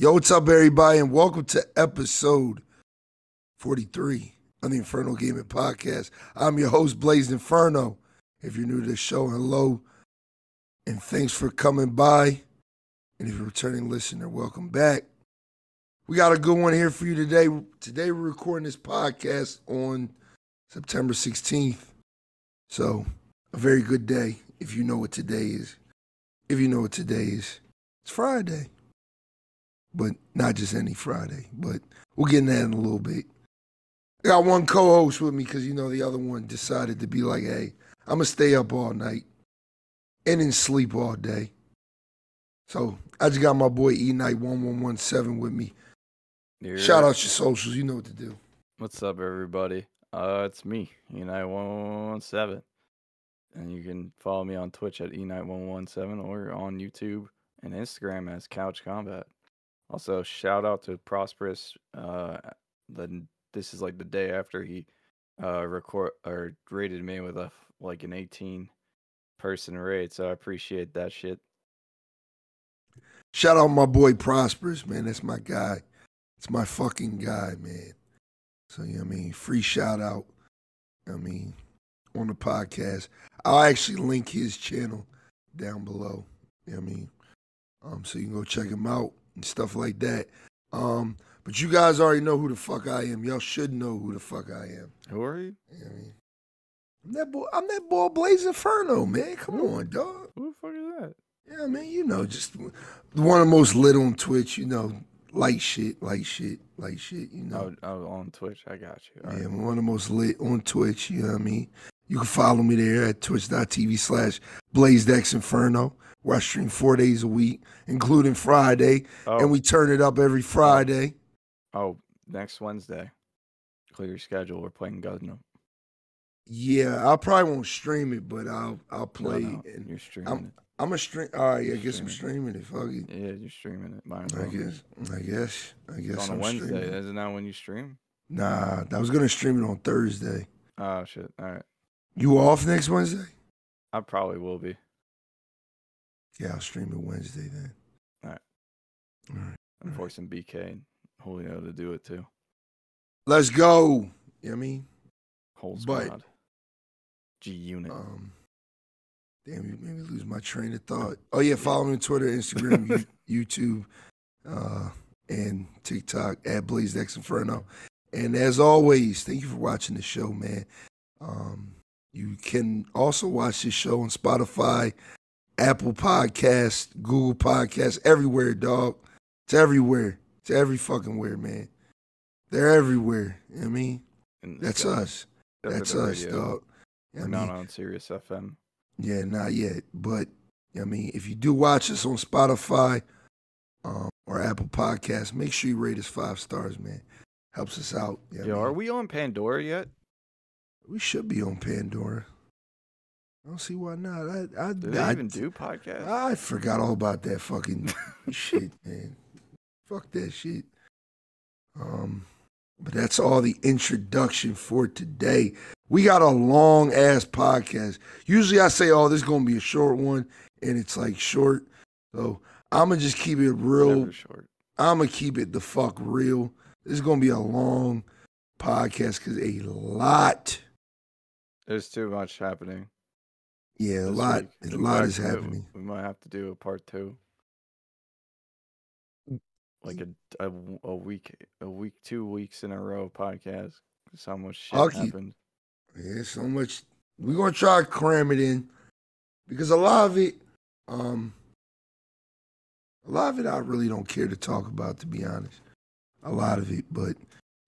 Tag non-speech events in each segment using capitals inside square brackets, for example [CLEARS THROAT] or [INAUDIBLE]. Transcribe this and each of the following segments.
Yo, what's up, everybody, and welcome to episode 43 of the Inferno Gaming Podcast. I'm your host, Blaze Inferno. If you're new to the show, hello, and thanks for coming by. And if you're a returning listener, welcome back. We got a good one here for you today. Today, we're recording this podcast on September 16th. So, a very good day if you know what today is. If you know what today is, it's Friday but not just any Friday. But we'll get into that in a little bit. I got one co-host with me because you know the other one decided to be like, "Hey, I'm gonna stay up all night and then sleep all day." So I just got my boy E Night one one one seven with me. You're- Shout out your socials, you know what to do. What's up, everybody? Uh, it's me, Unite117. And you can follow me on Twitch at Unite117 or on YouTube and Instagram as Couch Combat. Also, shout out to Prosperous. Uh, the, this is like the day after he uh record or rated me with a like an 18 person raid, so I appreciate that shit. Shout out my boy Prosperous, man. That's my guy. It's my fucking guy, man. So you know I mean, free shout out. I mean, on the podcast. I'll actually link his channel down below. You know what I mean? Um, so you can go check him out and stuff like that. Um, but you guys already know who the fuck I am. Y'all should know who the fuck I am. Who are you? You know I mean? I'm that boy I'm that boy Blaze Inferno, man. Come on, dog. Who the fuck is that? Yeah, man, you know, just one of the most lit on Twitch, you know, light shit, light shit, light shit, you know. Oh, oh, on Twitch. I got you. All yeah, right. one of the most lit on Twitch, you know what I mean? You can follow me there at twitch.tv slash BlazeDex Inferno, I stream four days a week, including Friday, Oh, and we turn it up every Friday. oh, next Wednesday. Clear your schedule. We're playing Gundam. Yeah, I probably won't stream it, but I'll I'll play. no, and you're streaming I'm a stream. All right, I You're guess I'm streaming it. Fuck it. it. Yeah, you're streaming it. As I guess. I guess. I guess It's on I'm a Wednesday. streaming. it. Isn't that when you stream? Nah, I was gonna stream it on Thursday. Oh shit! All right. You off next Wednesday? I probably will be. Yeah, I'll stream it Wednesday then. All right. All right. I'm forcing BK and Julio to do it too. Let's go. You know what I mean? Whole But- squad. G Unit. Um, damn, you made me lose my train of thought. Oh yeah, follow me on Twitter, Instagram, [LAUGHS] YouTube, uh, and TikTok at BlazeX Inferno. And as always, thank you for watching the show, man. Um, you can also watch this show on Spotify, Apple Podcast, Google Podcast, everywhere, dog. It's everywhere. It's every fucking where, man. They're everywhere. You know what I mean? And That's us. That's us, radio. dog. You know We're not mean? on Sirius FM. Yeah, not yet. But I mean, if you do watch us on Spotify um, or Apple Podcasts, make sure you rate us five stars, man. Helps us out. You know Yo, what I are we on Pandora yet? we should be on Pandora. I don't see why not. I I, Do they I, even do podcasts? I forgot all about that fucking [LAUGHS] shit, man. Fuck that shit. Um, but that's all the introduction for today. We got a long ass podcast. Usually I say, oh, this is gonna be a short one, and it's like short. So I'm gonna just keep it real. I'm gonna keep it the fuck real. This is gonna be a long podcast because a lot, There's too much happening. Yeah, a lot, week. a lot fact, is happening. We might have to do a part two. Like a, a a week, a week, two weeks in a row podcast. how much shit I'll keep- happened. Yeah, so much. We're gonna try to cram it in because a lot of it, um, a lot of it I really don't care to talk about, to be honest. A lot of it, but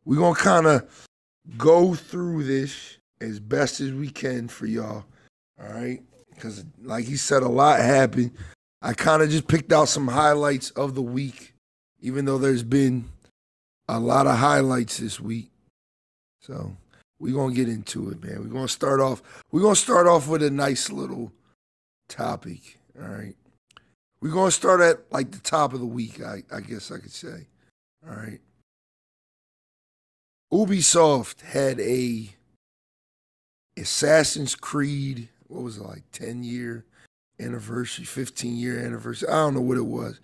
we're gonna kind of go through this as best as we can for y'all. All right, because like he said, a lot happened. I kind of just picked out some highlights of the week, even though there's been a lot of highlights this week. So we're gonna get into it, man. We're gonna start off. We're gonna start off with a nice little topic. All right. We're gonna start at like the top of the week, I, I guess I could say. All right. Ubisoft had a Assassin's Creed, what was it like, 10 year anniversary, 15 year anniversary. I don't know what it was.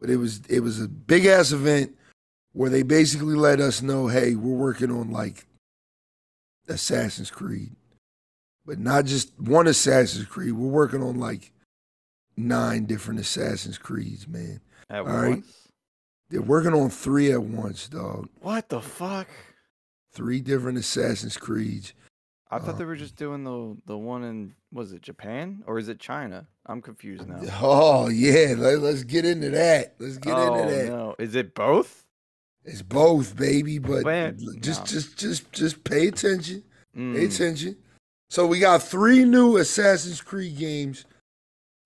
but it was it was a big ass event where they basically let us know, hey, we're working on like Assassin's Creed, but not just one Assassin's Creed. We're working on like nine different Assassin's Creeds, man. At All right. once? They're working on three at once, dog. What the fuck? Three different Assassin's Creeds. I thought they Um, were just doing the the one in was it Japan or is it China? I'm confused now. [LAUGHS] Oh yeah, let, us get into that. Let's get oh into that. no, is it both? It's both, baby. But Man, just, no. just, just, just pay attention. Pay Mm, attention. So we got three new Assassin's Creed games.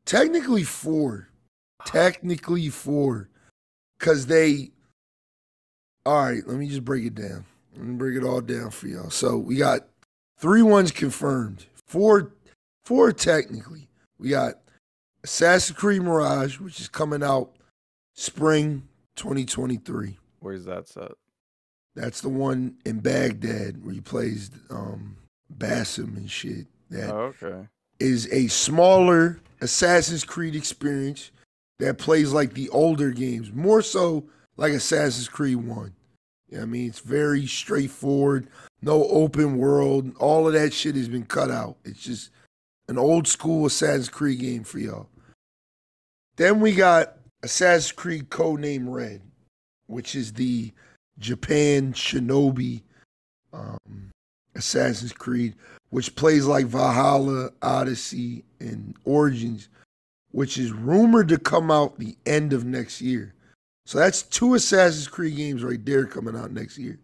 Technically four. Technically four. Cause they all right, let me just break it down. Let me break it all down for y'all. So we got three ones confirmed. Four four technically. We got Assassin's Creed Mirage, which is coming out spring 2023. Where's that set? That's the one in Baghdad where he plays um, Basim and shit. That Oh, okay. is a smaller Assassin's Creed experience that plays like the older games, more so like Assassin's Creed 1. You know what I mean? It's very straightforward, no open world. All of that shit has been cut out. It's just an old school Assassin's Creed game for y'all. Then we got Assassin's Creed Codename Red, which is the Japan Shinobi um, Assassin's Creed which plays like Valhalla, Odyssey, and Origins, which is rumored to come out the end of next year. So that's two Assassin's Creed games right there coming out next year.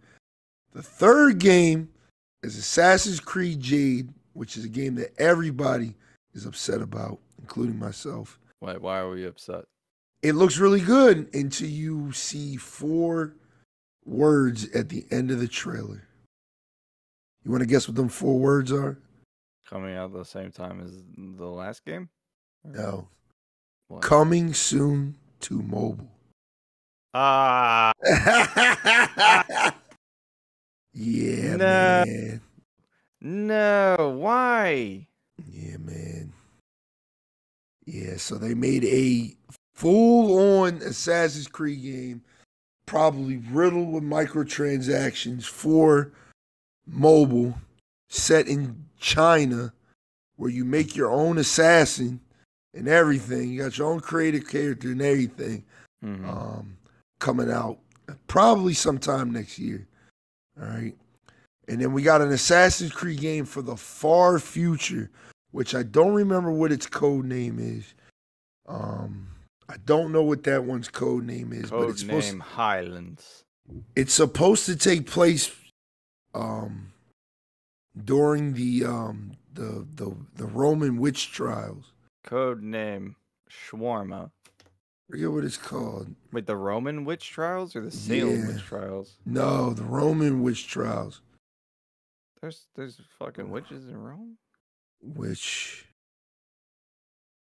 The third game is Assassin's Creed Jade, which is a game that everybody is upset about, including myself. Why why are we upset? It looks really good until you see four words at the end of the trailer. You want to guess what them four words are? Coming out the same time as the last game? No. what? Coming soon to mobile. Ah, [LAUGHS] yeah, No. man. No. Why? Yeah, man. Yeah, so they made a full on Assassin's Creed game, probably riddled with microtransactions for mobile, set in China, where you make your own assassin and everything. You got your own creative character and everything. Mhm. um, coming out probably sometime next year. All right. And then we got an Assassin's Creed game for the far future, which I don't remember what its code name is. Um, I don't know what that one's code name is, but Code it's supposed name Highlands. it's supposed to take place um, during the um, the the the Roman witch trials. Code name Shawarma. forget what it's called. Wait, the Roman witch trials or the Salem Yeah. witch trials? No, the Roman witch trials. There's there's fucking witches in Rome. Which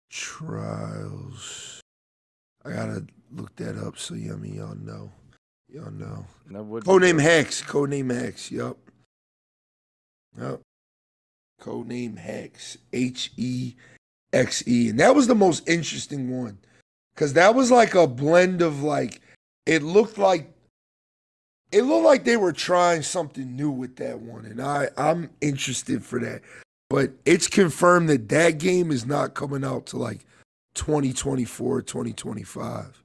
trials? I gotta look that up so yeah, I mean y'all know. Y'all know. That would be Codename. Hex. Codename Hex. Yup. Yup. Codename Hex. H E X E. And that was the most interesting one. Cause that was like a blend of like it looked like it looked like they were trying something new with that one. And I, I'm interested for that. But it's confirmed that that game is not coming out to like 2024, 2025.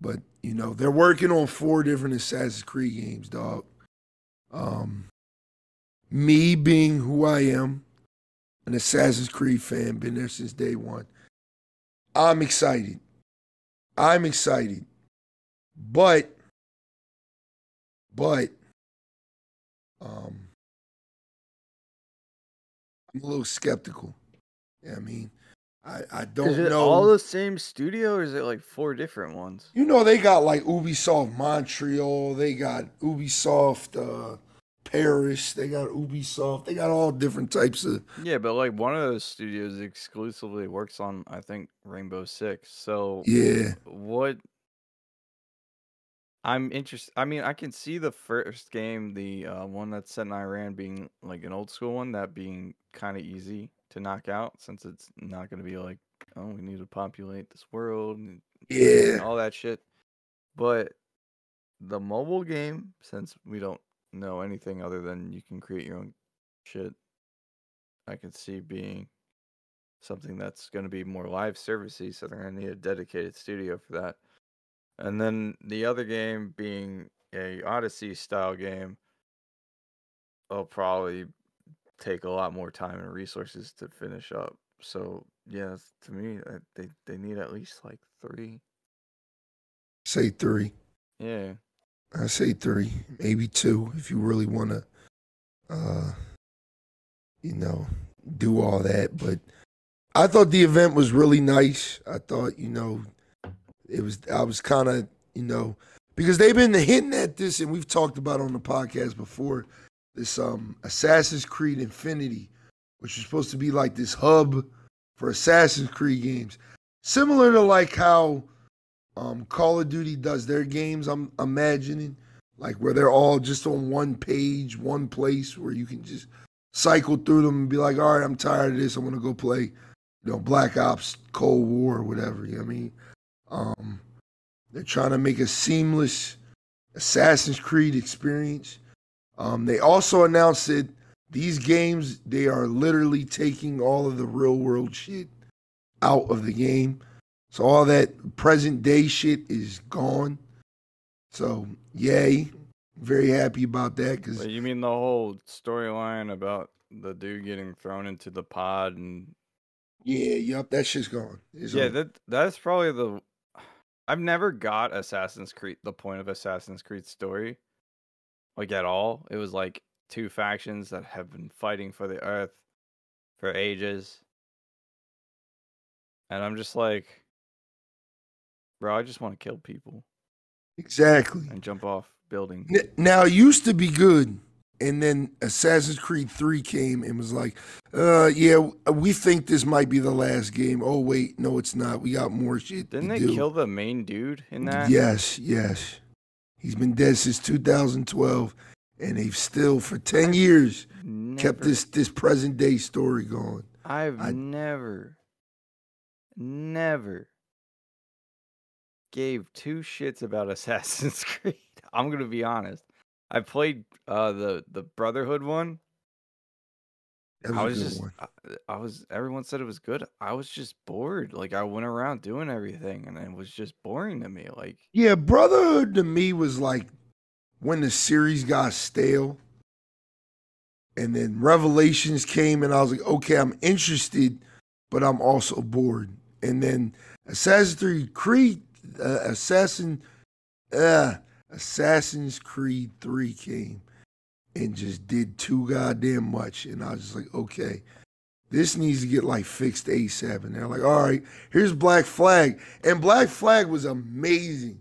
But, you know, they're working on four different Assassin's Creed games, dog. Um, me being who I am, an Assassin's Creed fan, been there since day one. I'm excited. I'm excited. But, but, um, I'm a little skeptical. Yeah, I mean, I, I don't Is it know. all the same studio or is it like four different ones? You know, they got like Ubisoft Montreal, they got Ubisoft uh, Paris, they got Ubisoft, they got all different types of. Yeah, but like one of those studios exclusively works on I think Rainbow Six. So Yeah, what I'm interested I mean, I can see the first game, the uh, one that's set in Iran being like an old school one, that being kind of easy to knock out since it's not going to be like, oh, we need to populate this world and Yeah. all that shit. But the mobile game, since we don't know anything other than you can create your own shit, I can see being something that's going to be more live servicey. So they're going to need a dedicated studio for that. And then the other game being a Odyssey style game, will probably take a lot more time and resources to finish up. So yeah, to me, they they need at least like three. Say three. Yeah. I say three, maybe two, if you really want to, uh, you know, do all that. But I thought the event was really nice. I thought, you know, it was. I was kind of, you know, because they've been hinting at this, and we've talked about on the podcast before. This um Assassin's Creed Infinity, which is supposed to be like this hub for Assassin's Creed games, similar to like how um, Call of Duty does their games. I'm imagining like where they're all just on one page, one place where you can just cycle through them and be like, all right, I'm tired of this. I want to go play, you know, Black Ops, Cold War, whatever. You know what I mean? Um, they're trying to make a seamless Assassin's Creed experience. Um, they also announced that these games they are literally taking all of the real world shit out of the game. So all that present day shit is gone. So yay, very happy about that because But you mean the whole storyline about the dude getting thrown into the pod and yeah, yep, that shit's gone. It's yeah, on. that that's probably the. I've never got Assassin's Creed the point of Assassin's Creed story, like at all. It was like two factions that have been fighting for the Earth for ages, and I'm just like, bro, I just want to kill people exactly. and jump off buildings. N- Now it used to be good, and then Assassin's Creed Three came and was like, uh, yeah, we think this might be the last game. Oh wait, no, it's not. We got more shit. Didn't to they do. kill the main dude in that? Yes, yes. He's been dead since 2012, and they've still for 10 years kept this this present day story going. I've I- never, never gave two shits about Assassin's [LAUGHS] Creed. I'm gonna be honest. I played uh the the Brotherhood one. Was, I was just. I, I was everyone said it was good. I was just bored. Like I went around doing everything and it was just boring to me. Like Yeah, Brotherhood to me was like when the series got stale. And then Revelations came, and I was like, okay, I'm interested, but I'm also bored. And then Assassin's Creed, uh, Assassin, uh, Assassin's Creed 3 came and just did too goddamn much. And I was just like, okay, this needs to get like fixed ASAP. And they're like, all right, here's Black Flag. And Black Flag was amazing.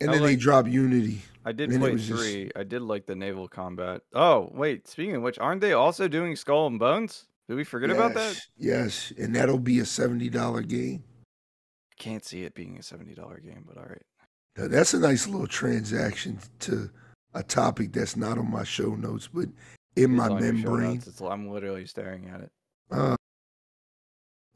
And I then they like- dropped Unity. I did And play was just- three. I did like the naval combat. Oh wait, speaking of which, aren't they also doing Skull and Bones? Did we forget about that? Yes, and that'll be a $70 game. I can't see it being a seventy dollar game, but all right. Now, that's a nice little transaction to a topic that's not on my show notes, but in It's my on your show membrane. notes, I'm literally staring at it. Uh,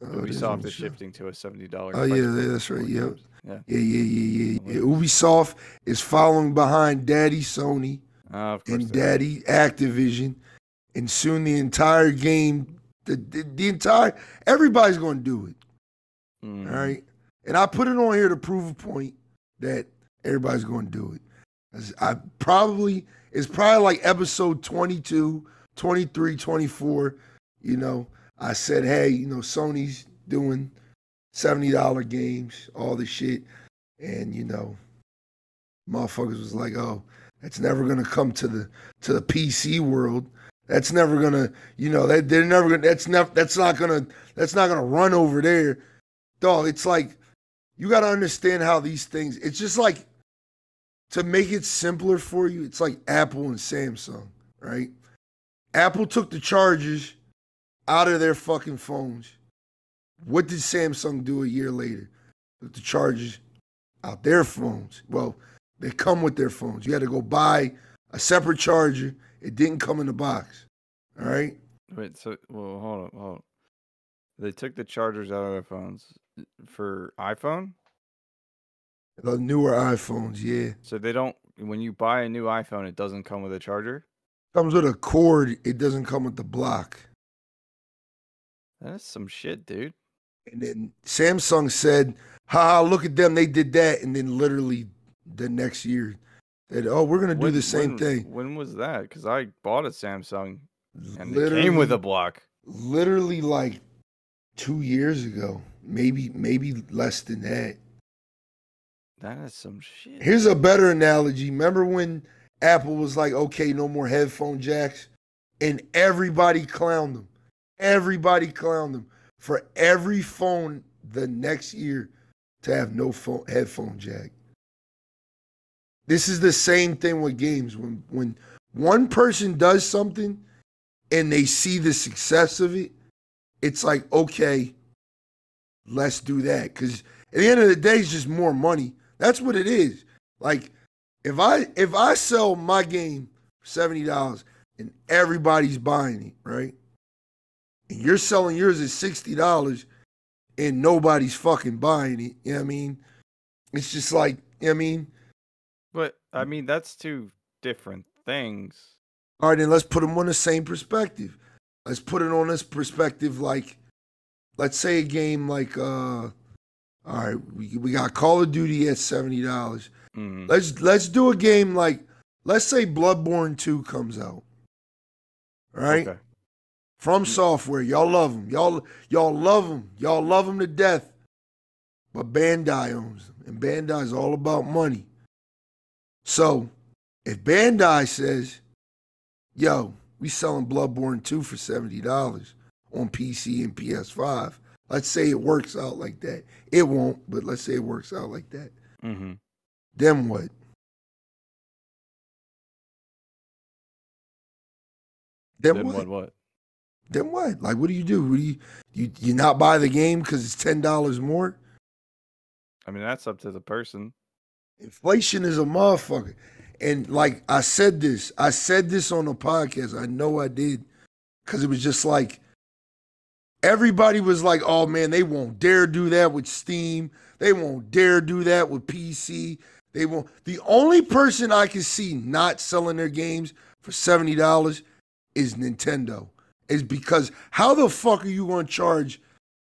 oh, on Ubisoft is shifting to a seventy dollar. Oh, yeah, that's right, yep. Yeah, yeah, yeah, yeah, yeah. Ubisoft is following behind Daddy Sony Uh, and they are. Daddy Activision, and soon the entire game, the the, the entire everybody's going to do it. Mhm. All right. And I put it on here to prove a point that everybody's going to do it. I probably, it's probably like episode 22, 23, 24. You know, I said, hey, you know, Sony's doing $70 games, all this shit. And, you know, motherfuckers was like, oh, that's never going to come to the to the PC world. That's never gonna, you know, that they're never gonna. That's never. That's not gonna. That's not gonna run over there dog, it's like you got to understand how these things. It's just like to make it simpler for you. It's like Apple and Samsung, right? Apple took the chargers out of their fucking phones. What did Samsung do a year later? Took the chargers out their phones. Well, they come with their phones. You had to go buy a separate charger. It didn't come in the box. All right. Wait, so well, hold on, hold on. They took the chargers out of their phones for iPhone. The newer iPhones, yeah. So they don't. When you buy a new iPhone, it doesn't come with a charger. Comes with a cord. It doesn't come with the block. That's some shit, dude. And then Samsung said, "Ha, look at them. They did that." And then literally the next year, that oh, we're gonna do When- the same when- thing. When was that? Because I bought a Samsung and literally, it came with a block. literally like two years ago, maybe maybe less than that. That is some shit. Here's a better analogy. Remember when Apple was like, okay, no more headphone jacks? And everybody clowned them. Everybody clowned them for every phone the next year to have no phone headphone jack. This is the same thing with games. When when one person does something and they see the success of it, it's like, okay, let's do that. Because at the end of the day, it's just more money. That's what it is. Like if I if I sell my game for seventy dollars and everybody's buying it, right? And you're selling yours at sixty dollars and nobody's fucking buying it. You know what I mean? It's just like, you know what I mean? But I mean, that's two different things. All right, then let's put them on the same perspective. Let's put it on this perspective like let's say a game like uh all right, we, we got Call of Duty at seventy dollars. hmm Let's let's do a game like let's say Bloodborne 2 comes out. right Okay. FromSoftware. Y'all love them. Y'all y'all love them. Y'all love them to death. But Bandai owns them. And Bandai is all about money. So, if Bandai says, "Yo, we selling Bloodborne 2 for $70 on PC and PS5." Let's say it works out like that. It won't, but let's say it works out like that. hmm Then what? Then, Then what? what? What? Then what? Like, what do you do? What do you you you not buy the game because it's ten dollars more? I mean, that's up to the person. Inflation is a motherfucker. And like I said this, I said this on the podcast. I know I did, because it was just like everybody was like, "Oh man, they won't dare do that with Steam. They won't dare do that with PC. They won't." The only person I can see not selling their games for seventy dollars is Nintendo. Is because how the fuck are you going to charge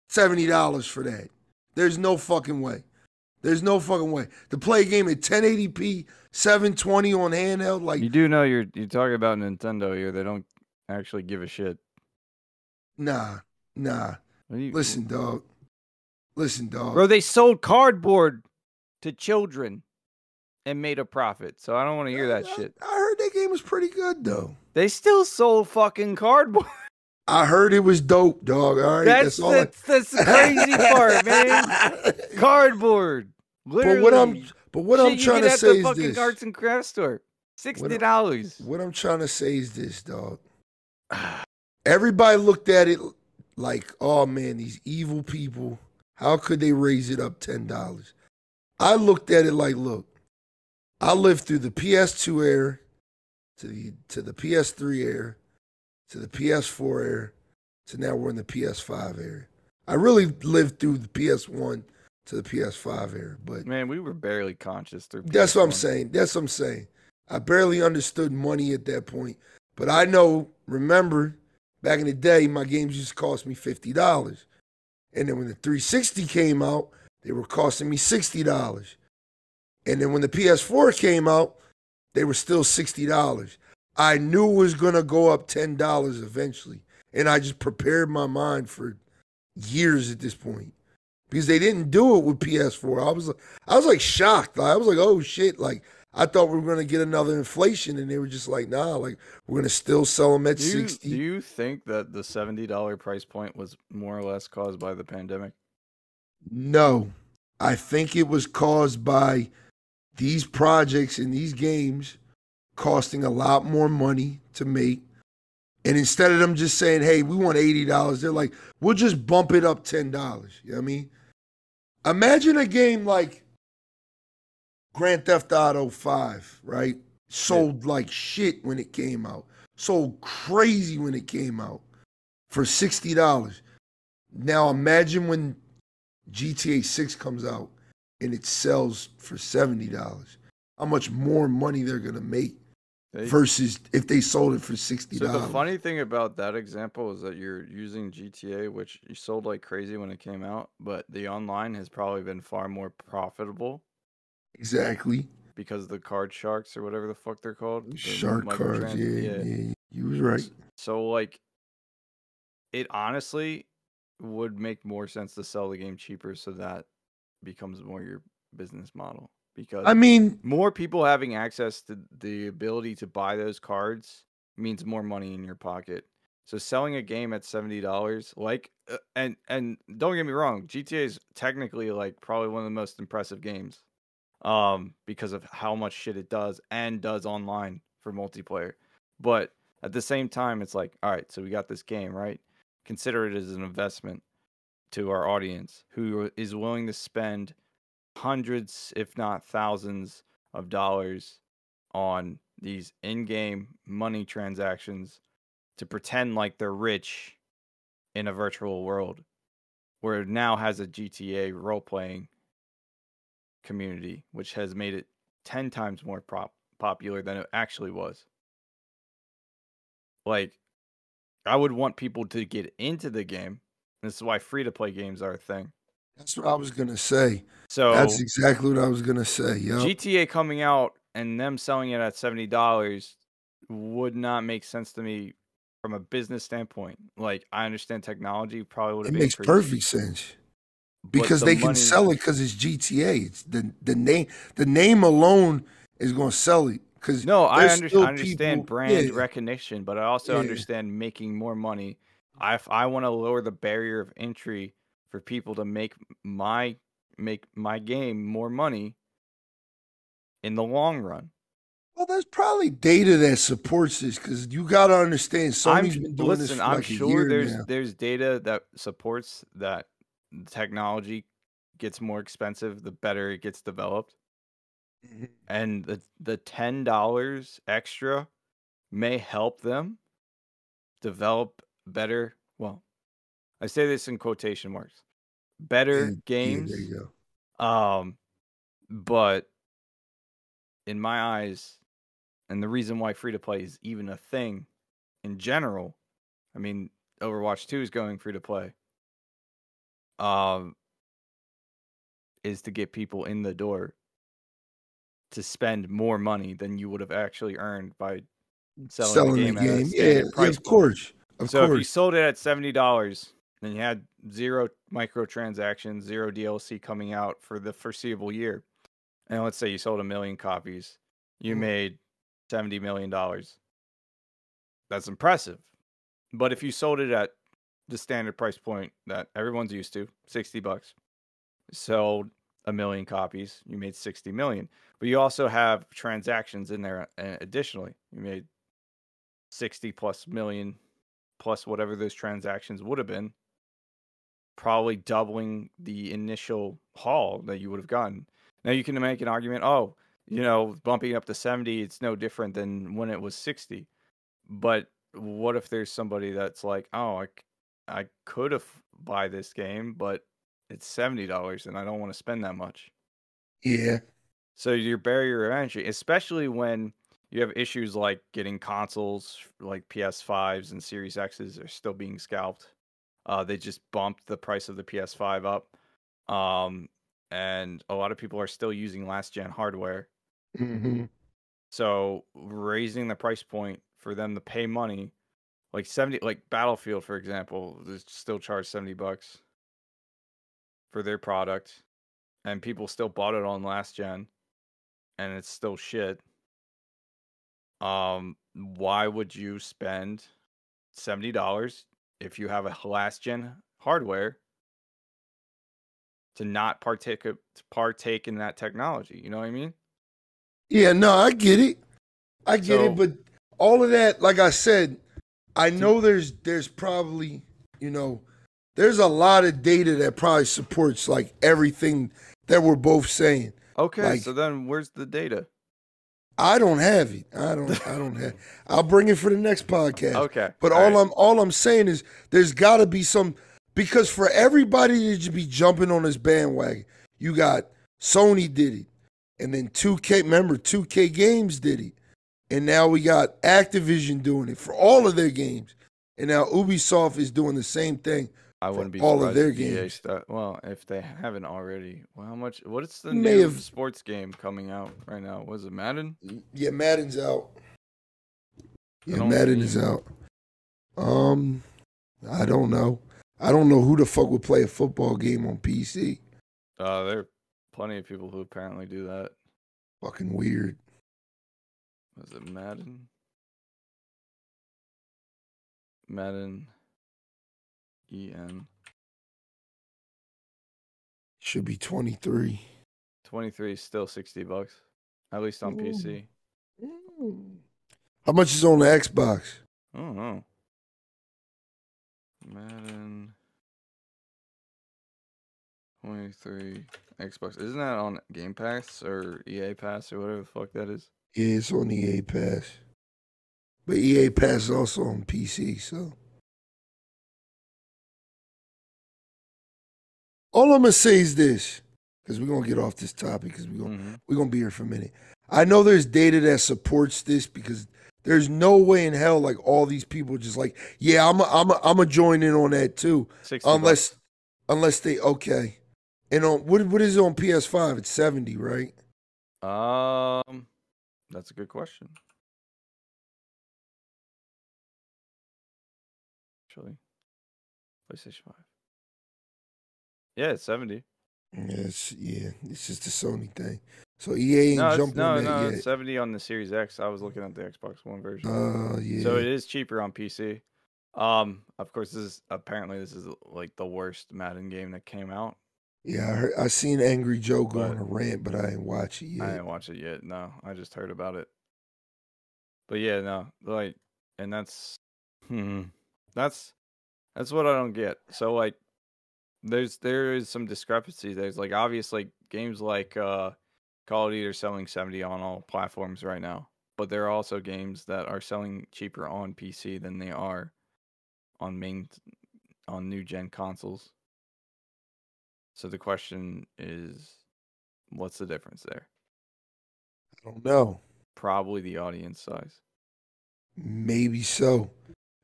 seventy dollars for that? There's no fucking way. There's no fucking way to play a game at 1080p, 720 on handheld. Like, You do know you're you're talking about Nintendo here. They don't actually give a shit. nah, nah. You- Listen, dog. Listen, dog. bro, they sold cardboard to children and made a profit. So I don't want to hear that I- shit. I heard that game was pretty good though. They still sold fucking cardboard. [LAUGHS] I heard it was dope, dog. All right, That's all I- that's, that's the crazy [LAUGHS] part, man. Cardboard. Literally. But what I'm but what Shit I'm trying to say the is fucking this. arts and crafts store. Sixty dollars. What I'm trying to say is this, dog. [SIGHS] Everybody looked at it like, oh man, these evil people, how could they raise it up $10? I looked at it like, look, I lived through the PS2 era to the to the PS3 era to the PS4 era to now we're in the PS5 era. I really lived through the PS1 to the PS5 era, but Man, we were barely conscious through. that's what I'm saying. That's what I'm saying. I barely understood money at that point. But I know, remember, back in the day, my games used to cost me $50. And then when the 360 came out, they were costing me $60. And then when the PS4 came out, they were still $60. I knew it was going to go up $10 eventually. And I just prepared my mind for years at this point. Because they didn't do it with PS4. I was I was like shocked. I was like, oh shit. Like I thought we were gonna get another inflation, and they were just like, nah, like we're gonna still sell them at Do you, sixty. do you think that the seventy dollar price point was more or less caused by the pandemic? No, I think it was caused by these projects and these games costing a lot more money to make. And instead of them just saying, hey, we want $80, they're like, we'll just bump it up $10. You know what I mean? Imagine a game like Grand Theft Auto 5, right? Sold like shit when it came out. Sold crazy when it came out for $60. Now imagine when GTA 6 comes out and it sells for $70. How much more money they're going to make They- versus if they sold it for $60. So the funny thing about that example is that you're using GTA, which you sold like crazy when it came out, but the online has probably been far more profitable exactly. because the card sharks or whatever the fuck they're called. the Shark cards. microtrans- Yeah, yeah, You was right. So like, it honestly would make more sense to sell the game cheaper so that becomes more your business model because I mean, more people having access to the ability to buy those cards means more money in your pocket. So selling a game at seventy dollars, like, uh, and and don't get me wrong, GTA is technically like probably one of the most impressive games, um, because of how much shit it does and does online for multiplayer. But at the same time, it's like, all right, so we got this game, right? Consider it as an investment to our audience who is willing to spend hundreds, if not thousands, of dollars on these in game money transactions to pretend like they're rich in a virtual world where it now has a GTA role playing community, which has made it 10 times more prop- popular than it actually was. Like, I would want people to get into the game. This is why free to play games are a thing. That's what I was going to say. So That's exactly what I was going to say. Yeah. GTA coming out and them selling it at seventy dollars would not make sense to me from a business standpoint. Like I understand technology probably would It makes perfect sense. because they can sell it because it's GTA. It's the the name the name alone is going to sell it. Because No, I, under- I understand people- brand yeah. recognition, but I also Yeah. understand making more money. I if I want to lower the barrier of entry for people to make my make my game more money in the long run. Well, there's probably data that supports this because you got to understand I'm Sony's been doing this listen. for I'm like sure there's now. there's data that supports that technology gets more expensive the better it gets developed, Mhm. and the the ten dollars extra may help them develop better. I say this in quotation marks. Better Yeah, yeah, games, go. um, but in my eyes, and the reason why free to play is even a thing in general, I mean, Overwatch 2 is going free to play. Um, is to get people in the door to spend more money than you would have actually earned by selling, Selling the the game, at a game. Yeah, yeah, of course. Of So if you sold it at seventy dollars, and you had zero microtransactions, zero DLC coming out for the foreseeable year, and let's say you sold a million copies, you Mhm. made seventy million dollars. That's impressive. But if you sold it at the standard price point that everyone's used to, sixty bucks, sold a million copies, you made sixty million. But you also have transactions in there uh, additionally. You made sixty plus million plus whatever those transactions would have been, probably doubling the initial haul that you would have gotten. Now you can make an argument, oh, you mm. know, bumping up to 70, it's no different than when it was 60. But what if there's somebody that's like, oh, I, I could have buy this game, but it's $70 and I don't want to spend that much. yeah. So your barrier of entry, especially when you have issues like getting consoles like PS5s and Series X's are still being scalped. Uh, they just bumped the price of the PS5 up. Um, and a lot of people are still using last gen hardware. hmm So raising the price point for them to pay money, like 70, like Battlefield, for example, they still charged 70 bucks for their product. And people still bought it on last gen and it's still shit. Um, why would you spend seventy dollars if you have a last gen hardware to not partake to partake in that technology? You know what I mean? Yeah, no, I get it. I get So- it, but all of that, like I said, I know there's there's probably, you know, there's a lot of data that probably supports like everything that we're both saying. Okay, Like- so then where's the data? I don't have it. I don't I don't have I'll bring it for the next podcast. Okay, But all all right. I'm all I'm saying is there's got to be some Because for everybody to be jumping on this bandwagon, you got Sony did it, and then 2K. Remember, 2K Games did it, and now we got Activision doing it for all of their games, and now Ubisoft is doing the same thing. I wouldn't be all of their games. well, if they haven't already, well, how much? What is the May new have- sports game coming out right now? Was it Madden? Yeah, Madden's out. Yeah, Madden is out. Um, I don't know. I don't know who the fuck would play a football game on PC. Uh, there are plenty of people who apparently do that. Fucking weird. Was it Madden? Madden. E En. Should be 23. 23 is still 60 bucks. At least on Ooh. PC. How much is on the Xbox? I don't know. Madden 23 Xbox. Isn't that on Game Pass or EA Pass or whatever the fuck that is? Yeah, it's on EA Pass. But EA Pass is also on PC, so. All I'm gonna say is this, because we're gonna get off this topic, because we're gonna Mhm. we're gonna be here for a minute. I know there's data that supports this because there's no way in hell like all these people just like, yeah, I'm a, I'm a, I'm a join in on that too, 60 bucks. unless unless they okay. And on what what is it on PS5? It's 70, right? Um, that's a good question. Actually, PlayStation 5. Yeah, it's 70. Yes, yeah, it's just the Sony thing. So EA ain't No, jumping no, on that no, yet. 70 on the Series X. I was looking at the Xbox One version. Uh, yeah. So it is cheaper on PC. Um, of course, this is apparently this is like the worst Madden game that came out. yeah, I, heard, I seen Angry Joe go on a rant, but I ain't watch it yet. I ain't watch it yet. No, I just heard about it. But yeah, no, like, and that's, hmm, that's, that's what I don't get. So like, there's there is some discrepancy. There's like obviously games like uh, Call of Duty are selling seventy on all platforms right now, but there are also games that are selling cheaper on PC than they are on main on new gen consoles. So the question is, what's the difference there? I don't know. Probably the audience size. Maybe so.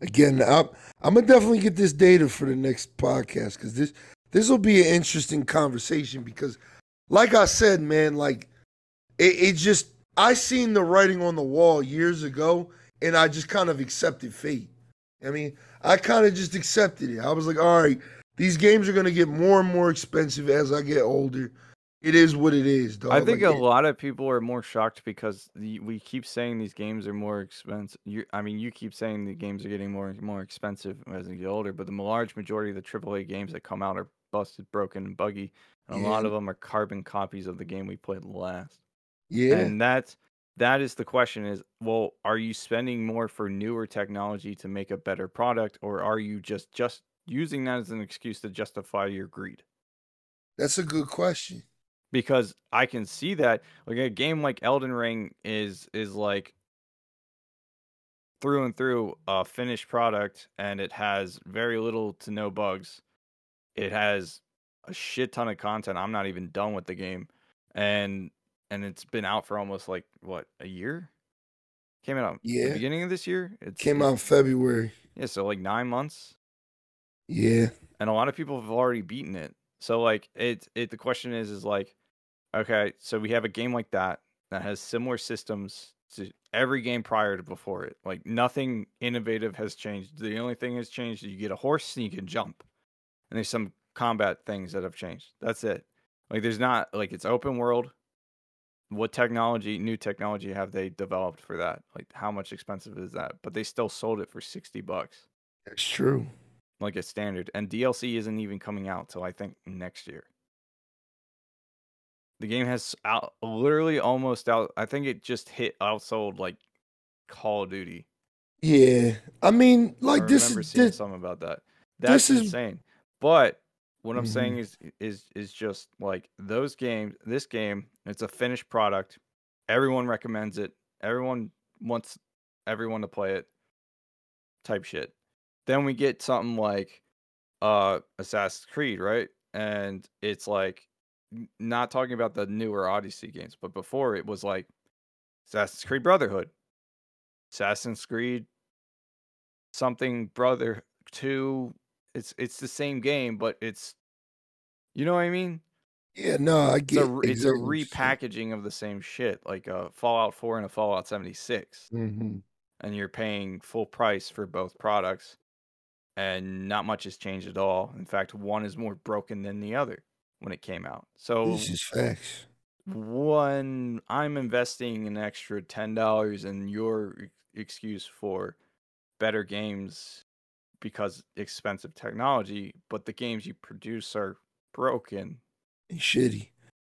Again, I'm I'm gonna definitely get this data for the next podcast because this this will be an interesting conversation because, like I said, man, like it, it just I seen the writing on the wall years ago, and I just kind of accepted fate. I mean, I kind of just accepted it. I was like, all right, these games are gonna get more and more expensive as I get older. It is what it is, dog. I think Like, a it- lot of people are more shocked because the, we keep saying these games are more expensive. You, I mean, you keep saying the games are getting more more expensive as they get older, but the large majority of the AAA games that come out are busted, broken, and buggy, and a lot of them are carbon copies of the game we played last. yeah, And that's that is the question: is well, are you spending more for newer technology to make a better product, or are you just just using that as an excuse to justify your greed? that's a good question. Because I can see that like a game like Elden Ring is is like through and through a finished product and it has very little to no bugs. It has a shit ton of content. I'm not even done with the game. And and it's been out for almost like what, a year? Came out the Yeah. beginning of this year? It Came out in February. Yeah, so like 9 months Yeah, and a lot of people have already beaten it. So like it it the question is is like okay, so we have a game like that that has similar systems to every game prior to before it. Like nothing innovative has changed. The only thing has changed is you get a horse and you can jump. And there's some combat things that have changed. That's it. Like there's not like it's open world. What technology, new technology have they developed for that? Like how much expensive is that? But they still sold it for 60 bucks that's true. like a standard, and DLC isn't even coming out till I think next year. The game has out literally almost out. I think it just hit outsold like Call of Duty. Yeah, I mean, I like this remember is seeing this, something about that. this That's is- insane. But what I'm Mhm. saying is is is just like those games. This game, it's a finished product. Everyone recommends it. Everyone wants everyone to play it. Type shit. Then we get something like uh Assassin's Creed, right? And it's like not talking about the newer Odyssey games, but before it was like Assassin's Creed Brotherhood, Assassin's Creed something Brother 2. It's it's the same game, but it's you know what I mean? Yeah, no, I It's get a it's a exactly what you're repackaging of the same shit, like a Fallout 4 and a Fallout 76, Mhm. and you're paying full price for both products, and not much has changed at all. In fact, one is more broken than the other when it came out. So This is facts. when I'm investing an extra ten dollars in your excuse for better games because expensive technology, but the games you produce are broken. And shitty.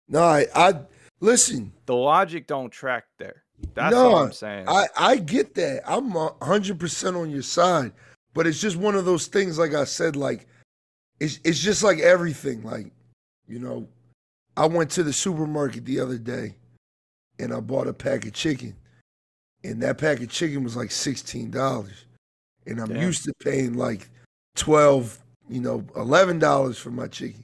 No, I, I listen. The logic don't track there. That's No, all I'm saying. I, I get that. I'm a hundred percent on your side, but it's just one of those things. Like I said, like it's it's just like everything. Like you know, I went to the supermarket the other day, and I bought a pack of chicken, and that pack of chicken was like sixteen dollars, and I'm Damn. used to paying like twelve, you know, eleven dollars for my chicken.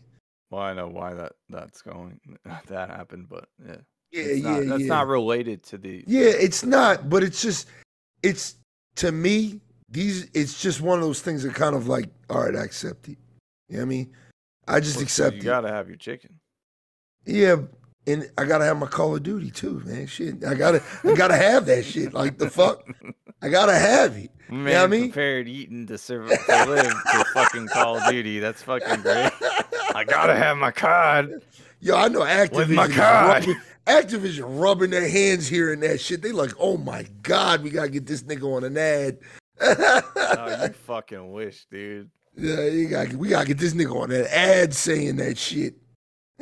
well, I know why that that's going [LAUGHS] that happened, but yeah, Yeah, it's yeah, not, that's yeah. not related to the. Yeah, it's not, but it's just it's to me, these it's just one of those things that kind of like, all right, I accept it. You know what I mean? I just Well, accept You it. gotta have your chicken. Yeah, and I gotta have my Call of Duty too, man. Shit. I gotta I gotta have that shit. Like the fuck? I gotta have it. Man, what I mean? prepared eating to, serve, to live to fucking Call of Duty. That's fucking great. I gotta have my card. Yo, I know Activision. With my card. rubbing- Activision rubbing their hands here and that shit. They like, oh my god, we gotta get this nigga on an ad. Oh, you [LAUGHS] fucking wish, dude. Yeah, you gotta, we gotta get this nigga on that ad saying that shit.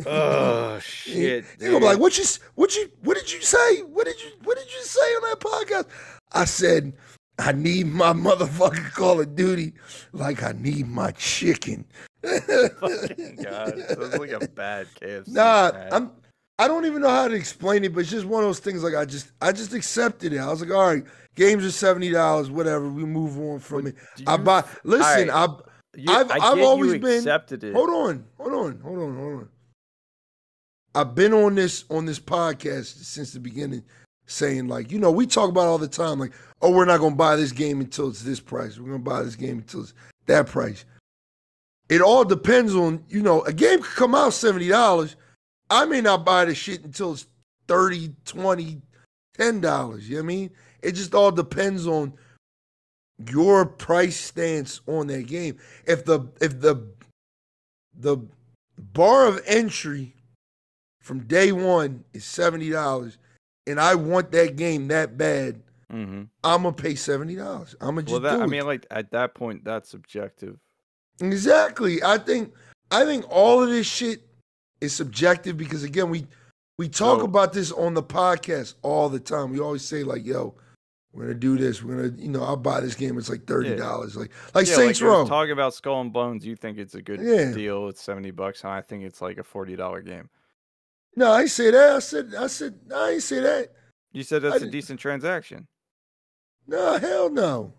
Oh [LAUGHS] shit. They gonna be like, what you, what you, what did you say? What did you, what did you say on that podcast? I said, I need my motherfucking Call of Duty, like I need my chicken. Fucking God, sounds like a bad [LAUGHS] KFC. Nah, ad. I'm. I don't even know how to explain it, but it's just one of those things. Like I just, I just accepted it. I was like, all right, games are seventy dollars, whatever. We move on from But it. I buy. Listen, alright, I You- I've- I I've always been- accepted it. hold on, hold on, hold on, hold on. I've been on this on this podcast since the beginning, saying like, you know, we talk about all the time, like, oh, we're not gonna buy this game until it's this price. We're gonna buy this game until it's that price. It all depends on, you know, a game could come out seventy dollars. I may not buy the shit until it's 30 20 10 dollars. You know what I mean? It just all depends on your price stance on that game. If the if the the bar of entry from day one is seventy dollars, and I want that game that bad, hmm I'm gonna pay seventy dollars. I'm gonna just Well, that do I mean, like at that point, that's subjective. Exactly. I think I think all of this shit is subjective because again, we we talk So- about this on the podcast all the time. We always say like, "Yo, we're gonna do this. We're gonna, you know, I'll buy this game. It's like thirty dollars. Like like yeah, Saints like Row. Talking about Skull and Bones, you think it's a good Yeah. deal. It's seventy bucks, and I think it's like a forty dollar game. no, I say that. I said I said I ain't say that. You said that's a didn't- decent transaction. No, hell no.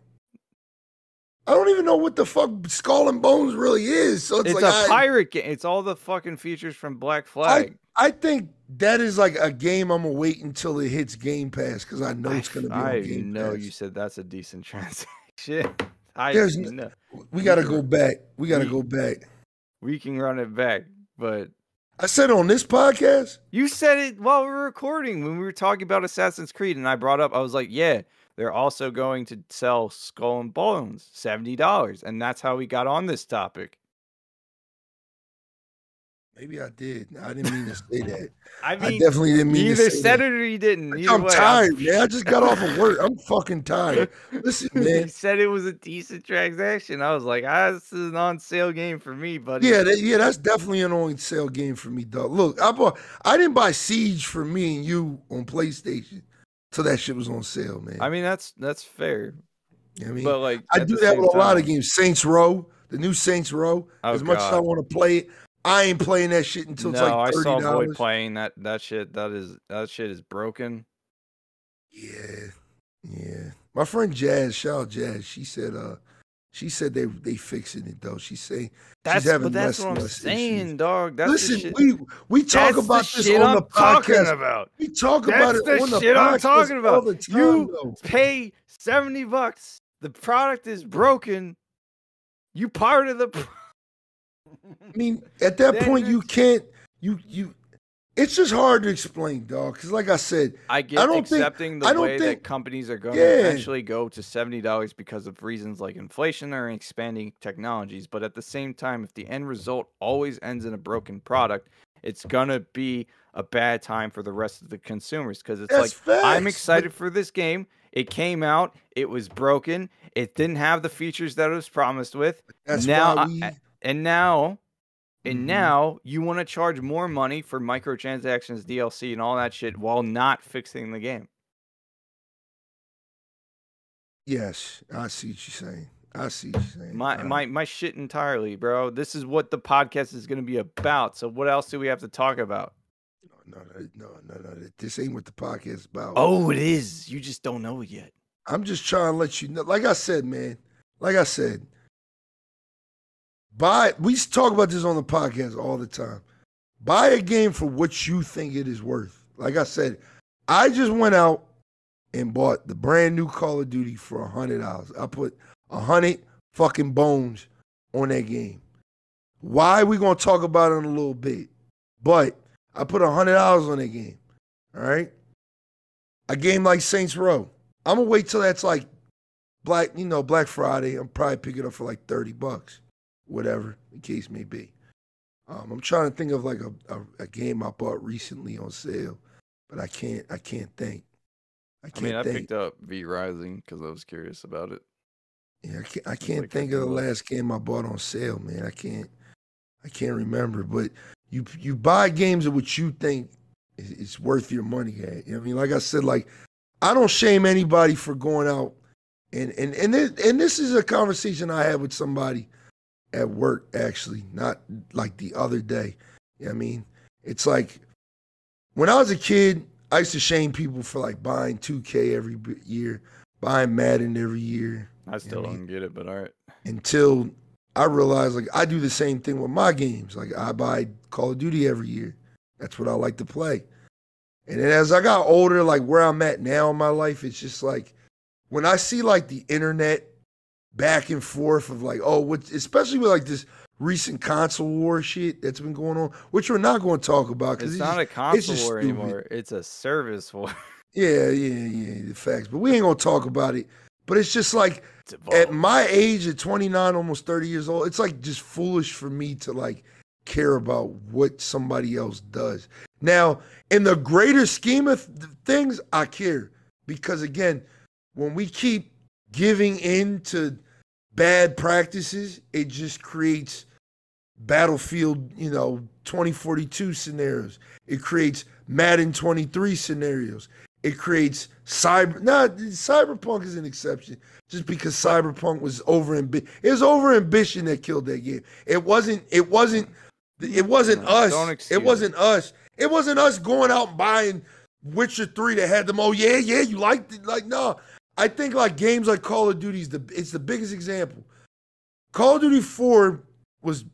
I don't even know what the fuck Skull and Bones really is. So it's, It's, like a I- pirate game. It's all the fucking features from Black Flag. I think that is like a game I'm gonna wait until it hits Game Pass because I know it's gonna be I Game know Pass. you said that's a decent [LAUGHS] transaction. I There's n- know. We gotta go back. We gotta we- go back. We can run it back, but I said on this podcast. you said it while we were recording when we were talking about Assassin's Creed, and I brought up. I was like, "Yeah, they're also going to sell Skull and Bones, seventy dollars," and that's how we got on this topic. Maybe I did. I didn't mean to say that. [LAUGHS] I I definitely didn't mean you to either say said that. it or you didn't. Either I'm way, tired, [LAUGHS] man. I just got off of work. I'm fucking tired. Listen, [LAUGHS] you man. said it was a decent transaction. I was like, ah, this is an on sale game for me, buddy. Yeah, that, yeah, that's definitely an on sale game for me, dog. Look, I bought. I didn't buy Siege for me and you on PlayStation, so that shit was on sale, man. I mean, that's that's fair, You know I mean, but like, I do that with a lot of games. Saints Row, the new Saints Row. Oh, as much as I want to play it, I ain't playing that shit until it's no, like I saw Void playing that that shit. That is that shit is broken. Yeah, yeah. My friend Jazz, shout out Jazz. She said, uh, She said they they fixing it though. She's saying That's having but that's less- what I'm saying, issues. dog. That's listen. We we talk that's about this on I'm the podcast. about. We talk about That's it the on the shit I'm podcast talking all about. the time. You- though. Pay seventy bucks. The product is broken. You part of the. I mean, at that Then point, you can't. You you. It's just hard to explain, dog. Because like I said, I get I don't think- the I don't way think- that companies are going Yeah. to eventually go to seventy dollars because of reasons like inflation or expanding technologies. But at the same time, if the end result always ends in a broken product, it's gonna be a bad time for the rest of the consumers because it's That's like I'm facts, excited for this game. It came out, it was broken, it didn't have the features that it was promised with, that's Now why I- we. And now and Mhm. now you want to charge more money for microtransactions, DLC, and all that shit while not fixing the game. Yes, I see what you're saying. I see what you're saying. My All my my shit entirely, bro. This is what the podcast is going to be about. So what else do we have to talk about? No, no, no, no, no. This ain't what the podcast is about. Oh, it is. You just don't know it yet. I'm just trying to let you know. Like I said, man. Like I said, buy. We talk about this on the podcast all the time. Buy a game for what you think it is worth. Like I said, I just went out and bought the brand new Call of Duty for a hundred dollars. I put a hundred fucking bones on that game. Why we gonna talk about it in a little bit, but I put a hundred dollars on that game. All right, a game like Saints Row. I'm gonna wait till that's like Black, you know, Black Friday. I'm probably picking up for like thirty bucks, whatever the case may be. Um, I'm trying to think of like a, a, a game I bought recently on sale, but I can't. I can't think. I I can't mean, I picked up V Rising because I was curious about it. Yeah, I can't, I can't like think of the 15 bucks. last game I bought on sale, man. I can't I can't remember. But you you buy games of what you think is, is worth your money at. You know I mean, like I said, like I don't shame anybody for going out and and and this, and this is a conversation I had with somebody at work actually, not like the other day. You know what I mean? It's like when I was a kid, I used to shame people for like buying 2K every year, buying Madden every year I still mean- don't get it, but all right. until I realized like I do the same thing with my games. Like I buy Call of Duty every year. That's what I like to play. And then as I got older, like where I'm at now in my life, it's just like when I see like the internet back and forth of like, oh, what especially with like this recent console war shit that's been going on, which we're not going to talk about because It's because not a console just war stupid. anymore. It's a service war. [LAUGHS] yeah, yeah, yeah, the facts. But we ain't gonna talk about it. But it's just like It's at my age at 29 almost 30 years old it's like just foolish for me to like care about what somebody else does now in the greater scheme of th- things i care because again when we keep giving in to bad practices it just creates battlefield you know 2042 scenarios. It creates madden 23 scenarios. It creates cyber not cyberpunk is an exception just because cyberpunk was over ambi- it was over ambition that killed that game. It wasn't it wasn't it wasn't us. it wasn't us. It wasn't us going out and buying witcher 3 that had them oh yeah yeah you liked it. Like no i think like games like call of duty is the it's the biggest example. Call of duty 4 was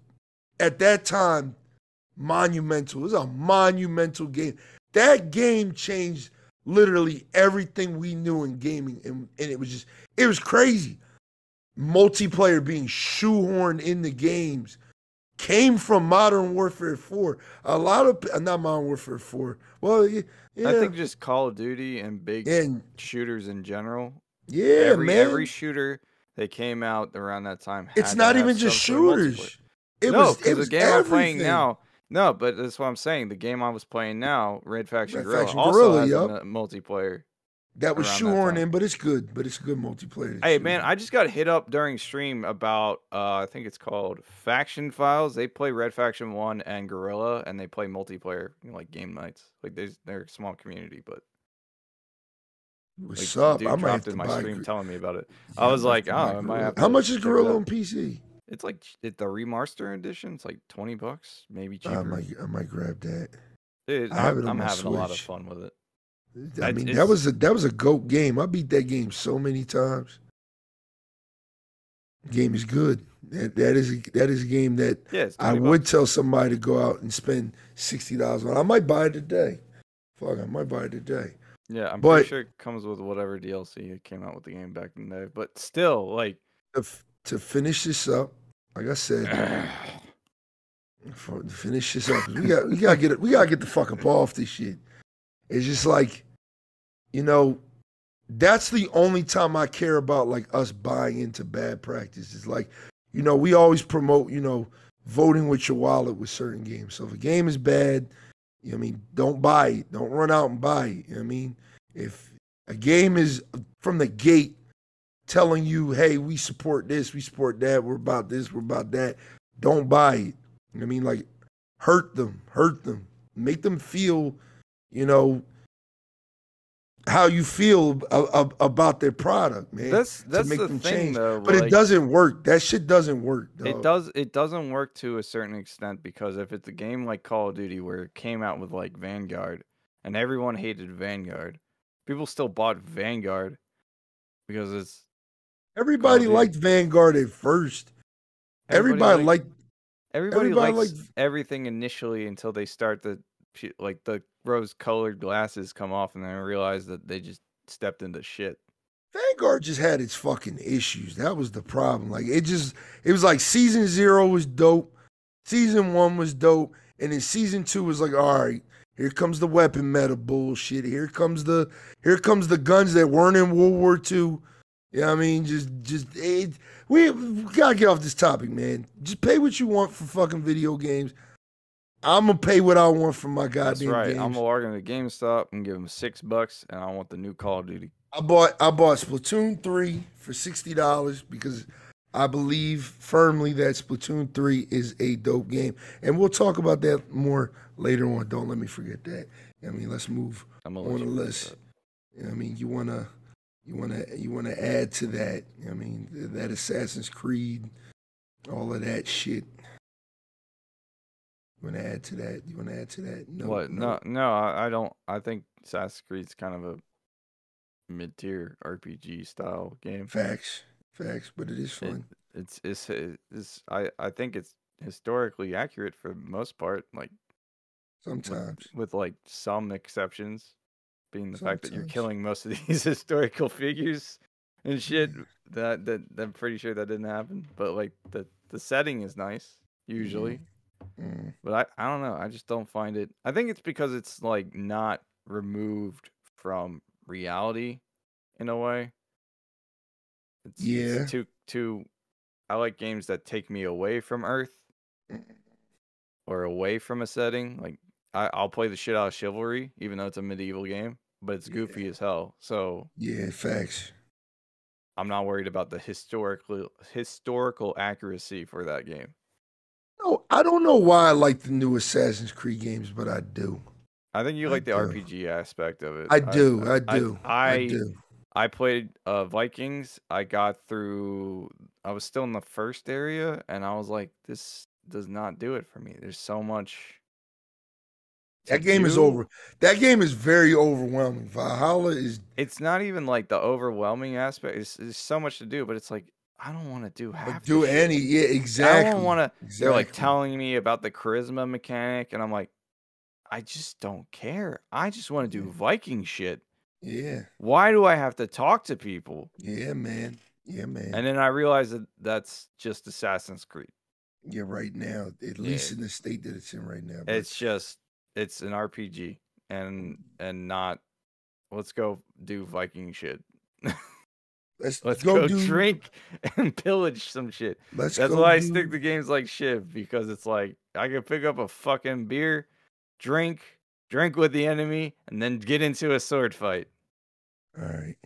at that time monumental. It was a monumental game. That game changed literally everything we knew in gaming and, and it was just it was crazy. Multiplayer being shoehorned in the games came from modern warfare 4 a lot of not modern warfare 4 well yeah, I think just Call of Duty and big and shooters in general. yeah every man every shooter that came out around that time. it's not even just some sort of multiplayer. shooters it no, was it because was the game I'm playing now. No, but that's what I'm saying. The game I was playing now, Red Faction Red Guerrilla, Faction also Guerrilla, has yup. a multiplayer. That was shoehorned in but it's good but it's good multiplayer Hey man, I just got hit up during stream about uh I think it's called Faction Files. They play Red Faction 1 and Guerrilla and they play multiplayer, you know, like game nights. Like there's they're a small community, but what's like, up dude i might dropped to in my stream Gor- telling me about it. Yeah, I was have like, oh, I might have how much is Guerrilla on pc It's like it, the remaster edition. It's like 20 bucks, maybe cheaper. I might, I might grab that. Dude, I have I'm, it on I'm my having a lot of fun with it. I mean, that was a that was a goat game. I beat that game so many times. Game is good. That, that is that is a game that Yeah, I 20 would bucks. tell somebody to go out and spend sixty dollars on. I might buy it today. Fuck, I might buy it today. Yeah, I'm but- pretty sure it comes with whatever DLC it came out with the game back in the day. But still, like, To, f- to finish this up, like I said, [SIGHS] for, to finish this up, we got we gotta get it. We gotta get the fuck up off this shit. It's just like, you know, that's the only time I care about like us buying into bad practices. Like, you know, we always promote, you know, voting with your wallet with certain games. So if a game is bad, you know I mean, don't buy it. Don't run out and buy it. You know what I mean? If a game is from the gate telling you, hey, we support this, we support that, we're about this, we're about that, don't buy it. You know what I mean? Like, hurt them, hurt them, make them feel, you know, how you feel a- a- about their product, man. that's that's make the them thing, change. though. but it doesn't work. That shit doesn't work. It does. It doesn't work to a certain extent because if it's a game like Call of Duty where it came out with like Vanguard and everyone hated Vanguard, people still bought Vanguard because it's Everybody liked Vanguard at first. Everybody, liked- liked. everybody, everybody likes liked- everything initially until they start the like the rose-colored glasses come off and then I realize that they just stepped into shit. Vanguard just had its fucking issues. That was the problem. Like it just, it was like season zero was dope, season one was dope, and then season two was like, all right, here comes the weapon meta bullshit. Here comes the, here comes the guns that weren't in World War II. You know what I mean? Just, just it, we, we gotta get off this topic, man. Just pay what you want for fucking video games. I'm gonna pay what I want for my goddamn. That's right. games. I'm gonna log into GameStop and give them six bucks, and I want the new Call of Duty. I bought I bought Splatoon three for sixty dollars because I believe firmly that Splatoon three is a dope game, and we'll talk about that more later on. Don't let me forget that. I mean, let's move on the list. that. You know I mean, you wanna you wanna you wanna add to that. You know what I mean, that Assassin's Creed, all of that shit. You wanna add to that? You wanna add to that? No, what? No, no, I, I don't. I think Assassin's Creed's kind of a mid-tier RPG style game. Facts, facts, but it is It- fun. it's it's it's I I think it's historically accurate for the most part. Like Sometimes. with like some exceptions, being the fact that you're killing most of [LAUGHS] these historical figures and shit. That that I'm pretty sure that didn't happen. But like the the setting is nice usually. Mm. But I, I don't know. I just don't find it. I think it's because it's like not removed from reality in a way. It's, it's Yeah. too too. I like games that take me away from Earth Mm. or away from a setting. Like I, I'll play the shit out of Chivalry, even though it's a medieval game, but it's goofy as hell. So Yeah, facts. I'm not worried about the historical historical accuracy for that game. No, I don't know why I like the new Assassin's Creed games, but I do. I think you I like the do. RPG aspect of it. I do. I, do. I, I do. I played uh, Vikings. I got through. I was still in the first area, and I was like, "This does not do it for me." There's so much. That game is over. That game is very overwhelming. Valhalla is It's not even like the overwhelming aspect. It's, there's so much to do, but it's like I don't want to do half. do shit. any. Yeah, I exactly. don't want to. They're like telling me about the charisma mechanic, and I'm like, I just don't care. I just want to do Yeah. Viking shit. Yeah, Why do I have to talk to people? yeah, man. Yeah, man. And then I realized that that's just Assassin's Creed. yeah, right now, at Yeah. least in the state that it's in right now. It's just it's an RPG and and not let's go do Viking shit. [LAUGHS] let's, Let's go, go, do. drink [LAUGHS] and pillage some shit. Let's That's why I stick to games like Shiv because it's like I can pick up a fucking beer, drink, drink with the enemy, and then get into a sword fight. All right.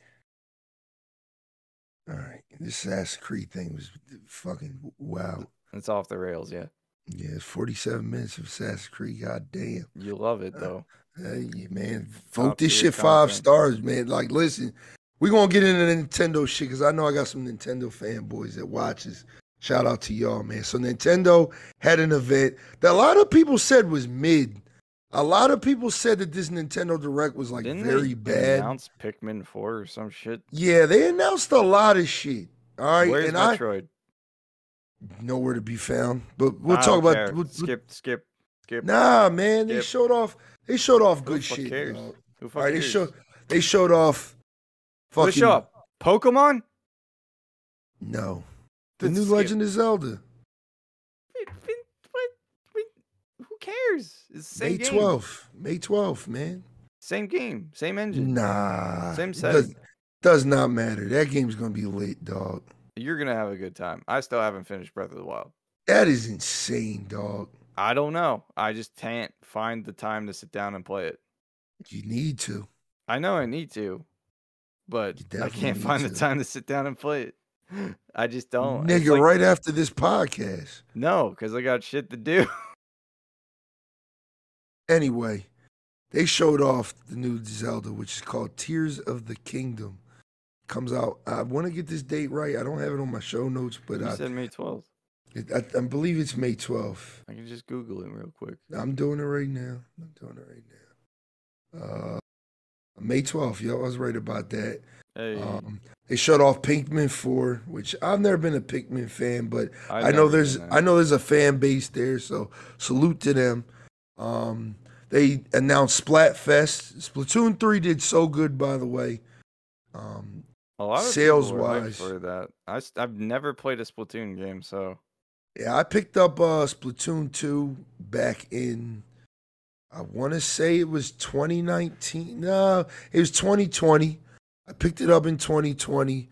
All right. This Assassin's Creed thing was fucking wow. It's off the rails, yeah. Yeah, it's 47 minutes of Assassin's Creed. God damn. You love Uh, it though. Hey, man, vote Top this shit five stars, man. Like, listen, we're gonna get into the Nintendo shit because I know I got some Nintendo fanboys that watches. Shout out to y'all, man. So Nintendo had an event that a lot of people said was mid. A lot of people said that this Nintendo Direct was like Didn't very they bad. announce Pikmin 4 or some shit? Yeah, they announced a lot of shit. All right, Where's and I Metroid? nowhere to be found. But we'll I talk about we'll- skip, skip, skip. Nah, man, they showed off. They showed off Who good shit. cares? dog. Who fuck All right, they cares? showed they showed off. Fucking show up? Pokemon? no, the new. Legend of Zelda, Wait, wait, what? Wait, who cares? It's the same May game. twelfth, May twelfth, man. Same game, same engine. Nah, Same setting. Does, does not matter. That game's gonna be late, dog. You're gonna have a good time. I still haven't finished Breath of the Wild. That is insane, dog. I don't know. I just can't find the time to sit down and play it. You need to. I know I need to, but I can't find the time to sit down and play it. [LAUGHS] I just don't. Nigga, like- right after this podcast. No, because I got shit to do. [LAUGHS] Anyway, they showed off the new Zelda, which is called Tears of the Kingdom. Comes out. I want to get this date right. I don't have it on my show notes, but you I, said May 12th. it, I, I believe it's May 12th. I can just Google it real quick. I'm doing it right now. I'm doing it right now. Uh, May 12th. Yo, I was right about that. Hey, Um, they shut off Pikmin 4, which I've never been a Pikmin fan, but I've I know there's. I know there's a fan base there, so salute to them. Um, they announced Splatfest. Splatoon 3 did so good, by the way. Um, a lot of sales people are hyped wise. for that. I I've never played a Splatoon game, so yeah, I picked up uh, Splatoon 2 back in, I want to say it was 2019. No, it was 2020. I picked it up in 2020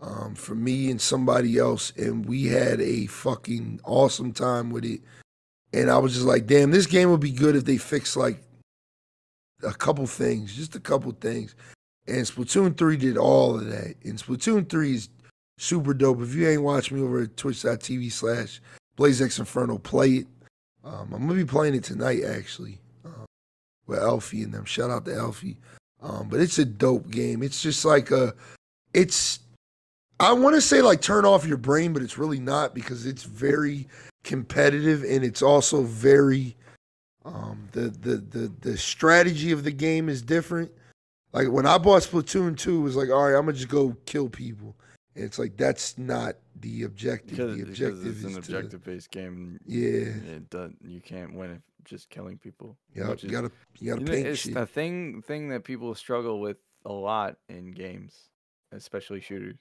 um, for me and somebody else, and we had a fucking awesome time with it. And I was just like, damn, this game would be good if they fixed like a couple things, just a couple things. And Splatoon 3 did all of that. And Splatoon 3 is super dope. If you ain't watched me over at twitch.tv slash BlazeX Inferno, play it. Um, I'm going to be playing it tonight, actually, with Elfie and them. Shout out to Elfie. Um, but it's a dope game. It's just like a, it's, I want to say like turn off your brain, but it's really not because it's very competitive and it's also very, um, the, the, the, the strategy of the game is different. Like when I bought Splatoon 2, it was like, all right, I'm going to just go kill people. And it's like, that's not the objective. because, the because it's is an objective-based game. yeah, It does, you can't win if just killing people. yeah, you gotta, you gotta You know, paint it's shit. the thing thing that people struggle with a lot in games, especially shooters.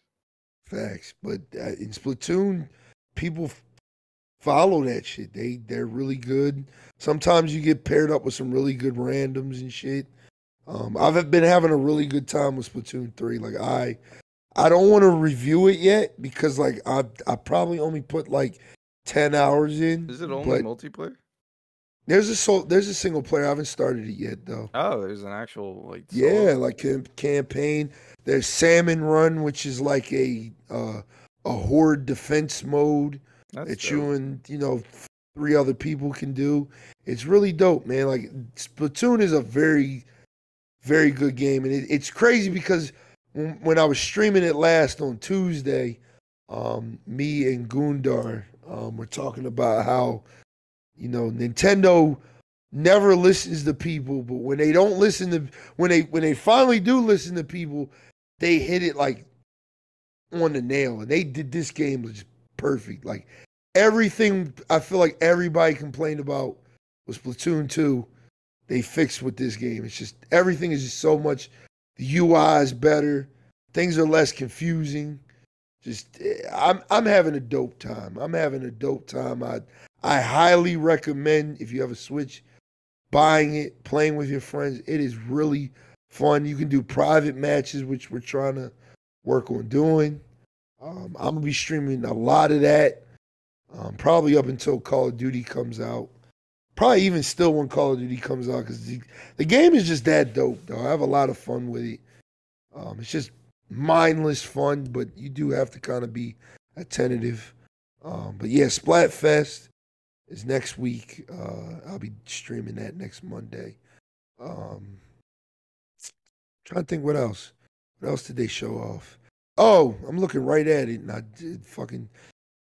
Facts, but uh, in Splatoon, people f- follow that shit. They they're really good. Sometimes you get paired up with some really good randoms and shit. Um, I've been having a really good time with Splatoon three. Like I, I don't want to review it yet because like I I probably only put like ten hours in. Is it only but multiplayer? There's a so there's a single player. I haven't started it yet though. Oh, there's an actual like. Yeah, like cam- campaign. There's Salmon Run, which is like a uh, a horde defense mode that's that dope. you and you know three other people can do. It's really dope, man. Like Splatoon is a very very good game, and it, it's crazy because when, when I was streaming it last on Tuesday, um, me and Gundar um, were talking about how you know Nintendo never listens to people, but when they don't listen to when they when they finally do listen to people, they hit it like on the nail, and they did this game was perfect. Like everything, I feel like everybody complained about was Splatoon two. They fixed with this game. It's just everything is just so much. The UI is better. Things are less confusing. Just eh, I'm I'm having a dope time. I'm having a dope time. I I highly recommend if you have a Switch, buying it, playing with your friends. It is really fun. You can do private matches, which we're trying to work on doing. Um, I'm gonna be streaming a lot of that, um, probably up until Call of Duty comes out. Probably even still when Call of Duty comes out because the, the game is just that dope. Though I have a lot of fun with it. Um, it's just mindless fun, but you do have to kind of be attentive. Um, but yeah, Splatfest is next week. Uh, I'll be streaming that next Monday. Um, trying to think what else. What else did they show off? Oh, I'm looking right at it, and I did fucking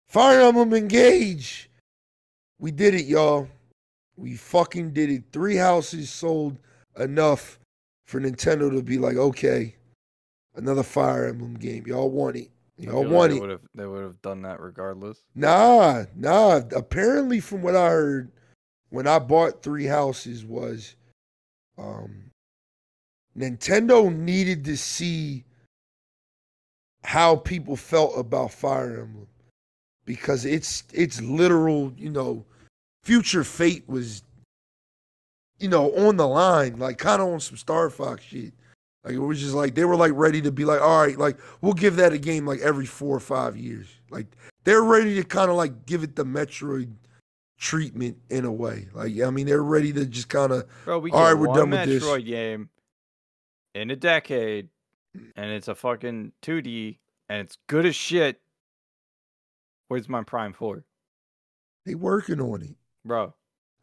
Fire Emblem Engage. We did it, y'all. We fucking did it. Three houses sold enough for Nintendo to be like, okay, another Fire Emblem game. Y'all want it. Y'all like they would have they would have done that regardless. Nah, nah. Apparently, from what I heard, when I bought three houses, was um, Nintendo needed to see how people felt about Fire Emblem because it's it's literal. You know, future fate was, you know, on the line, like kind of on some Star Fox shit. Like it was just like they were like ready to be like, all right, like we'll give that a game like every four or five years. Like they're ready to kind of like give it the Metroid treatment in a way. Like I mean, they're ready to just kind of All right, we're one done with this. Metroid game in a decade, and it's a fucking 2D, and it's good as shit. Where's my Prime 4? they working on it. Bro,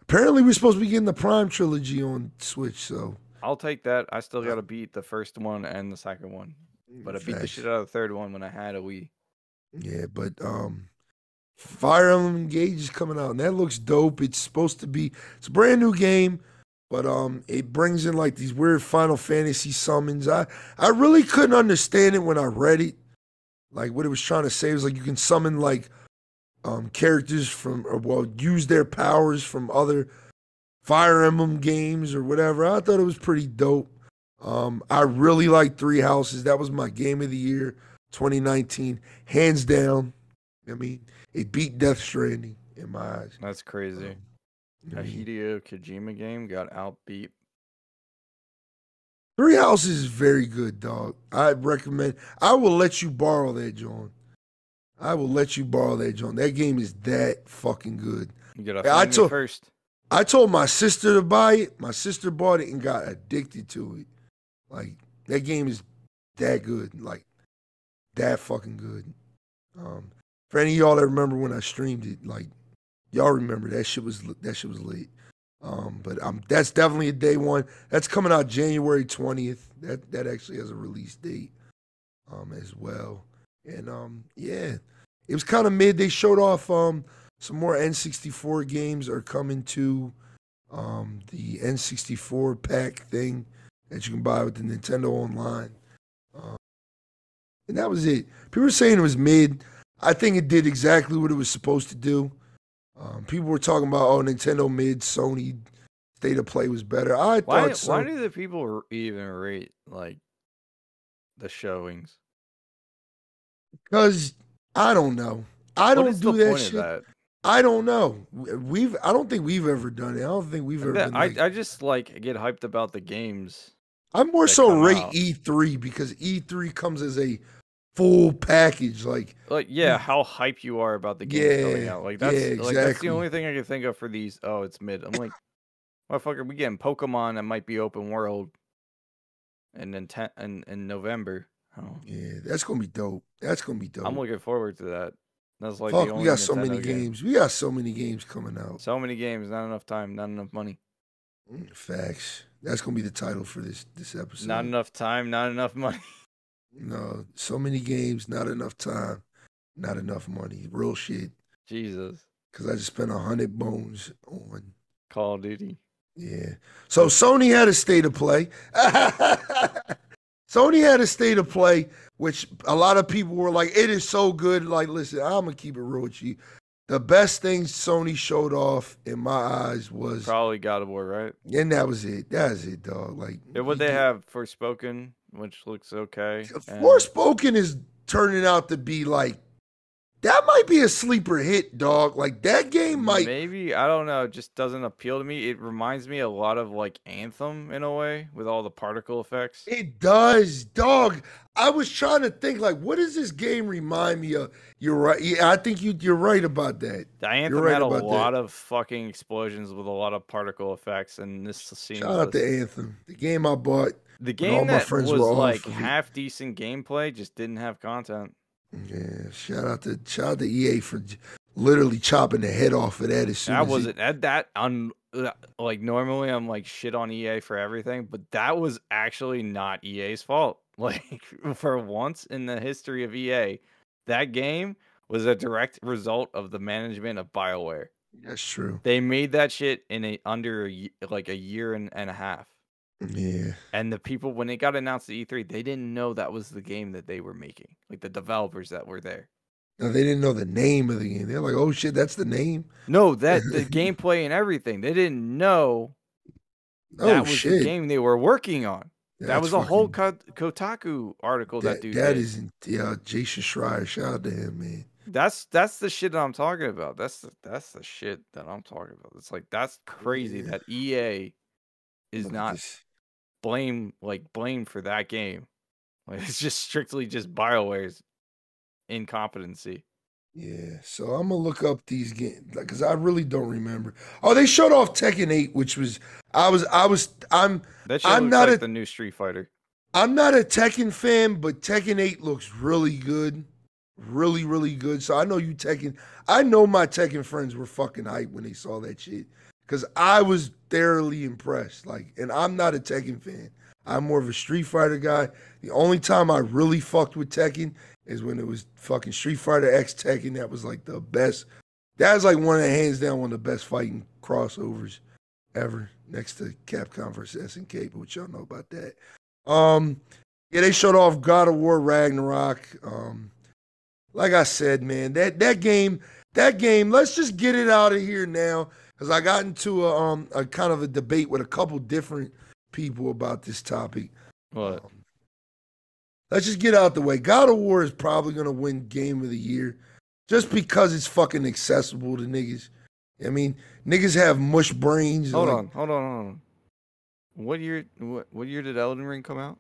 Apparently, we're supposed to be getting the Prime trilogy on Switch. So I'll take that. I still got to beat the first one and the second one. But I beat the shit out of the third one when I had a Wii. Yeah, but um Fire Emblem Engage is coming out and that looks dope. It's supposed to be it's a brand new game, but um it brings in like these weird Final Fantasy summons. I I really couldn't understand it when I read it. Like what it was trying to say was like you can summon like um characters from or well use their powers from other Fire Emblem games or whatever. I thought it was pretty dope. Um I really like Three Houses. That was my game of the year 2019 hands down. I mean, it beat Death Stranding in my eyes. That's crazy. Um, I A Hideo Kojima game got outbeat. Three Houses is very good, dog. I recommend. I will let you borrow that, John. I will let you borrow that, John. That game is that fucking good. You gotta I find told- first. I told my sister to buy it. My sister bought it and got addicted to it. Like that game is that good. Like that fucking good. Um, for any of y'all that remember when I streamed it, like y'all remember that shit was that shit was lit. Um, but um, that's definitely a day one. That's coming out January twentieth. That that actually has a release date, um, as well. And um, yeah, it was kind of mid. They showed off um some more N64 games are coming to um, the N64 pack thing that you can buy with the Nintendo Online. Um, and that was it. People were saying it was mid. I think it did exactly what it was supposed to do. Um, people were talking about, oh, Nintendo mid, Sony state of play was better. I Why, thought so. why do the people even rate like the showings? Because I don't know. I What don't do that shit. that? I don't know. We've. I don't think we've ever done it. I don't think we've ever. I, like, I just like get hyped about the games. I'm more so rate out. E3 because E3 comes as a full package. Like, Like, yeah, how hype you are about the games coming Mm. Out. Like that's yeah, like that's the only thing I can think of for these. Oh, it's mid. I'm like, motherfucker, we getting Pokemon that might be open world, and then ten in, in November. Oh, yeah, that's gonna be dope. That's gonna be dope. I'm looking forward to that. That's like Fuck, we got so many Nintendo game. games. We got so many games coming out. So many games, not enough time, not enough money, Mm, Facts. That's gonna be the title for this this episode. not enough time, not enough money. [LAUGHS] No, so many games, not enough time, not enough money. Real shit. Jesus, Cause I just spent a hundred bones on Call of Duty. Yeah. So Sony had a state of play. [LAUGHS] Sony had a state of play, which a lot of people were like, it is so good. Like, listen, I'm gonna keep it real with you. The best thing Sony showed off in my eyes was Probably God of War, right? and that was it. That was it, dog. Like And what they get- have Forspoken, which looks okay. and- Forspoken is turning out to be like that might be a sleeper hit, dog. Like that game might Maybe I don't know. It just doesn't appeal to me. It reminds me a lot of like Anthem in a way, with all the particle effects. It does, dog. I was trying to think, like, what does this game remind me of? You're right. Yeah, I think you you're right about that. The Anthem right had a about that. lot of fucking explosions with a lot of particle effects, and this seems Shout out to Anthem, the game I bought. the all game my that friends was were like half decent gameplay just didn't have content. Yeah, shout out to shout out to EA for j- literally chopping the head off of that as soon That as wasn't that that un uh, like normally I'm like shit on EA for everything, but that was actually not EA's fault. [LAUGHS] Like for once in the history of EA, that game was a direct result of the management of BioWare. That's true. They made that shit in a under a, like a year and, and a half. Yeah. And the people when it got announced at E3, they didn't know that was the game that they were making. Like the developers that were there. No, they didn't know the name of the game. They're like, "Oh shit, that's the name." No, that the [LAUGHS] gameplay and everything. They didn't know Oh that was shit. the game they were working on. that was a whole fucking- Ko- Kotaku article that, that, dude that is yeah, Jason Schreier. Shout out to him, man. That's that's the shit that I'm talking about. That's the, that's the shit that I'm talking about. It's like that's crazy Yeah. that EA is not this. Blame like blame for that game. [LAUGHS] Like it's just strictly just BioWare's incompetency. Yeah, so I'm gonna look up these games because I really don't remember. Oh, they showed off Tekken 8, which was I was I was I'm That I'm not like a- the new Street Fighter. I'm not a Tekken fan, but Tekken 8 looks really good. Really, really good. So I know you Tekken. I know my Tekken friends were fucking hyped when they saw that shit. Cause I was thoroughly impressed. Like, and I'm not a Tekken fan. I'm more of a Street Fighter guy. The only time I really fucked with Tekken is when it was fucking Street Fighter X Tekken. That was like the best. That was like one of the hands down one of the best fighting crossovers ever. Next to Capcom versus SNK, but y'all know about that. Um, yeah, they showed off God of War Ragnarok. Um, like I said, man, that that game, that game. Let's just get it out of here now, because I got into a um a kind of a debate with a couple different people about this topic. What? Um, let's just get out the way. God of War is probably gonna win Game of the Year, just because it's fucking accessible to niggas. I mean, niggas have mush brains. Hold like, on, hold on, hold on. What year? What what year did Elden Ring come out?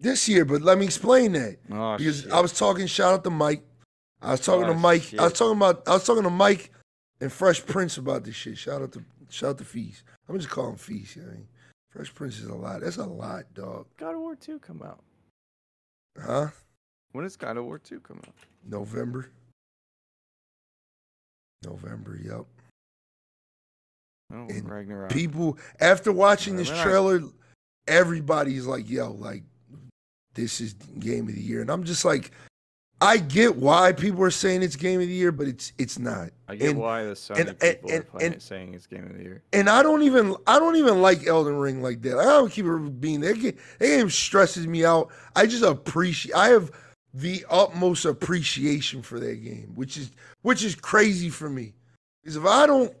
This year, but let me explain that. Oh because shit. I was talking. Shout out to Mike. I was talking Oh, to Mike. I was talking about. I was talking to Mike and Fresh Prince about this shit. Shout out to shout out to Feast. I'm just calling Feast. You know I mean? Fresh Prince is a lot. That's a lot, dog. God of War two come out. Huh? When does God of War two come out? November. November. Yep. Oh, And Ragnarok. People after watching this trailer, everybody's like, "Yo, like this is game of the year," and I'm just like. I get why people are saying it's game of the year, but it's it's not. I get and- why the Sony and- people and- are playing and- saying it's game of the year. and I don't even I don't even like Elden Ring like that. I don't keep it being that game, that game stresses me out. I just appreciate I have the utmost appreciation for that game, which is which is crazy for me. Because if I don't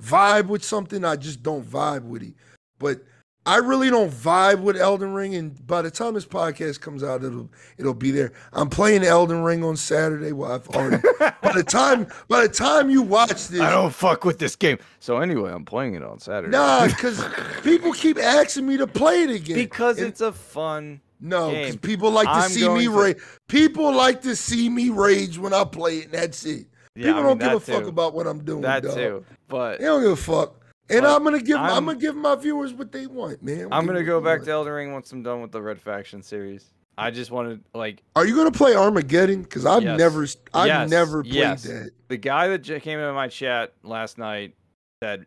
vibe with something, I just don't vibe with it. But I really don't vibe with Elden Ring, and by the time this podcast comes out, it'll it'll be there. I'm playing Elden Ring on Saturday. Well, I've already by the time by the time you watch this, I don't fuck with this game. So anyway, I'm playing it on Saturday. Nah, [LAUGHS] because people keep asking me to play it again. because And- it's a fun. no, because people like to I'm see me to- rage. People like to see me rage when I play it, and that's it. Yeah, people I don't mean, give a that fuck about what I'm doing. that dog. too. But They don't give a fuck. And I'm gonna give I'm, I'm- gonna give my viewers what they want, man. I'm Give gonna go back want. to Elden Ring once I'm done with the Red Faction series. I just wanted like Are you gonna play Armageddon? Because I've Yes. never I've Yes. never played Yes. that. the guy that came into my chat last night said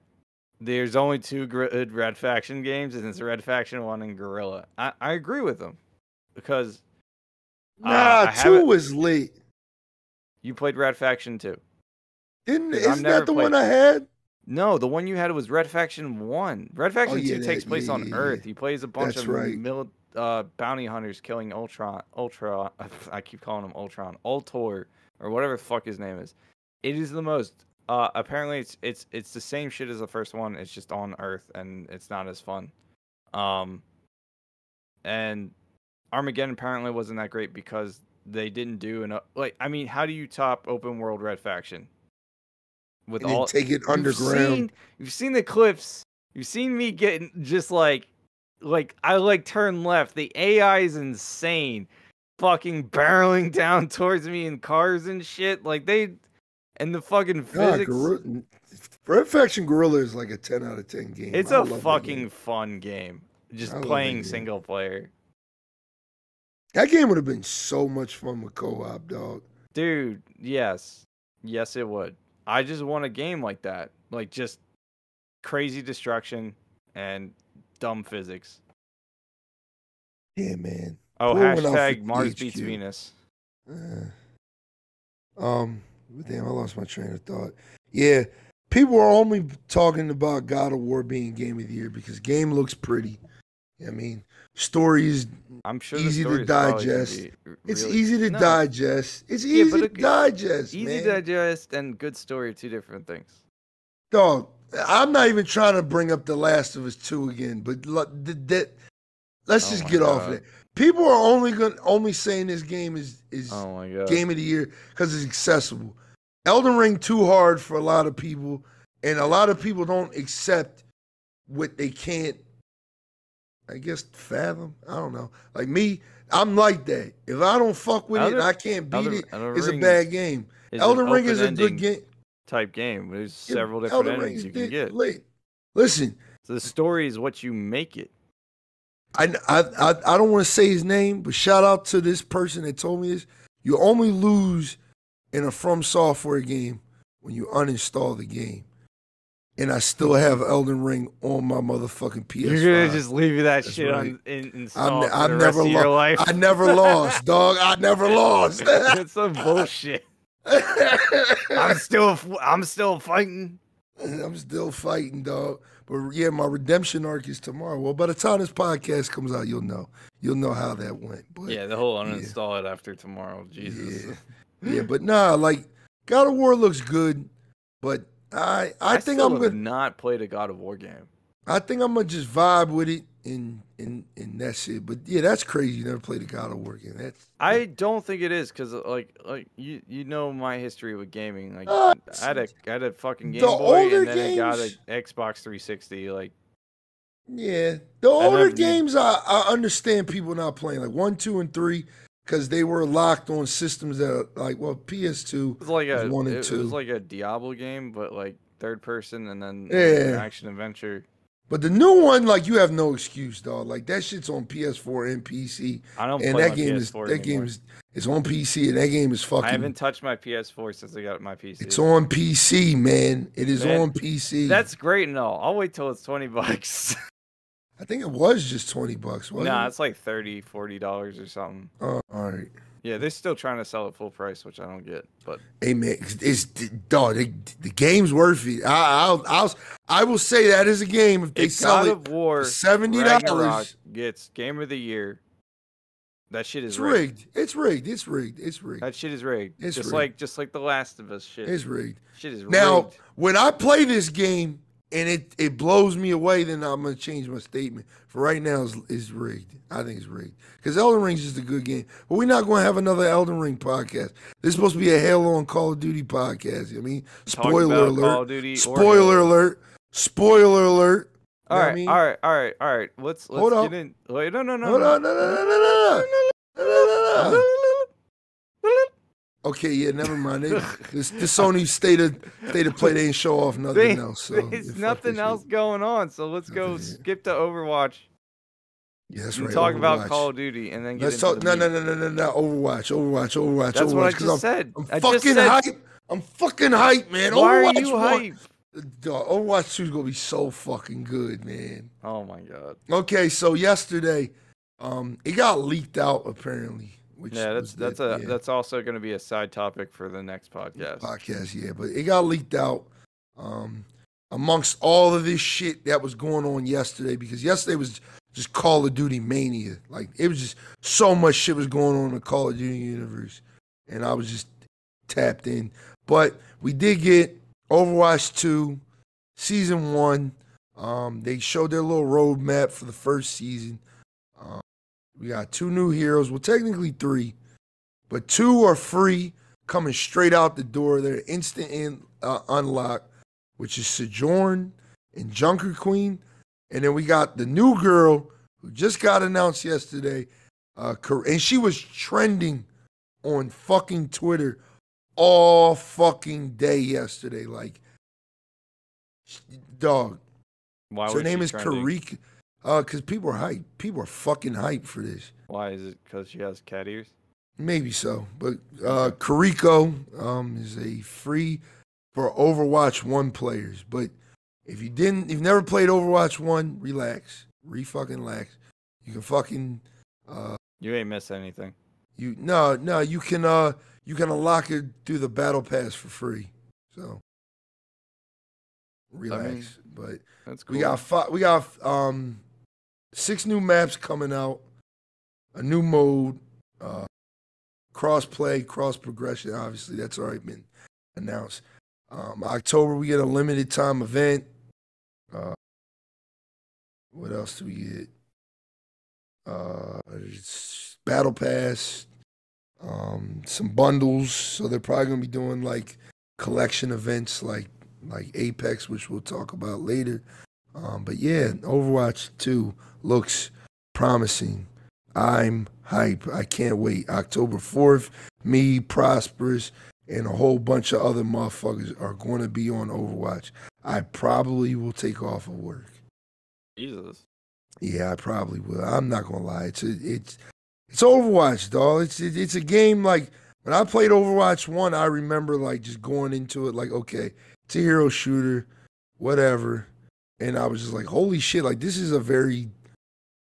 there's only two good Red Faction games, and it's Red Faction One and Guerrilla. I, I agree with him because Uh, Nah, haven't- two was late. you played Red Faction Two. Didn't isn't that the one I had? No, the one you had was Red Faction One. Red Faction Oh, yeah, Two takes place yeah, on yeah. Earth. He plays a bunch That's of right. mil- uh, bounty hunters killing Ultron. Ultra. [LAUGHS] I keep calling him Ultron. Ultor or whatever the fuck his name is. It is the most. Uh, apparently, it's it's it's the same shit as the first one. It's just on Earth, and it's not as fun. Um, and Armageddon apparently wasn't that great because they didn't do enough. Like, I mean, how do you top open world Red Faction? With And all take it You've underground. seen, you've seen the clips. You've seen me getting just like, like I like turn left. The AI is insane, fucking barreling [LAUGHS] down towards me in cars and shit. Like they, and the fucking God, physics. Guerrilla, Red Faction Guerrilla is like a ten out of ten game. it's I a fucking game. fun game. Just I playing game. single player, That game would have been so much fun with co-op, dog. dude. Yes, yes, it would. I just want a game like that, like just crazy destruction and dumb physics. Yeah, man. Oh, Pour one out for hashtag Mars THQ. beats Venus. Uh, um, damn, I lost my train of thought. Yeah, people are only talking about God of War being game of the year because game looks pretty. I mean, stories I'm sure Easy the to stories probably can digest. be r- It's easy to No, digest. It's easy but to digest, Easy man. to digest and good story are two different things. Dog, I'm not even trying to bring up The Last of Us 2 again, but lo- th- that, let's Oh just my get off God. of it. People are only going only saying this game is is Oh my god. game of the year because it's accessible. Elden Ring too hard for a lot of people, and a lot of people don't accept what they can't. I guess fathom. I don't know. Like me, I'm like that. If I don't fuck with it, I can't beat Elden- it. Elden It's a bad game. Elden Ring is a good game. type game. There's Yeah, several different Elden endings you can get. lit. Listen, So the story is what you make it. I, I, I, I don't want to say his name, but shout out to this person that told me this. You only lose in a FromSoftware game when you uninstall the game. And I still have Elden Ring on my motherfucking PS5. [LAUGHS] You're gonna just leave that That's shit right. on in, installed ne- for I've the never rest of your life. I never lost, [LAUGHS] dog. I never lost. [LAUGHS] It's some bullshit. I'm still I'm still fighting. I'm still fighting, dog. But yeah, my redemption arc is tomorrow. Well, by the time this podcast comes out, you'll know. You'll know how that went. But Yeah, the whole uninstall it after tomorrow. Jesus. Yeah. yeah, but nah, like God of War looks good, but I I, think still I'm gonna not play the God of War game. I think I'm gonna just vibe with it and and and that's it. But yeah, that's crazy. You never played a God of War game. That's I don't think it is because like like you you know my history with gaming. Like Uh, I had a I had a fucking the Game Boy and then I got an Xbox 360. Like yeah. The older never games, I I understand people not playing like one, two, and three because they were locked on systems that are like well PS2. it was like a one and it, it two. was like a Diablo game, but like third person and then Yeah. action adventure. But the new one, like you have no excuse, dog. Like that shit's on PS4 and PC, I don't and play that game PS4 is that anymore. game is it's on PC, and that game is fucking. I haven't touched my PS4 since I got my PC. It's on PC, man. It is Man, on PC. That's great and all. I'll wait till it's 20 bucks. [LAUGHS] I think it was just twenty bucks. Wasn't nah, it? it's like 30 40 dollars or something. Oh, all right. Yeah, they're still trying to sell it full price, which I don't get. But Hey man, it's, dog. The, the game's worth it. I, I'll, I'll, I will say that is a game if they if sell God it of War for seventy dollars. gets Game of the Year, that shit is It's rigged. rigged. It's rigged. It's rigged. It's rigged. That shit is rigged. It's just rigged. like just like the Last of Us shit. It's rigged. shit is Now, rigged. when I play this game and it, it blows me away, then I'm gonna change my statement. For right now, it's, it's rigged. I think it's rigged because Elden Ring's just a good game. But we're not going to have another Elden Ring podcast. This is supposed to be a Halo and Call of Duty podcast. I mean, spoiler alert. Call of Duty Spoiler alert. Spoiler alert. All what I right, mean? all right, all right, all right. Let's let's Hold get up. in. Wait, no, no, no, Hold no. on. No, no, no, no, no, no, no, no, no, no. Okay, yeah, never mind. They, this, the Sony state of state of play, they ain't show off nothing They- else. So There's nothing else shit. going on, so let's go skip to Overwatch Yeah, that's right. talk about Call of Duty, and then get Let's into talk. No, no, no, no, no, no. Overwatch, Overwatch, Overwatch, That's Overwatch. what I just I'm, said. I'm I fucking said. hype. I'm fucking hype, man. Why are you hype? Dog, Overwatch 2 is gonna be so fucking good, man. Oh my god. Okay, so yesterday, um, it got leaked out apparently. Which Yeah, that's that's that- a yeah, that's also going to be a side topic for the next podcast. podcast, yeah, but it got leaked out. Um, amongst all of this shit that was going on yesterday, because yesterday was just Call of Duty mania. Like it was just so much shit was going on in the Call of Duty universe, and I was just tapped in. But we did get Overwatch 2, season one. Um, they showed their little roadmap for the first season. We got two new heroes. Well, technically three, but two are free, coming straight out the door. They're instant in, uh, unlock, which is Sojourn and Junker Queen. And then we got the new girl who just got announced yesterday. Uh, and she was trending on fucking Twitter all fucking day yesterday. Like, dog. Why her was name is trending? Karik. Uh, cause people are hype. People are fucking hype for this. Why is it because she has cat ears? Maybe so, but uh, Kiriko um, is a free for Overwatch One players. But if you didn't, you've never played Overwatch One, relax, re fucking relax. You can fucking uh, You ain't miss anything. you no no you can uh you can unlock it through the battle pass for free. So relax. mean, but That's cool. we got fi- we got um six new maps coming out, a new mode, uh, cross play, cross progression. Obviously, that's already been announced. Um, October we get a limited time event. Uh, what else do we get? Uh, Battle Pass, um, some bundles. So they're probably gonna be doing like collection events, like like Apex, which we'll talk about later. Um, but yeah, Overwatch 2 looks promising. I'm hype. I can't wait. October 4th, me, Prosperous, and a whole bunch of other motherfuckers are going to be on Overwatch. I probably will take off of work. Jesus. Yeah, I probably will. I'm not gonna lie. It's a, it's it's Overwatch, dog. It's it, it's a game like when I played Overwatch one. I remember like just going into it like, okay, it's a hero shooter, whatever, and I was just like, holy shit! Like this is a very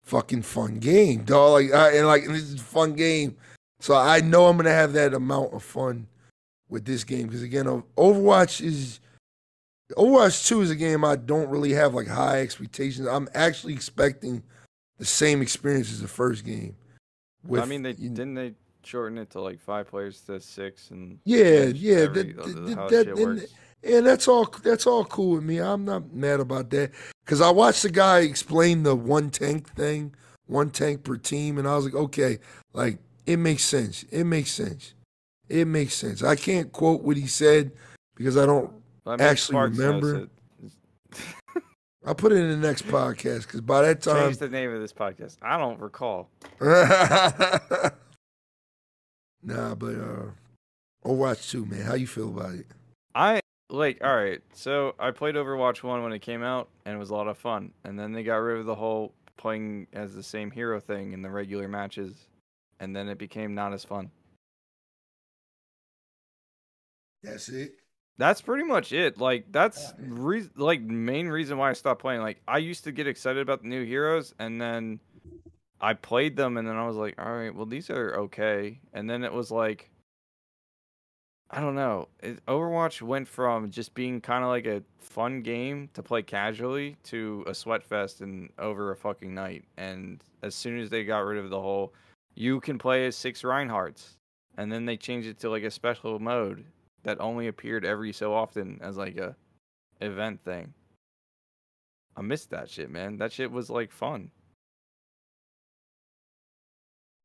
fucking fun game, dog. Like I, and like and this is a fun game, so I know I'm gonna have that amount of fun with this game because again, Overwatch is Overwatch 2 is a game I don't really have like high expectations. I'm actually expecting the same experience as the first game. I mean, they didn't they shorten it to like five players to six and yeah, yeah, every, that, that, that- shit and- that's all. That's all cool with me. I'm not mad about that because I watched the guy explain the one tank thing, one tank per team, and I was like, okay, like it makes sense. It makes sense. It makes sense. I can't quote what he said because I don't I mean, actually Sparks remember. I'll put it in the next podcast because by that time, Change the name of this podcast. I don't recall. [LAUGHS] nah, but uh, Overwatch 2, man. How you feel about it? I like all right. So I played Overwatch one when it came out, and it was a lot of fun. And then they got rid of the whole playing as the same hero thing in the regular matches, and then it became not as fun. That's it. That's pretty much it. Like that's re- like main reason why I stopped playing. Like I used to get excited about the new heroes, and then I played them, and then I was like, all right, well these are okay. And then it was like, I don't know. It, Overwatch went from just being kind of like a fun game to play casually to a sweat fest and over a fucking night. And as soon as they got rid of the whole, you can play as six Reinhardts, and then they changed it to like a special mode that only appeared every so often as like a event thing. I missed that shit, man. That shit was like fun.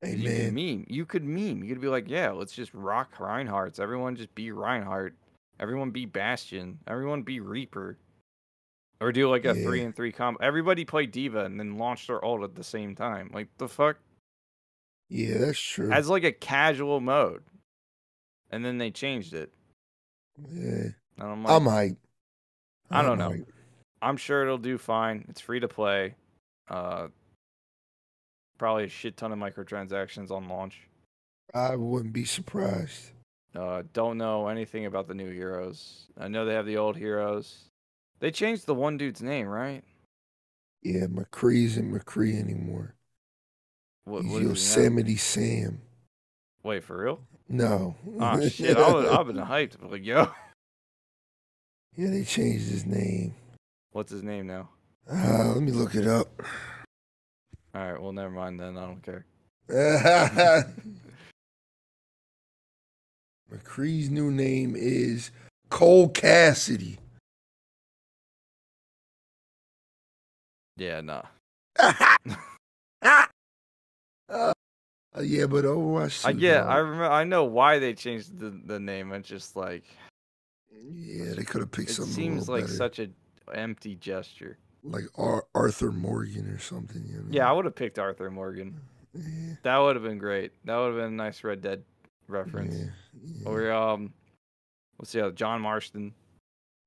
You could meme. You could meme. You could be like, yeah, let's just rock Reinhardts. Everyone just be Reinhardt. Everyone be Bastion. Everyone be Reaper. Or do like a three and three combo. Everybody play D.Va and then launch their ult at the same time. Like the fuck? Yeah, that's true. As like a casual mode. And then they changed it. yeah. And I'm like, I'm hype. I don't I'm know. hype. I'm sure it'll do fine. It's free to play. Uh, probably a shit ton of microtransactions on launch. I wouldn't be surprised. Uh, don't know anything about the new heroes. I know they have the old heroes. They changed the one dude's name, right? Yeah, McCree isn't McCree anymore. What, what is his name? Yosemite Sam. Wait, for real? No. Oh [LAUGHS] shit! I I've been hyped. I'm like, yo, yeah, they changed his name. what's his name now? Uh, let me look it up. All right, well, never mind then. I don't care. [LAUGHS] McCree's new name is Cole Cassidy. Yeah, nah. [LAUGHS] Uh, yeah, but Overwatch 2. I get. I remember. I know why they changed the the name. It's just like Yeah, they could have picked it something. seems like better. such a empty gesture. Like Ar- Arthur Morgan or something. You know? Yeah, I would have picked Arthur Morgan. yeah, That would have been great. That would have been a nice Red Dead reference. yeah, yeah. Or um, let's see, uh, John Marston.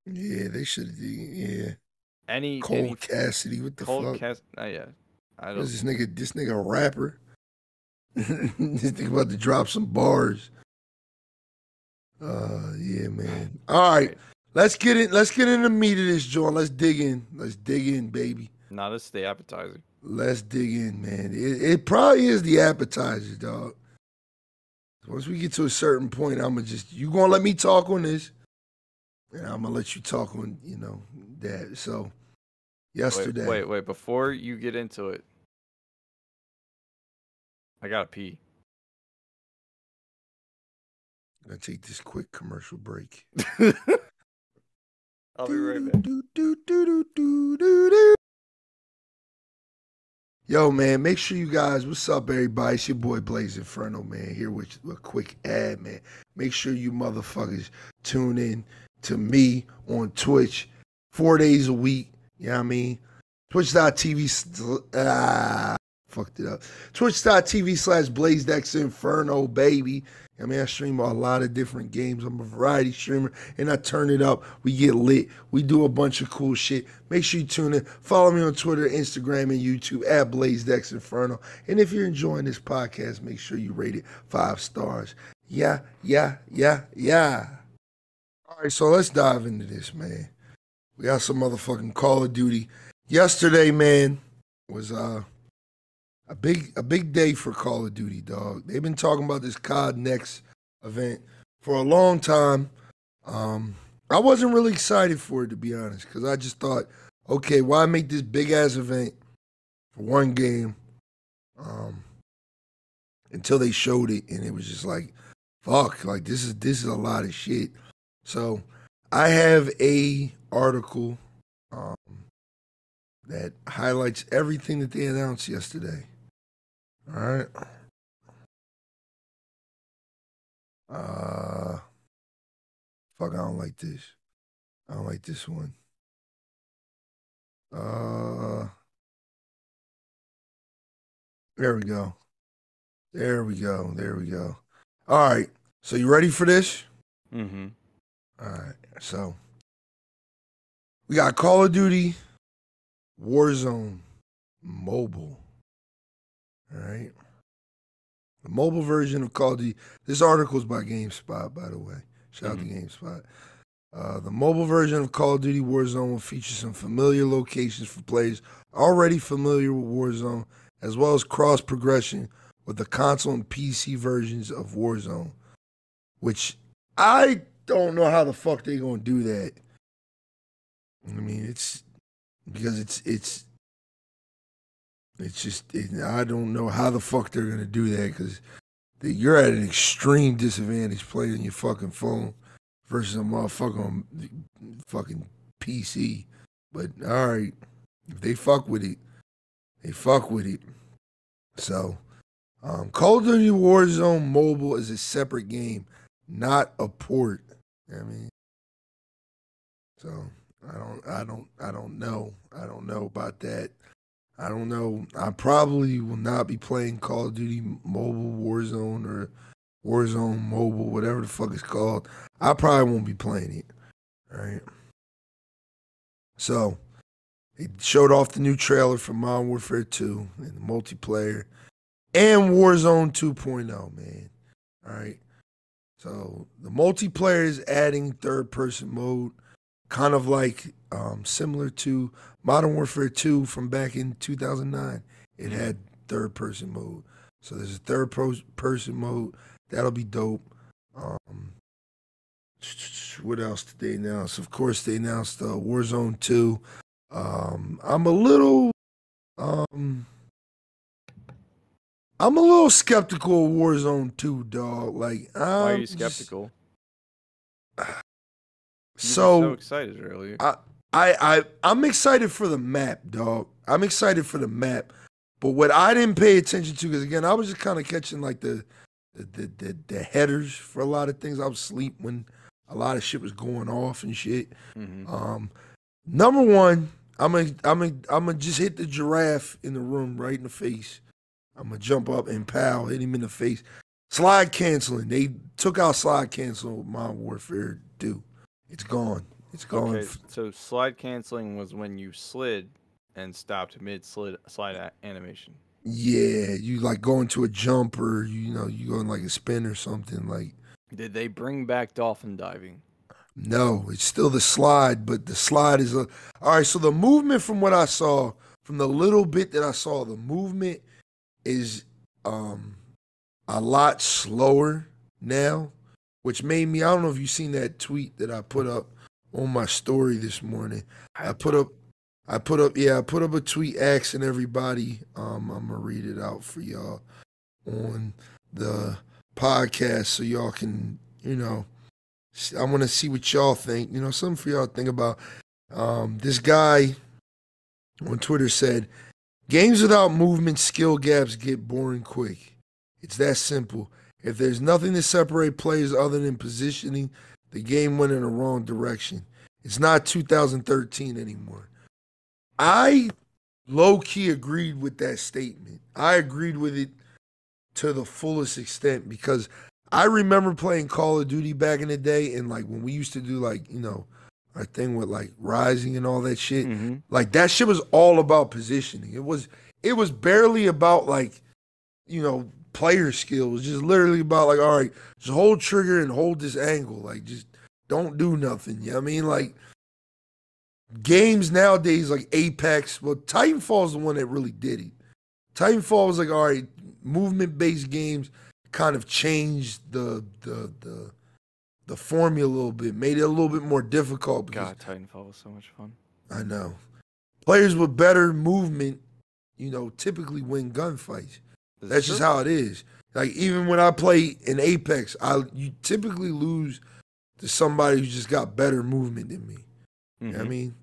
Yeah, they should. Yeah, Any Cole any Cassidy. What the cold fuck? cast? Uh, yeah, I don't. this nigga? This nigga a rapper? [LAUGHS] this nigga about to drop some bars. Uh, yeah, man. All right, let's get in. Let's get in the meat of this joint. Let's dig in. Let's dig in, baby. Not a stay appetizer. Let's dig in, man. It, it probably is the appetizer, dog. Once we get to a certain point, I'm gonna just you gonna let me talk on this, and I'm gonna let you talk on you know that. So Wait, yesterday, wait, wait. Before you get into it, I gotta pee. I'm gonna take this quick commercial break. [LAUGHS] I'll be right back. [LAUGHS] Yo, man, make sure you guys, what's up, everybody? It's your boy Blaze Inferno, man, here with a quick ad, man. Make sure you motherfuckers tune in to me on Twitch four days a week. You know what I mean? Twitch.tv, ah, fucked it up. Twitch.tv slash BlazeDex Inferno, baby. I mean, I stream a lot of different games. I'm a variety streamer, and I turn it up. We get lit. We do a bunch of cool shit. Make sure you tune in. Follow me on Twitter, Instagram, and YouTube at BlazeDex Inferno. And if you're enjoying this podcast, make sure you rate it five stars. Yeah, yeah, yeah, yeah. All right, so let's dive into this, man. We got some motherfucking Call of Duty. Yesterday, man, was uh a big a big day for Call of Duty, dog. They've been talking about this COD Next event for a long time. Um, I wasn't really excited for it to be honest, because I just thought, okay, why make this big ass event for one game? Um, until they showed it, and it was just like, fuck, like this is this is a lot of shit. So I have a article um, that highlights everything that they announced yesterday. All right. Uh, fuck, I don't like this. I don't like this one. Uh, there we go. There we go. There we go. All right. So you ready for this? Mm-hmm. All right. So we got Call of Duty Warzone Mobile. All right. The mobile version of Call of Duty. This article is by GameSpot, by the way. Shout out to GameSpot. Uh, the mobile version of Call of Duty Warzone will feature some familiar locations for players already familiar with Warzone, as well as cross progression with the console and PC versions of Warzone, which I don't know how the fuck they're gonna do that. I mean, it's because it's it's it's just it, I don't know how the fuck they're gonna do that because you're at an extreme disadvantage playing your fucking phone versus a motherfucker on fucking PC. But all right, if they fuck with it, they fuck with it. So, um, Call of Duty Warzone Mobile is a separate game, not a port. I mean, so I don't, I don't, I don't know. I don't know about that. I don't know. I probably will not be playing Call of Duty Mobile Warzone or Warzone Mobile, whatever the fuck it's called. I probably won't be playing it. All right. So they showed off the new trailer for Modern Warfare 2 and the multiplayer and Warzone 2.0, man. All right. So the multiplayer is adding third person mode, kind of like um, similar to Modern Warfare 2 from back in 2009. It had third person mode. So there's a third pro- person mode. That'll be dope. Um, what else did they announce? Of course, they announced uh, Warzone 2. Um, I'm a little. Um, I'm a little skeptical of Warzone 2, dog. Like, I'm Why are you just- skeptical? [SIGHS] Were so, so excited earlier. I, I, I, I'm excited for the map, dog. I'm excited for the map. But what I didn't pay attention to, because again, I was just kind of catching like the, the, the, the, the headers for a lot of things. I was asleep when a lot of shit was going off and shit. hmm Um, number one, I'm gonna, I'm gonna, I'm gonna just hit the giraffe in the room right in the face. I'm gonna jump up and pow, hit him in the face. Slide canceling. They took out slide cancel. with Modern Warfare 2. It's gone. It's gone. Okay, so slide canceling was when you slid and stopped mid slid slide a- animation. Yeah, you like go into a jump or you, know you go in like a spin or something. Like Did they bring back dolphin diving? no, it's still the slide, but the slide is a. All right, so the movement from what I saw, from the little bit that I saw, the movement is um a lot slower now, which made me. I don't know if you've seen that tweet that I put up on my story this morning. I put up. I put up, yeah, I put up a tweet asking everybody. Um, I'm gonna read it out for y'all. on the podcast so y'all can, you know, I want to see what y'all think. You know, something for y'all to think about. Um, this guy on Twitter said, Games without movement skill gaps get boring quick. It's that simple. If there's nothing to separate players other than positioning, the game went in the wrong direction. It's not 2013 anymore. I low key agreed with that statement. I agreed with it to the fullest extent because I remember playing Call of Duty back in the day and like when we used to do like, you know, our thing with like rising and all that shit. Mm-hmm. Like that shit was all about positioning. It was it was barely about like, you know, player skill. It was just literally about like, all right, just hold trigger and hold this angle. Like just don't do nothing. You know what I mean? Like games nowadays like Apex, well, Titanfall Titanfall's the one that really did it. Titanfall was like, all right, movement based games kind of changed the the the the formula a little bit, made it a little bit more difficult because God, Titanfall was so much fun. I know. Players with better movement, you know, typically win gunfights. This That's just how it is. Like even when I play in Apex, I you typically lose to somebody who's just got better movement than me. You know what I Mhm. mean?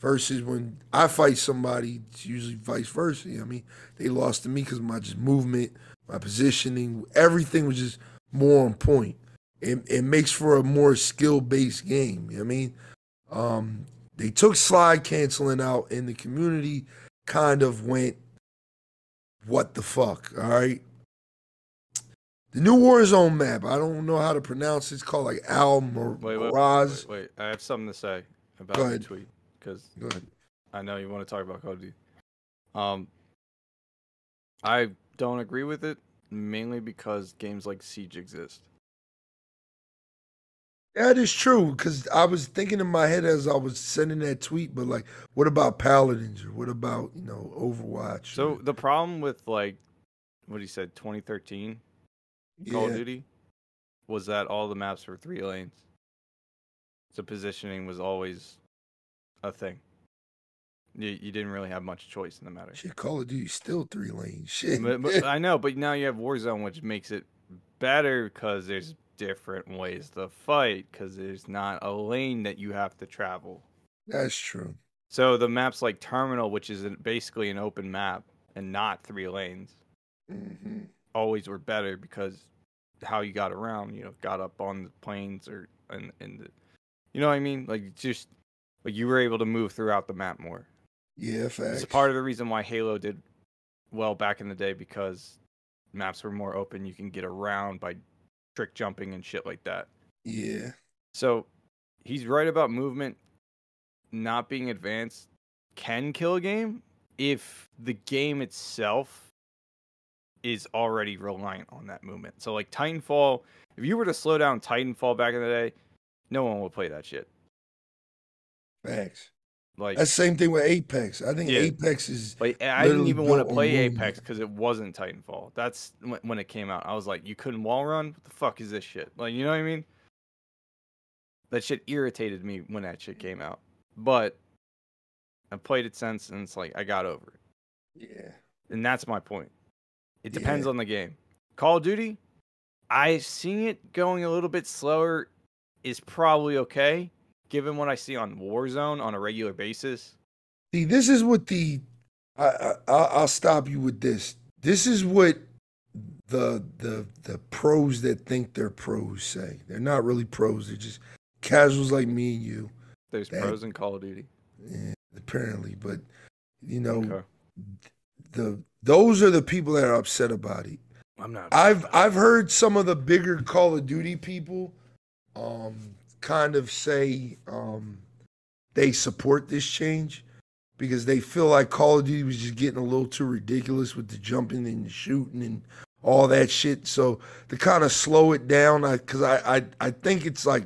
Versus when I fight somebody, it's usually vice versa. You know what I mean? They lost to me because my just movement, my positioning, everything was just more on point. It, it makes for a more skill based game. You know what I mean? Um, they took slide canceling out, and the community kind of went, "What the fuck?" All right. The new Warzone map. I don't know how to pronounce it. It's called like Al Mir- Wait, wait, wait, wait. I have something to say about the tweet because Go ahead. I know you want to talk about Call of Duty. Um, I don't agree with it mainly because games like Siege exist. That is true because I was thinking in my head as I was sending that tweet, but like, what about Paladins or what about you know Overwatch? So or- the problem with like what he said, 2013 Call of Duty, was that all the maps were three lanes. So positioning was always a thing. You, you didn't really have much choice in the matter. shit, Call of Duty still three lanes. Shit, But, but I know, but now you have Warzone, which makes it better because there's different ways to fight because there's not a lane that you have to travel. that's true. So the maps like Terminal, which is basically an open map and not three lanes, hmm always were better because how you got around, you know, got up on the planes or and and the, you know what I mean? Like just like you were able to move throughout the map more. Yeah, facts. It's part of the reason why Halo did well back in the day because maps were more open. You can get around by trick jumping and shit like that. yeah, So he's right about movement not being advanced can kill a game if the game itself is already reliant on that movement. So like Titanfall, if you were to slow down Titanfall back in the day, no one would play that shit. facts. Like That's same thing with Apex. I think Yeah. Apex is Like I didn't even want to play. Apex because it wasn't Titanfall. That's when, it came out. I was like, you couldn't wall run. What the fuck is this shit? Like, you know what I mean? That shit irritated me when that shit came out. But I've played it since, and it's like I got over it. yeah. And that's my point. It depends Yeah. on the game. Call of Duty, I seeing it going a little bit slower is probably okay, given what I see on Warzone on a regular basis. See, this is what the I, I I'll I'll stop you with this. This is what the the the pros that think they're pros say. They're not really pros. They're just casuals like me and you. There's That- pros in Call of Duty. Yeah, apparently, but you know Okay. the those are the people that are upset about it. I'm not. I've I've heard some of the bigger Call of Duty people um kind of say um they support this change because they feel like Call of Duty was just getting a little too ridiculous with the jumping and the shooting and all that shit. So to kind of slow it down, I because I, I I think it's like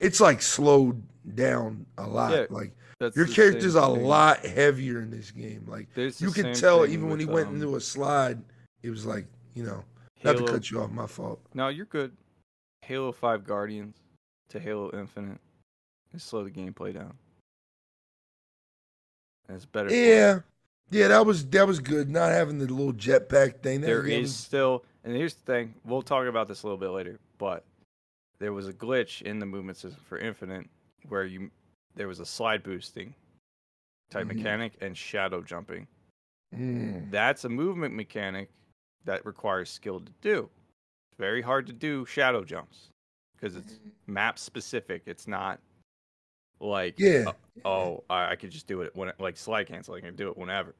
it's like slowed down a lot. Yeah, like your character's a lot heavier in this game. Like There's you could tell even when he went um, into a slide, it was like you know not to cut you off, my fault. No, you're good. Halo 5 Guardians to Halo Infinite and slow the gameplay down. It's better. Yeah, Yeah, that was that was good. Not having the little jetpack thing. That, There is was- still, and here's the thing. We'll talk about this a little bit later, but there was a glitch in the movement system for Infinite where you there was a slide boosting type Mhm. mechanic and shadow jumping. Mm. That's a movement mechanic that requires skill to do. It's very hard to do shadow jumps because it's mm-hmm. map specific. It's not like Yeah. Oh, oh, I, I could just do it when like slide cancel. I can do it whenever.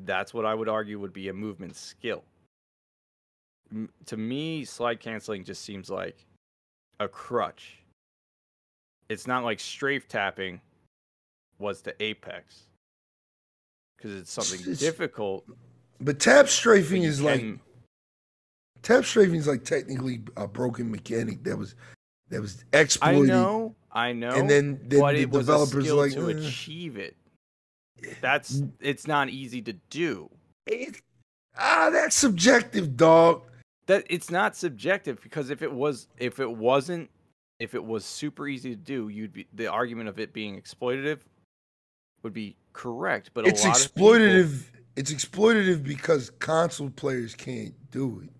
That's what I would argue would be a movement skill. M- to me, slide canceling just seems like a crutch. It's not like strafe tapping was to Apex because it's something It's- difficult. But tap strafing you is like can- tap strafing is like technically a broken mechanic that was that was exploited. I know, I know, And then, the it was a developers like to "Eh." achieve it. That's it's not easy to do. It- ah, that's subjective, dog. that it's not subjective because if it was if it wasn't if it was super easy to do you'd be the argument of it being exploitative would be correct but It's of people- exploitative. It's exploitative because console players can't do it,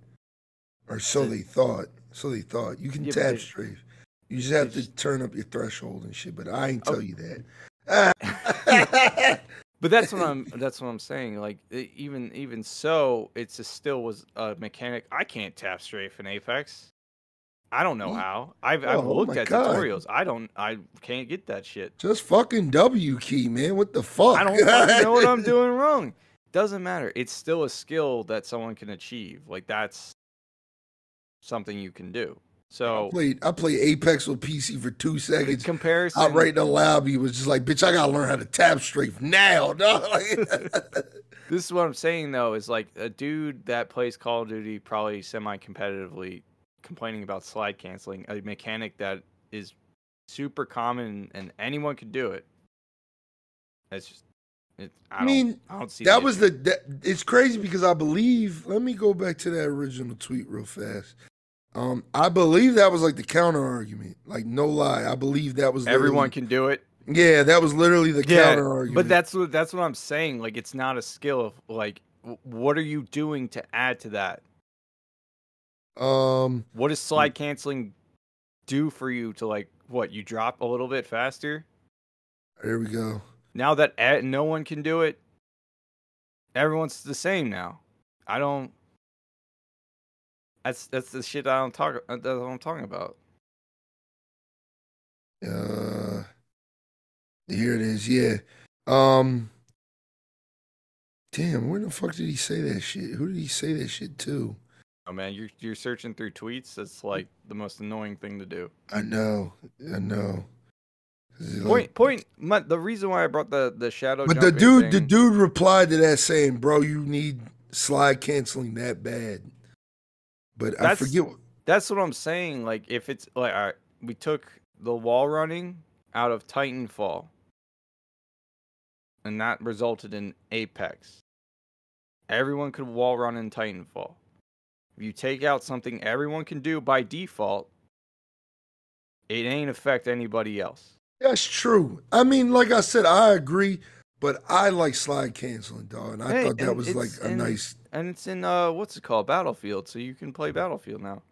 or so they thought. So they thought you can Yeah, tap strafe. You just have to just- turn up your threshold and shit. But I ain't Oh. tell you that. [LAUGHS] [LAUGHS] but that's what i'm that's what i'm saying like even even so it's a still was a mechanic i can't tap strafe in apex i don't know how i've, I've Oh, looked at God. tutorials i don't i can't get that shit Just fucking W key, man. What the fuck? I don't know what I'm [LAUGHS] doing wrong. Doesn't matter. It's still a skill that someone can achieve. Like that's something you can do. I So played I played Apex with PC for two seconds. comparison. I right in the lobby was just like, bitch, I gotta learn how to tap strafe now, [LAUGHS] dog. [LAUGHS] This is what I'm saying though. Is like a dude that plays Call of Duty probably semi-competitively, complaining about slide canceling, a mechanic that is super common and anyone can do it. It's just. It, I, I mean, I don't see that was issue. the that, it's crazy because I believe let me go back to that original tweet real fast. Um, I believe that was like the counter argument. Like no lie, I believe that was everyone can do it. Yeah, that was literally the counter argument. But that's what that's what I'm saying. Like it's not a skill of like what are you doing to add to that? um, What does slide canceling do for you to like what you drop a little bit faster? there we go. Now that no one can do it, everyone's the same now. I don't. That's that's the shit I don't talk. uh, That's what I'm talking about. Uh, here it is. Yeah. Um. Damn, where the fuck did he say that shit? Who did he say that shit to? Oh man, you're you're searching through tweets. That's like the most annoying thing to do. I know, I know. Point like- point. My, the reason why I brought the the shadow. but the dude, the dude replied to that saying, "Bro, you need slide canceling that bad." But I That's- forget. what- That's what I'm saying. Like, if it's like, all right, we took the wall running out of Titanfall, and that resulted in Apex. Everyone could wall run in Titanfall. If you take out something everyone can do by default, it ain't affect anybody else. That's true. I mean, like I said, I agree. But I like slide canceling, dog, and I Hey, thought that was like a and- nice. And it's in uh, what's it called, Battlefield, so you can play Battlefield now.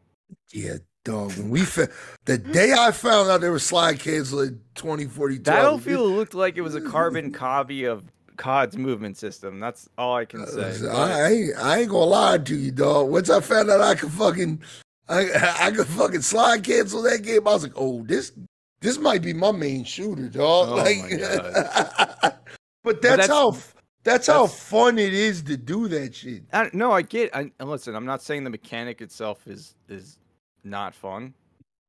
Yeah, dog. When we fa- the day I found out there was slide canceling 2042, Battlefield looked like it was a carbon [LAUGHS] copy of COD's movement system. That's all I can say. Uh, But- I, ain't, I ain't gonna lie to you, dog. Once I found out I could fucking, [LAUGHS] I, I could fucking slide cancel that game, I was like, oh, this, this might be my main shooter, dog. Oh like, [LAUGHS] but that's, that's- how, that's, how fun it is to do that shit. I, no, I get. I, listen, I'm not saying the mechanic itself is is not fun.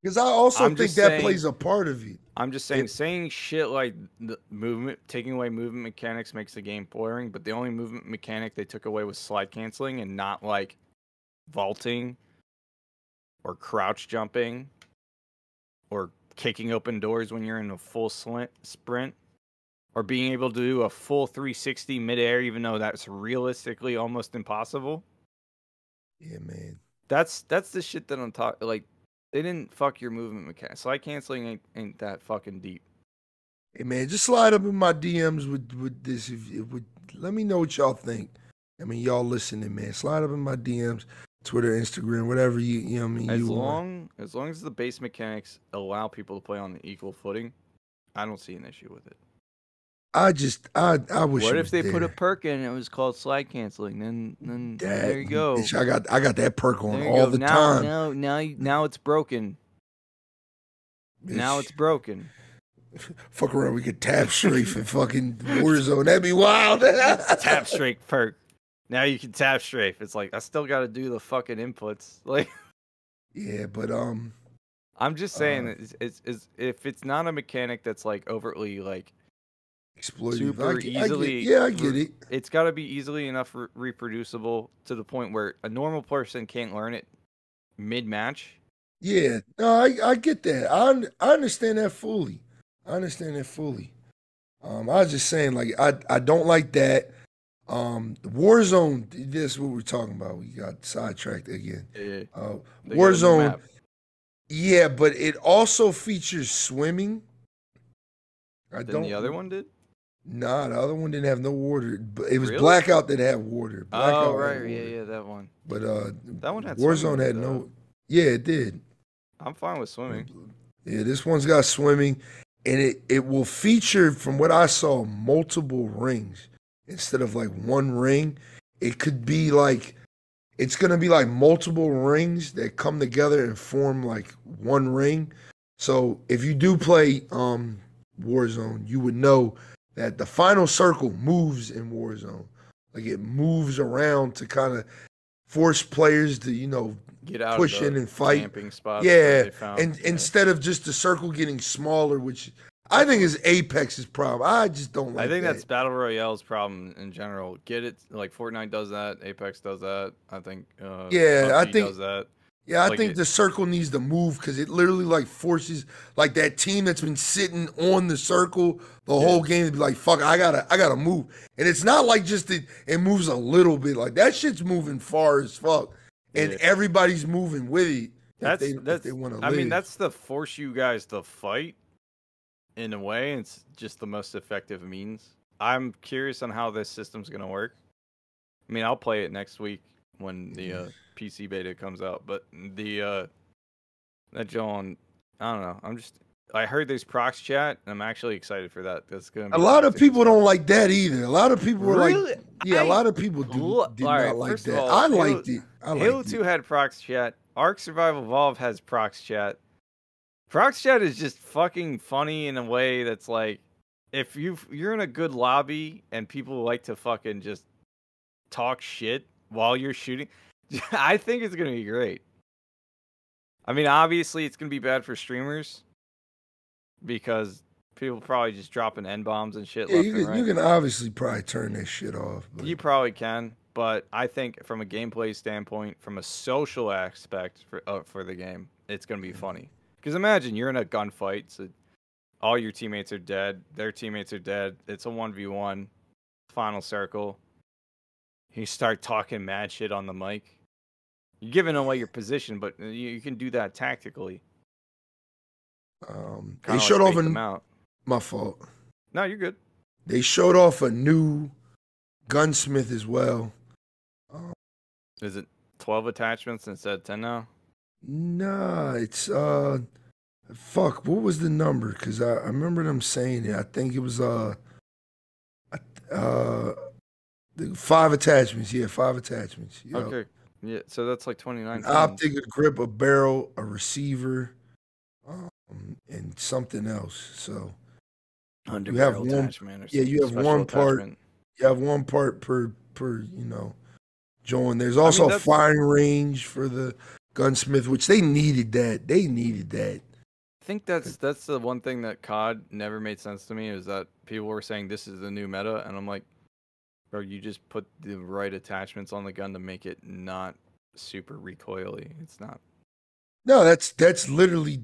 Because I also I'm think that saying- plays a part of it. I'm just saying, It- saying shit like the movement, taking away movement mechanics makes the game boring. But the only movement mechanic they took away was slide canceling, and not like vaulting or crouch jumping or kicking open doors when you're in a full sprint or being able to do a full 360 midair, even though that's realistically almost impossible. Yeah, man. That's that's the shit that I'm talking. Like they didn't fuck your movement mechanics. Slide canceling ain't, ain't that fucking deep. Hey, man, just slide up in my DMs with with this if, if with let me know what y'all think. I mean, y'all listening, man. Slide up in my DMs, Twitter, Instagram, whatever you you know. What I mean, As you want. long as long as the base mechanics allow people to play on an equal footing, I don't see an issue with it. I just I I wish. what it if was they put a perk in and it was called slide canceling? Then then That- there you go. bitch, I got I got that perk on all go. the now, time. Now now you- now it's broken. Now it's broken. fuck around. We could tap strafe and fucking Warzone. That'd be wild. tap strafe perk. Now you can tap strafe. It's like I still got to do the fucking inputs. [LAUGHS] Like Yeah, but um, I'm just saying, Uh, it's, it's, it's if it's not a mechanic that's like overtly like exploitive. Super get- I get- easily yeah, I get it. it's got to be easily enough re- reproducible to the point where a normal person can't learn it mid match. Yeah, no, I I get that. I I understand that fully. I understand that fully. Um, I was just saying, like, I I don't like that. Um, Warzone. This is what we're talking about. We got sidetracked again. Yeah, Uh, they got a new Warzone. Yeah, but it also features swimming. I Then don't. the other one did. Nah, the other one didn't have no water. But It was Really? blackout that had water. Blackout Oh right, yeah, yeah, that one. But uh, That one had Warzone had though. no. Yeah, it did. I'm fine with swimming. Yeah, this one's got swimming, and it it will feature, from what I saw, multiple rings instead of like one ring. It could be like it's gonna be like multiple rings that come together and form like one ring. So if you do play um Warzone, you would know that the final circle moves in Warzone. Like it moves around to kind of force players to, you know, Get out push of the in and fight. camping spots. Yeah, that they found. and Yeah. instead of just the circle getting smaller, which I think it's Apex's problem. I just don't like it. I think that. that's battle royale's problem in general. Get it like Fortnite does that, Apex does that. I think. Uh, Yeah, I think- does that. yeah, I like think it- the circle needs to move because it literally like forces like that team that's been sitting on the circle the whole game to be like, fuck, I gotta, I gotta move. And it's not like just it, it moves a little bit. Like that shit's moving far as fuck, and Yeah. everybody's moving with it. That's they, that's. they want to I mean, that's the force you guys to fight. In a way, it's just the most effective means. I'm curious on how this system's gonna work. I mean, I'll play it next week when the uh, [LAUGHS] PC beta comes out. But the uh, that John, I don't know. I'm just. I heard there's prox chat, and I'm actually excited for that. That's gonna. Be a lot of people don't like that either. A lot of people were like, yeah, a I- lot of people do, did alright, not like that. all, I Halo- liked it. I liked Halo it. 2 had prox chat. Ark Survival Evolved has prox chat. Prox chat is just fucking funny in a way that's like if you you're in a good lobby and people like to fucking just talk shit while you're shooting, [LAUGHS] I think it's going to be great. I mean, obviously it's going to be bad for streamers because people probably just dropping n bombs and shit Yeah, left you and can, right. you can obviously probably turn that shit off. But You probably can, but I think from a gameplay standpoint, from a social aspect for uh, for the game, it's gonna be funny. Because imagine you're in a gunfight, so all your teammates are dead, their teammates are dead. It's a one v one, final circle. You start talking mad shit on the mic. You're giving away your position, but you, you can do that tactically. um, Kinda they like showed off a, out. my fault. No, you're good. They showed off a new gunsmith as well. Is it twelve attachments instead of ten now? Nah, it's uh, fuck. What was the number? Cause I, I remember them saying it. I think it was uh, uh, the five attachments. Yeah, five attachments. Yup. Okay. Yeah, so that's like twenty nine. Optic, a grip, a barrel, a receiver, um, and something else. So Under You have one- attachment or yeah, you have one part- attachment. you have one part per per you know join. There's also a that's- firing range for the gunsmith, which they needed that. They needed that. I think that's that's the one thing that COD never made sense to me is that people were saying this is the new meta, and I'm like, bro, you just put the right attachments on the gun to make it not super recoily. It's not. No, that's that's literally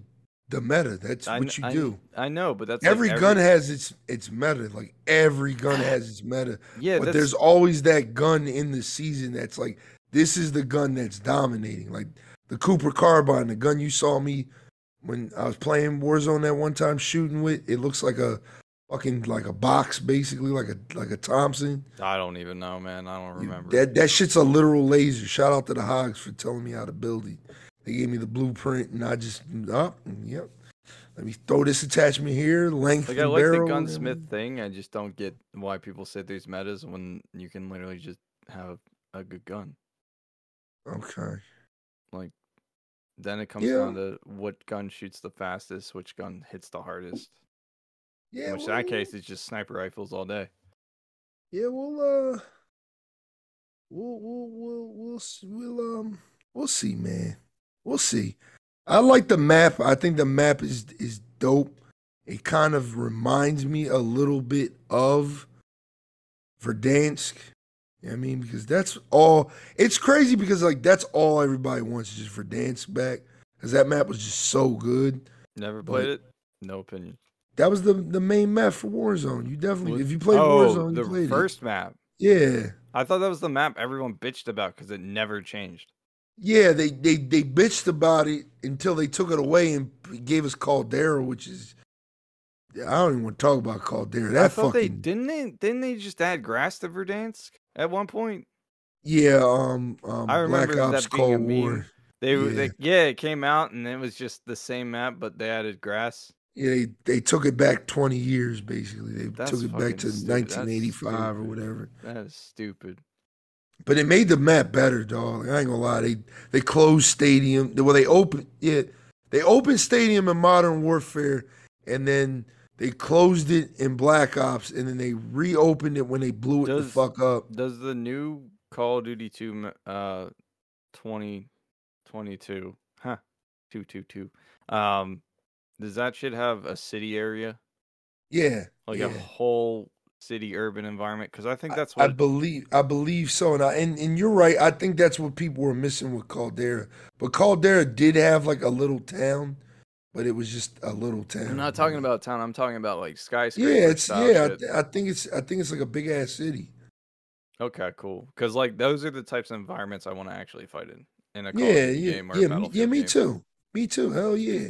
the meta. That's I, what you I- do. I know, but that's Every like gun has its its meta. Like every gun [SIGHS] has its meta. Yeah, but there's always that gun in the season that's like this is the gun that's dominating. Like the Cooper carbine, the gun you saw me when I was playing Warzone that one time shooting with. It looks like a fucking like a box, basically like a like a Thompson. I don't even know, man. I don't remember. That that shit's a literal laser. Shout out to the Hogs for telling me how to build it. They gave me the blueprint, and I just up, yep. Let me throw this attachment here, length like I like the gunsmith thing. I just don't get why people say these metas when you can literally just have a good gun. Okay. Then it comes Yeah. down to what gun shoots the fastest, which gun hits the hardest. Yeah. which in that case is just sniper rifles all day. Yeah, we'll uh, we'll we'll we'll we'll we'll um we'll see, man. We'll see. I like the map. I think the map is is dope. It kind of reminds me a little bit of Verdansk. You know I mean? Because that's all. It's crazy because like that's all everybody wants is Verdansk back. Because that map was just so good. Never played it. No opinion. That was the the main map for Warzone. You definitely, if you played oh, Warzone, you the played first map. Yeah. I thought that was the map everyone bitched about because it never changed. Yeah, they, they they bitched about it until they took it away and gave us Caldera, which is I don't even want to talk about Caldera. That I thought they fucking didn't they didn't they just add grass to Verdansk at one point. yeah. Um, um I remember Black Ops that being a Cold meme. War. They. Yeah. they yeah, it came out and it was just the same map, but they added grass. Yeah, they, they took it back twenty years basically. They That's took it back to nineteen eighty five or whatever. That is stupid. But it made the map better, dog. I ain't gonna lie. They they closed Stadium. Well, they opened yeah, they opened Stadium in Modern Warfare, and then they closed it in Black Ops, and then they reopened it when they blew it the Does- fuck up. Does the new Call of Duty 2 uh 2022 huh 222 um does that shit have a city area Yeah, like yeah. a whole city urban environment because I think that's I what believe I believe so, and I, and and you're right. I think that's what people were missing with Caldera. But Caldera did have like a little town, but it was just a little town. I'm not talking about town I'm talking about like skyscraper Yeah, it's yeah. I, th- I think it's I think it's like a big ass city. okay cool because like those are the types of environments I want to actually fight in in a Call Yeah, yeah, game or yeah, me, Battlefield yeah. Me game. too. Me too. Hell yeah.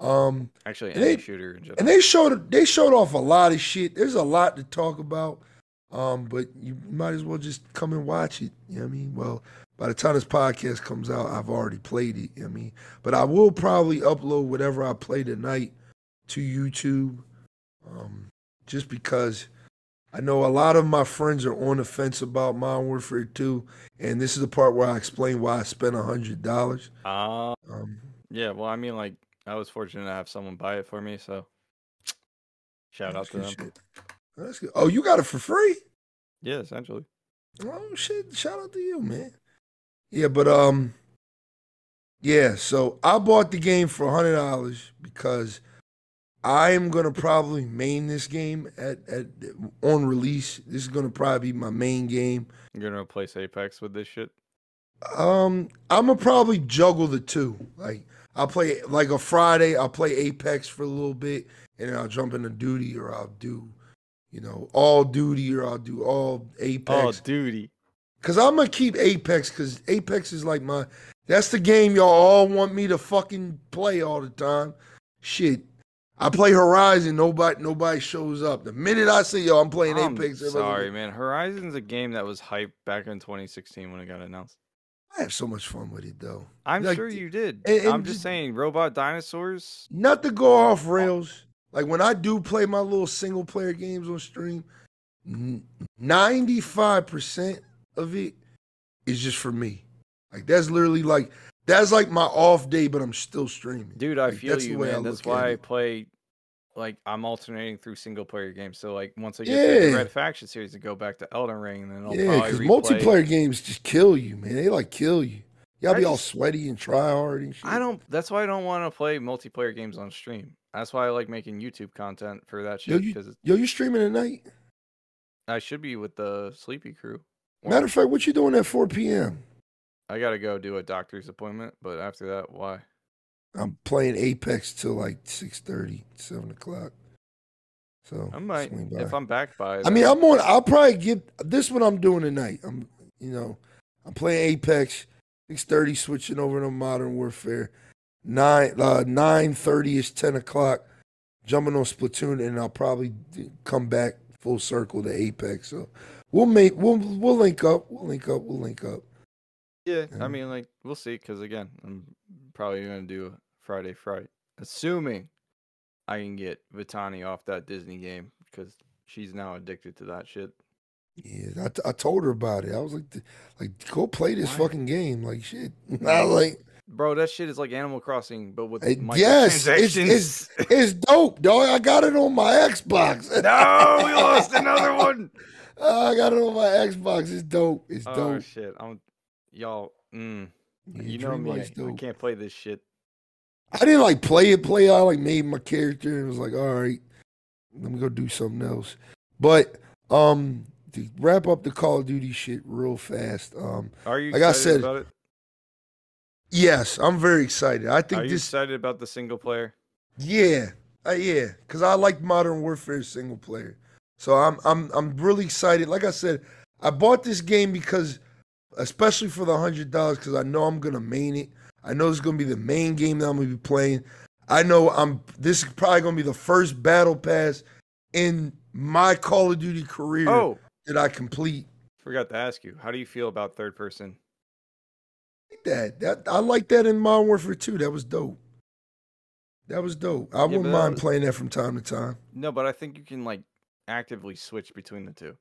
Um, actually And any they- shooter and they showed they showed off a lot of shit. There's a lot to talk about. Um, but you might as well just come and watch it. You know what I mean? Well, by the time this podcast comes out, I've already played it. You know what I mean? But I will probably upload whatever I play tonight to YouTube. Um, just because I know a lot of my friends are on the fence about Modern Warfare 2, and this is the part where I explain why I spent a hundred dollars. uh Um, yeah well I mean like I was fortunate to have someone buy it for me so [TSK] shout out to them shit. That's good. Oh, you got it for free? yeah essentially Oh shit! Shout out to you, man. Yeah, but um, yeah. So I bought the game for hundred dollars because I am gonna probably main this game at at on release. This is gonna probably be my main game. You're gonna replace Apex with this shit? Um, I'm gonna probably juggle the two. Like I'll play like a Friday. I'll play Apex for a little bit, and then I'll jump into duty, or I'll do, you know, all duty, or I'll do all Apex. duty. Cause I'm gonna keep Apex, cause Apex is like my. That's the game y'all all want me to fucking play all the time. Shit, I play Horizon. Nobody, nobody shows up. The minute I say yo, I'm playing I'm Apex. sorry, man. Horizon's a game that was hyped back in 2016 when it got announced. I have so much fun with it though. I'm Like, sure you did. and- and I'm just just- saying, robot dinosaurs. Not to go off rails. Like when I do play my little single player games on stream, ninety five percent of it is just for me. Like that's literally like that's like my off day, but I'm still streaming. Dude, I Like, feel you, way I man. That's why I play. Like I'm alternating through single player games. So like once I get through the Red Faction series, and go back to Elden Ring, and then I'll Yeah, because multiplayer games just kill you, man. They like kill you. Y'all I be all sweaty and try hard and shit. I don't. That's why I don't want to play multiplayer games on stream. That's why I like making YouTube content for that Yo, shit you- Yo, you streaming tonight? I should be with the Sleepy Crew. Matter of fact, what you doing at 4 p.m.? I gotta go do a doctor's appointment, but after that, why? I'm playing Apex till like 6:30, 7 o'clock. So I might if I'm back by. I mean, I'm on. I'll probably get this. What I'm doing tonight. I'm, you know, I'm playing Apex. Six thirty, switching over to Modern Warfare. Nine, uh, nine thirty is ten o'clock. jumping on Splatoon, and I'll probably come back full circle to Apex. So we'll make we'll we'll link up. We'll link up. We'll link up. Yeah. I mean, like we'll see. Because again, I'm probably gonna do a Friday Fright, assuming I can get Vitani off that Disney game because she's now addicted to that shit. Yeah, I, t- I told her about it. I was like, like go play this Why? fucking game. Like shit. [LAUGHS] I like Bro, that shit is like Animal Crossing, but with Uh, yes, it's, it's it's dope, dog. I got it on my Xbox. [LAUGHS] no, we lost another one. [LAUGHS] I got it on my Xbox. It's dope. It's Oh dope. shit, I'm y'all. Mm, Yeah, you know me, I, I can't play this shit. I didn't like play it, play it. I like made my character and was like, all right, let me go do something else. But um to wrap up the Call of Duty shit real fast. Um Are you Like I said, about it? Yes, I'm very excited. I think Are you this excited about the single player? Yeah, uh, yeah, because I like Modern Warfare single player, so I'm I'm I'm really excited. Like I said, I bought this game because, especially for the hundred dollars, because I know I'm gonna main it. I know it's gonna be the main game that I'm gonna be playing. I know I'm. This is probably gonna be the first battle pass in my Call of Duty career Oh, that I complete. forgot to ask you. How do you feel about third person? That that I like that in Modern Warfare 2. That was dope. That was dope. I but wouldn't mind was- playing that from time to time. No, but I think you can like actively switch between the two.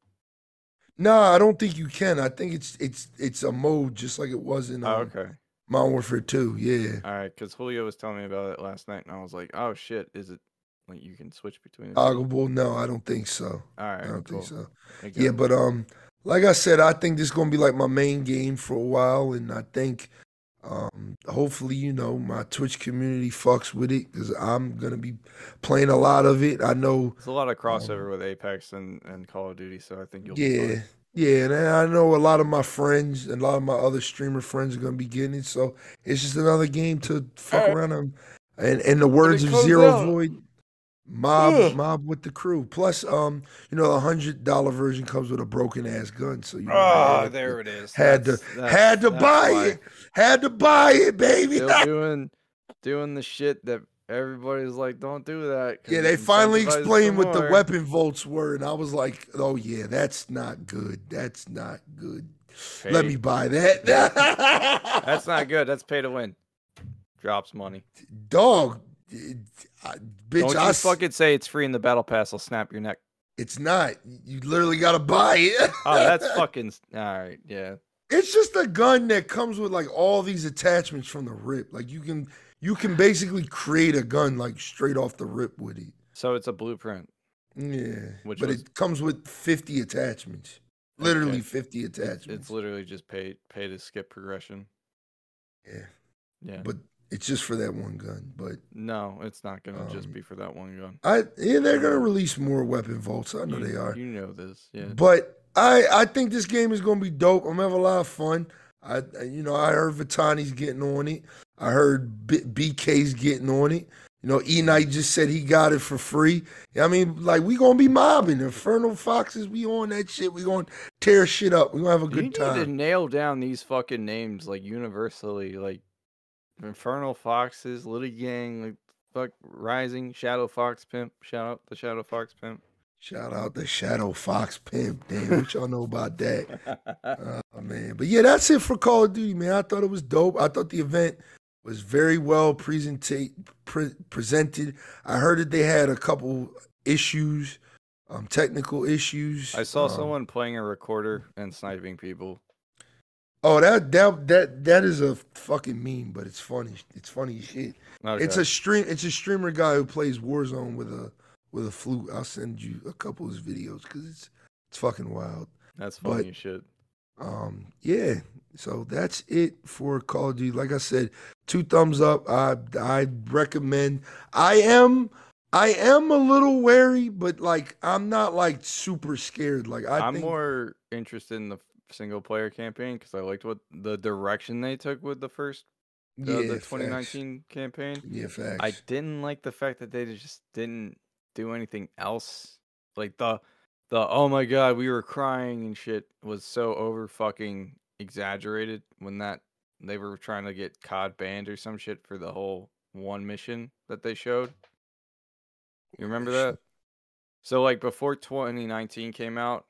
No, I don't think you can. I think it's it's it's a mode just like it was in Oh, um, okay. Modern Warfare 2. Yeah. All right, because Julio was telling me about it last night, and I was like, "Oh shit, is it like you can switch between? Toggleable? No, I don't think so. All right, I don't cool. think so. Yeah, but um, like I said, I think this is gonna be like my main game for a while, and I think um, hopefully, you know, my Twitch community fucks with it because I'm gonna be playing a lot of it. I know. it's a lot of crossover with Apex and, and Call of Duty, so I think you'll Yeah. fine. Yeah, and I know a lot of my friends and a lot of my other streamer friends are gonna be getting it. So it's just another game to fuck Alright. around and and in the words of Zero out- Void, mob Ugh. mob with the crew. Plus, um, you know, the hundred dollar version comes with a broken ass gun. So you know, Oh, had there it is. had to That's- that's- had to buy why. it. Had to buy it, baby. Still [LAUGHS] doing doing the shit that everybody's like, "Don't do that. yeah, they finally explained for what the weapon volts were, and I was like, oh yeah, that's not good. That's not good. Let me buy that. [LAUGHS] That's not good. That's pay to win. Drops money. dog. I- bitch, Don't you I fucking say it's free in the battle pass. I'll snap your neck. it's not. You literally got to buy it. [LAUGHS] Oh, that's [LAUGHS] fucking all right. Yeah. It's just a gun that comes with like all these attachments from the rip. Like you can you can basically create a gun like straight off the rip with it. So it's a blueprint. Yeah, Which but was- it comes with fifty attachments. Literally Okay. fifty It's, attachments. it's literally just pay pay to skip progression. yeah, Yeah. but it's just for that one gun. But no, it's not gonna just Um, be for that one gun. I yeah, they're gonna release more weapon vaults. I know you, they are. You know this. Yeah. But I I think this game is gonna be dope. I'm gonna have a lot of fun. I you know I heard Vitani's getting on it. I heard B- BK's getting on it. You know E Knight just said he got it for free. I mean, like we gonna be mobbing Infernal Foxes. We on that shit. We gonna tear shit up. We gonna have a good you good need to nail down these fucking names like universally, like Infernal Foxes, Little Gang, like fuck Rising, Shadow Fox Pimp. Shout out the Shadow Fox Pimp. Shout out the Shadow Fox Pimp. Damn, what y'all know about that? [LAUGHS] Oh man, but yeah, that's it for Call of Duty, man. I thought it was dope. I thought the event was very well presentate pre- presented. I heard that they had a couple issues, um, technical issues. I saw Um, someone playing a recorder and sniping people. Oh, that that that that is a fucking meme, but it's funny. It's funny shit. It's a stream. It's a streamer guy who plays Warzone with a with a flute. I'll send you a couple of his videos because it's it's fucking wild. That's but- funny as shit. um yeah so that's it for call of duty like i said two thumbs up i i recommend i am i am a little wary but like i'm not like super scared like i I'm think more interested in the single player campaign because I liked what the direction they took with the first the, yeah, the facts. 2019 campaign. yeah facts I didn't like the fact that they just didn't do anything else. Like the the oh my god, we were crying and shit was so over fucking exaggerated when that they were trying to get COD banned or some shit for the whole one mission that they showed. You remember that? So like before 2019 came out,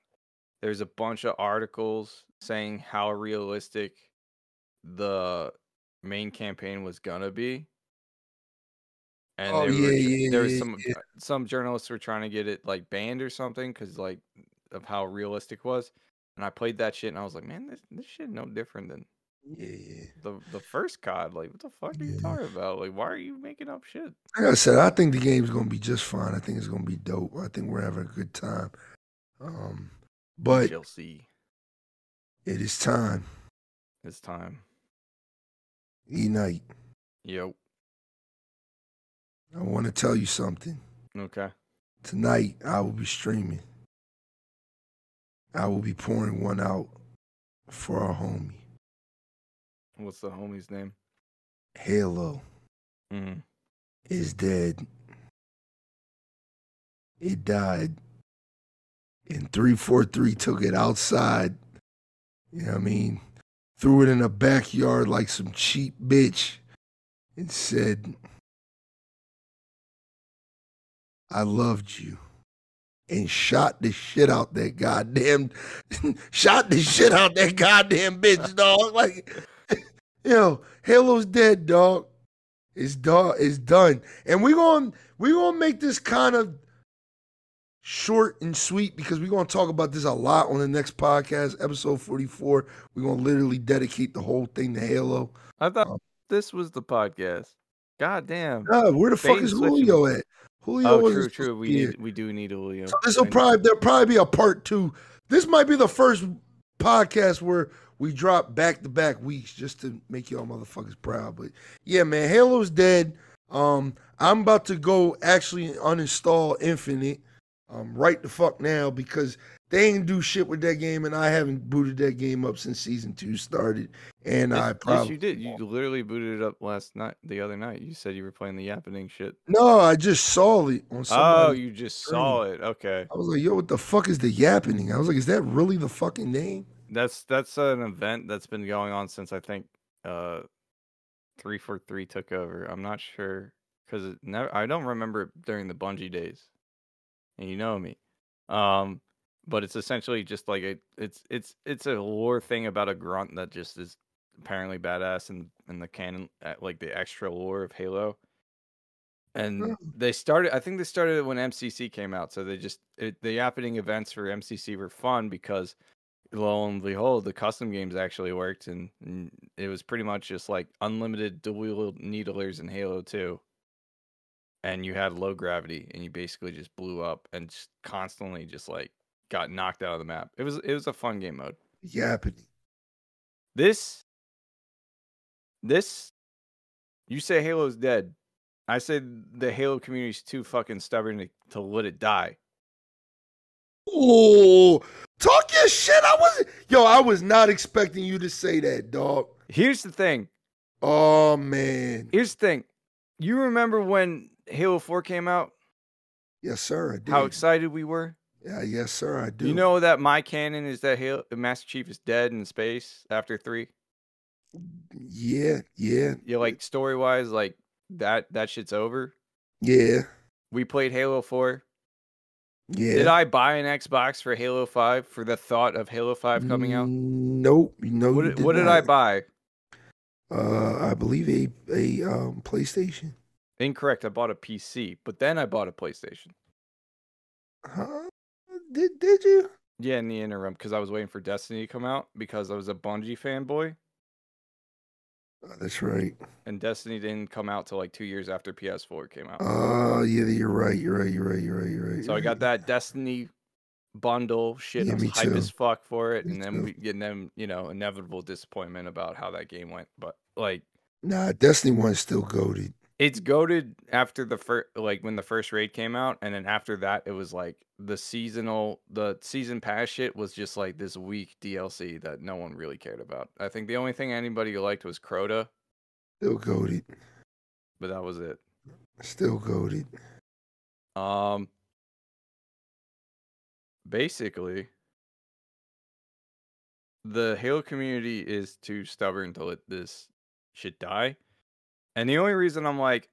there's a bunch of articles saying how realistic the main campaign was gonna be. And Oh yeah, were, yeah, there was some yeah. some journalists were trying to get it like banned or something because like of how realistic it was. And I played that shit and I was like, man, this this shit no different than Yeah, yeah. the the first COD. Like, what the fuck are you Yeah. talking about? Like, why are you making up shit? Like I said, I think the game's gonna be just fine. I think it's gonna be dope. I think we're having a good time. Um, but Chelsea, it is time. it's time. E night. Yep. I want to tell you something. Okay. Tonight I will be streaming. I will be pouring one out for our homie. What's the homie's name? Halo Mm. is dead. It died. And 343 took it outside. You know what I mean? Threw it in a backyard like some cheap bitch and said, I loved you. And shot the shit out that goddamn, [LAUGHS] shot the shit out that goddamn bitch, dog. Like, [LAUGHS] yo, Halo's dead, dog. It's dog. It's done. And we gonna we gonna make this kind of short and sweet because we're gonna talk about this a lot on the next podcast, episode forty four. We're gonna literally dedicate the whole thing to Halo. I thought Um, this was the podcast. God damn. Where the fuck Bait is switching. Julio at? Julio Oh, was true, true. We need we do need Julio. So this will probably there'll probably be a part two. This might be the first podcast where we drop back to back weeks just to make y'all motherfuckers proud. But yeah, man, Halo's dead. Um, I'm about to go actually uninstall Infinite um right the fuck now because they ain't do shit with that game and I haven't booted that game up since season two started. And Yes, I yes, probably you did. You literally booted it up last night, the other night. You said you were playing the yappening shit. no, I just saw it on Oh, you just saw it. Okay, I was like, yo, what the fuck is the yappening? I was like, is that really the fucking name? that's that's an event that's been going on since I think uh three four three took over. I'm not sure because never. I don't remember it during the Bungie days, and you know me. Um, but it's essentially just like a it's it's it's a lore thing about a grunt that just is apparently badass in in the canon uh, like the extra lore of Halo. And Oh. they started I think they started it when MCC came out. So they just it, the happening events for MCC were fun because lo and behold the custom games actually worked and, and it was pretty much just like unlimited dual needlers in Halo 2 and you had low gravity and you basically just blew up and just constantly just like got knocked out of the map. It was it was a fun game mode. Yappening. This this you say Halo's dead. I said the Halo community's too fucking stubborn to, to let it die. Oh, talk your shit. I wasn't. Yo, I was not expecting you to say that, dog. Here's the thing. Oh man. Here's the thing. You remember when Halo 4 came out? Yes, sir. I did. How excited we were? yeah, yes, sir. I do. You know that my canon is that Halo, Master Chief is dead in space after 3? Yeah, yeah, You like story wise like that that shit's over. yeah, We played Halo 4. yeah. Did I buy an Xbox for Halo 5 for the thought of Halo 5 coming out? Nope. No. What you did, what did I buy? Uh, I believe a a um PlayStation. Incorrect. I bought a PC, but then I bought a PlayStation. Huh? Did did you? Yeah, in the interim, because I was waiting for Destiny to come out because I was a Bungie fanboy, Oh, that's right. and Destiny didn't come out till like two years after PS4 came out. Oh, yeah. You're right. You're right. You're right. You're right. You're right. so I got that Destiny bundle shit. Yeah, I was hype too. as fuck for it, Me and then too. we getting them, you know, inevitable disappointment about how that game went. But like, Nah, Destiny One's still goaded. It's goaded after the first like when the first raid came out and then after that it was like the seasonal the season pass shit was just like this weak DLC that no one really cared about. I think the only thing anybody liked was Crota, Still goaded. but that was it. Still goaded. Um basically the Halo community is too stubborn to let this shit die. And the only reason I'm like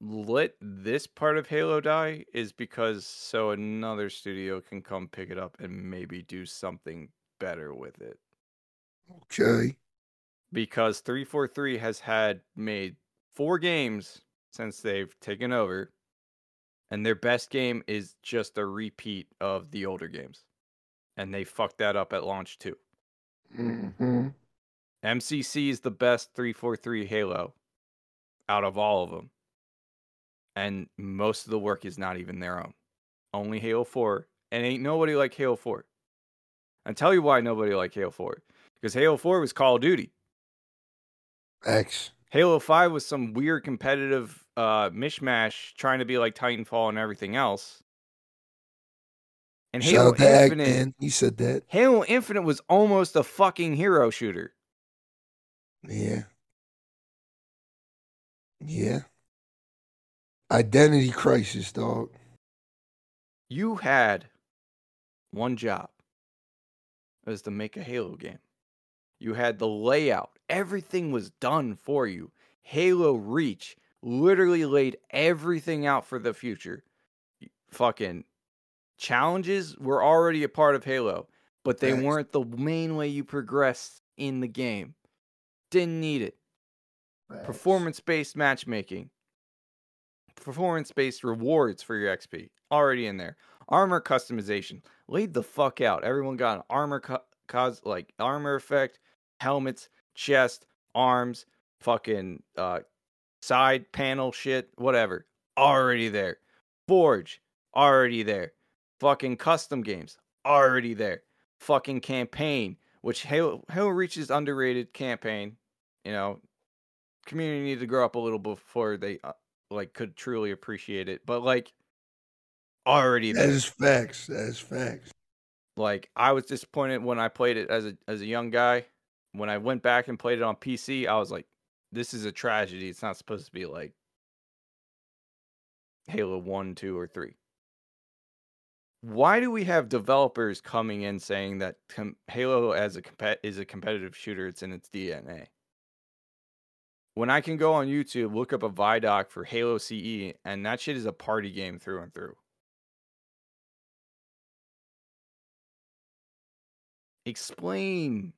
let this part of Halo die is because so another studio can come pick it up and maybe do something better with it. Okay. Because 343 has had made four games since they've taken over, and their best game is just a repeat of the older games. And they fucked that up at launch too. hmm MCC is the best 343 Halo out of all of them. And most of the work is not even their own. Only Halo 4. And ain't nobody like Halo 4. I'll tell you why nobody like Halo 4. Because Halo 4 was Call of Duty. X. Halo 5 was some weird competitive uh, mishmash trying to be like Titanfall and everything else. And Halo Infinite, man. He said that. Halo Infinite was almost a fucking hero shooter. Yeah. Yeah. Identity crisis, dog. You had one job. It was to make a Halo game. You had the layout. Everything was done for you. Halo Reach literally laid everything out for the future. Fucking challenges were already a part of Halo, but they Facts. weren't the main way you progressed in the game. Didn't need it. Performance based matchmaking. Performance based rewards for your XP. Already in there. Armor customization. Laid the fuck out. Everyone got an armor co- cause like armor effect, helmets, chest, arms, fucking uh side panel shit, whatever. Already there. Forge, already there. Fucking custom games, already there. Fucking campaign, which Halo, Halo Reach's underrated campaign. You know, community needed to grow up a little before they uh, like could truly appreciate it. But like, already That there. is facts. That is facts. Like I was disappointed when I played it as a as a young guy. When I went back and played it on PC, I was like, this is a tragedy. It's not supposed to be like Halo 1, 2 or 3. Why do we have developers coming in saying that com- Halo as a compet- is a competitive shooter, it's in its DNA? When I can go on YouTube, look up a Vidoc for Halo CE, and that shit is a party game through and through. explain.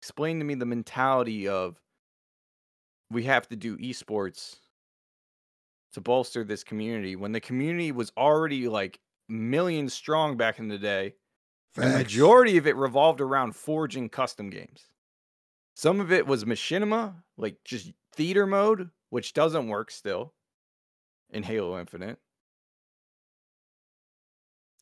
Explain to me the mentality of we have to do esports to bolster this community when the community was already like millions strong back in the day the majority of it revolved around forging custom games some of it was machinima like just theater mode which doesn't work still in halo infinite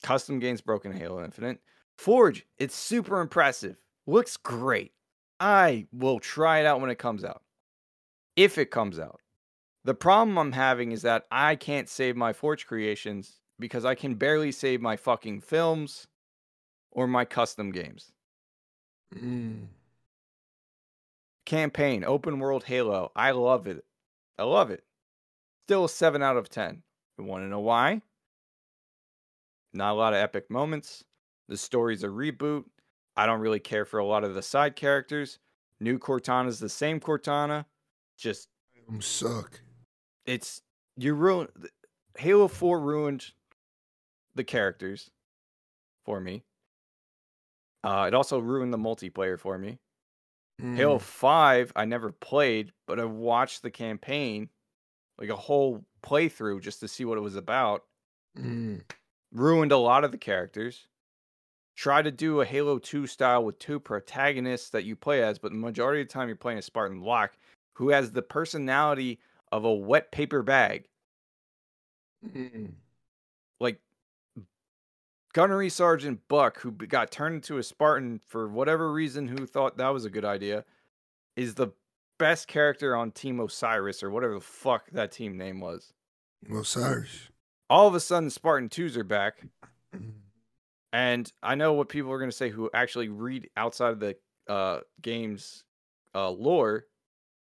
custom games broken halo infinite Forge, it's super impressive. Looks great. I will try it out when it comes out. If it comes out. The problem I'm having is that I can't save my Forge creations because I can barely save my fucking films or my custom games. Mm. Campaign, open world Halo. I love it. I love it. Still a 7 out of 10. You want to know why? Not a lot of epic moments. The story's a reboot. I don't really care for a lot of the side characters. New Cortana's the same Cortana. Just Them suck. it's you ruined Halo 4 ruined the characters for me. Uh, it also ruined the multiplayer for me. Halo Mm. 5, I never played, but I watched the campaign, like a whole playthrough just to see what it was about. Mm. Ruined a lot of the characters. Try to do a Halo 2 style with two protagonists that you play as, but the majority of the time you're playing a Spartan Locke who has the personality of a wet paper bag. Mm. Gunnery Sergeant Buck, who got turned into a Spartan for whatever reason, who thought that was a good idea, is the best character on Team Osiris or whatever the fuck that team name was. Osiris. All of a sudden, Spartan 2s are back. Mm. And I know what people are going to say who actually read outside of the uh, game's uh, lore.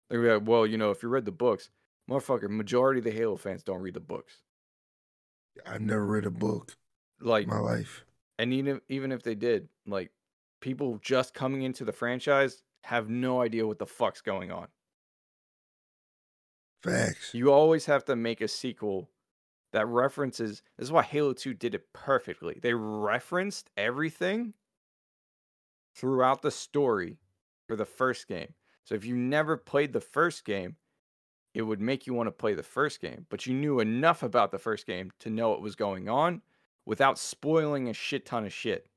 They're be like, well, you know, if you read the books, motherfucker, majority of the Halo fans don't read the books. I've never read a book Like, my life. and even even if they did, like, people just coming into the franchise have no idea what the fuck's going on. Facts. You always have to make a sequel that references. This is why Halo 2 did it perfectly. They referenced everything throughout the story for the first game. So if you never played the first game, it would make you want to play the first game, but you knew enough about the first game to know what was going on without spoiling a shit ton of shit.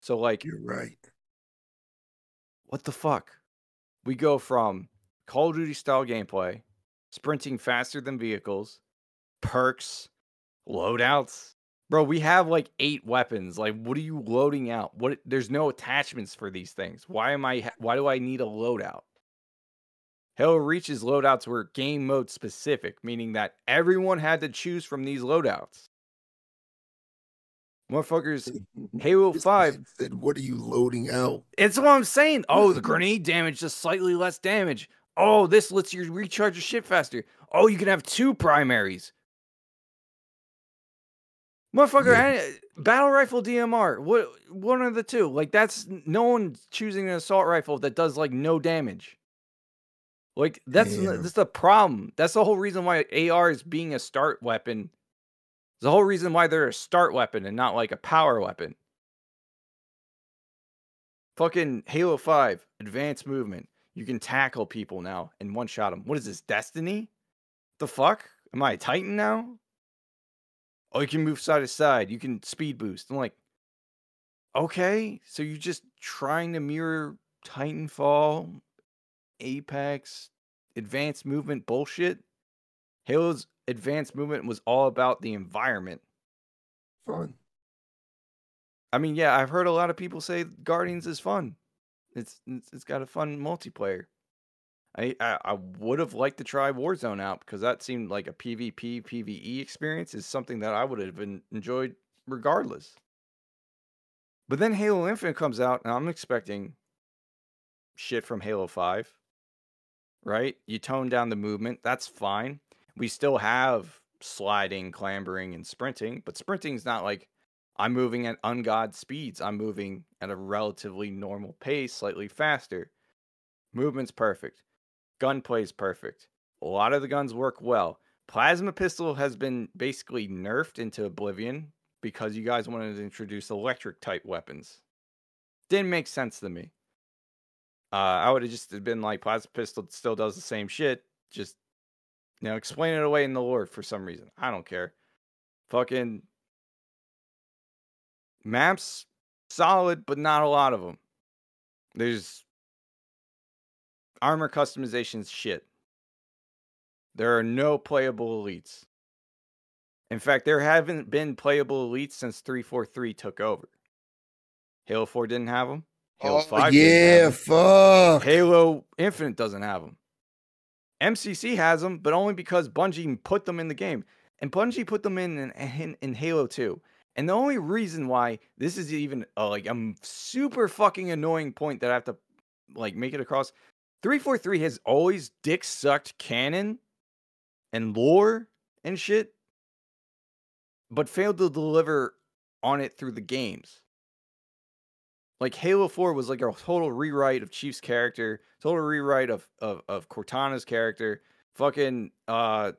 So like You're right. what the fuck? We go from Call of Duty style gameplay, sprinting faster than vehicles, perks, loadouts. Bro, we have like eight weapons. Like, what are you loading out? What? There's no attachments for these things. Why am I? Why do I need a loadout? Halo Reach's loadouts were game mode specific, meaning that everyone had to choose from these loadouts. Motherfuckers, Halo 5 man said, "What are you loading out?" it's what I'm saying. Oh, the grenade damage does slightly less damage. Oh, this lets you recharge your shit faster. Oh, you can have two primaries. Motherfucker, Yeah. I- uh, battle rifle DMR. What one of the two? Like that's no one choosing an assault rifle that does like no damage. Like that's Damn. that's the problem. That's the whole reason why AR is being a start weapon. It's The whole reason why they're a start weapon and not like a power weapon. Fucking Halo 5, advanced movement. You can tackle people now and one shot them. What is this, Destiny? The fuck? Am I a Titan now? Oh, you can move side to side. You can speed boost. I'm like, okay, so you're just trying to mirror Titanfall, Apex, advanced movement bullshit? Halo's advanced movement was all about the environment. Fun. I mean, yeah, I've heard a lot of people say Guardians is fun. It's it's, it's got a fun multiplayer. I I, I would have liked to try Warzone out because that seemed like a PvP PvE experience is something that I would have en- enjoyed regardless. But then Halo Infinite comes out, and I'm expecting shit from Halo Five. Right? You tone down the movement. That's fine. We still have sliding, clambering, and sprinting, but sprinting's not like I'm moving at ungod speeds. I'm moving at a relatively normal pace, slightly faster. Movement's perfect. Gunplay's perfect. A lot of the guns work well. Plasma pistol has been basically nerfed into oblivion because you guys wanted to introduce electric type weapons. Didn't make sense to me. Uh, I would have just been like, plasma pistol still does the same shit. Just, you know, explain it away in the lore for some reason. I don't care. Fucking maps solid, but not a lot of them. There's armor customizations shit. There are no playable elites. In fact, there haven't been playable elites since 343 took over. Halo 4 didn't have them. Halo Oh, 5 yeah, fuck. Halo Infinite doesn't have them. MCC has them, but only because Bungie put them in the game. And Bungie put them in in, in, in Halo 2. And the only reason why this is even uh, like a super fucking annoying point that I have to like make it across 343 has always dick sucked canon and lore and shit, but failed to deliver on it through the games. Like Halo 4 was like a total rewrite of Chief's character, total rewrite of of, of Cortana's character. Fucking uh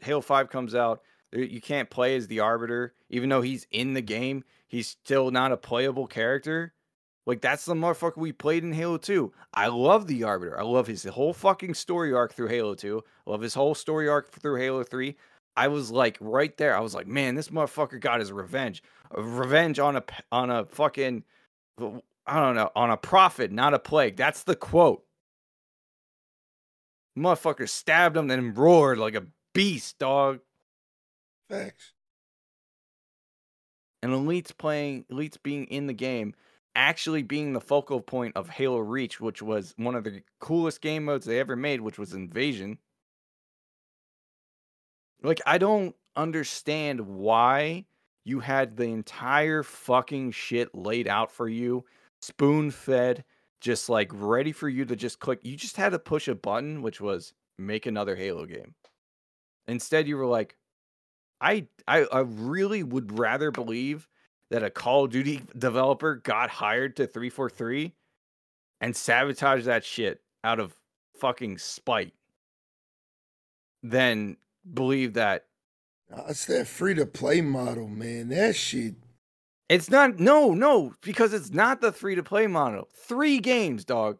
Halo 5 comes out. You can't play as the Arbiter, even though he's in the game. He's still not a playable character. Like that's the motherfucker we played in Halo 2. I love the Arbiter. I love his whole fucking story arc through Halo 2. I love his whole story arc through Halo 3. I was like right there. I was like, man, this motherfucker got his revenge. Revenge on a on a fucking I don't know, on a prophet, not a plague. That's the quote. Motherfucker stabbed him and roared like a beast, dog. Facts. and elites playing elites being in the game actually being the focal point of halo reach which was one of the coolest game modes they ever made which was invasion like i don't understand why you had the entire fucking shit laid out for you spoon fed just like ready for you to just click. You just had to push a button which was make another halo game. Instead you were like I, I I really would rather believe that a Call of Duty developer got hired to 343 and sabotage that shit out of fucking spite than believe that Nah, It's that free to play model, man. That shit. it's not no no because it's not the free to play model. Three games dog.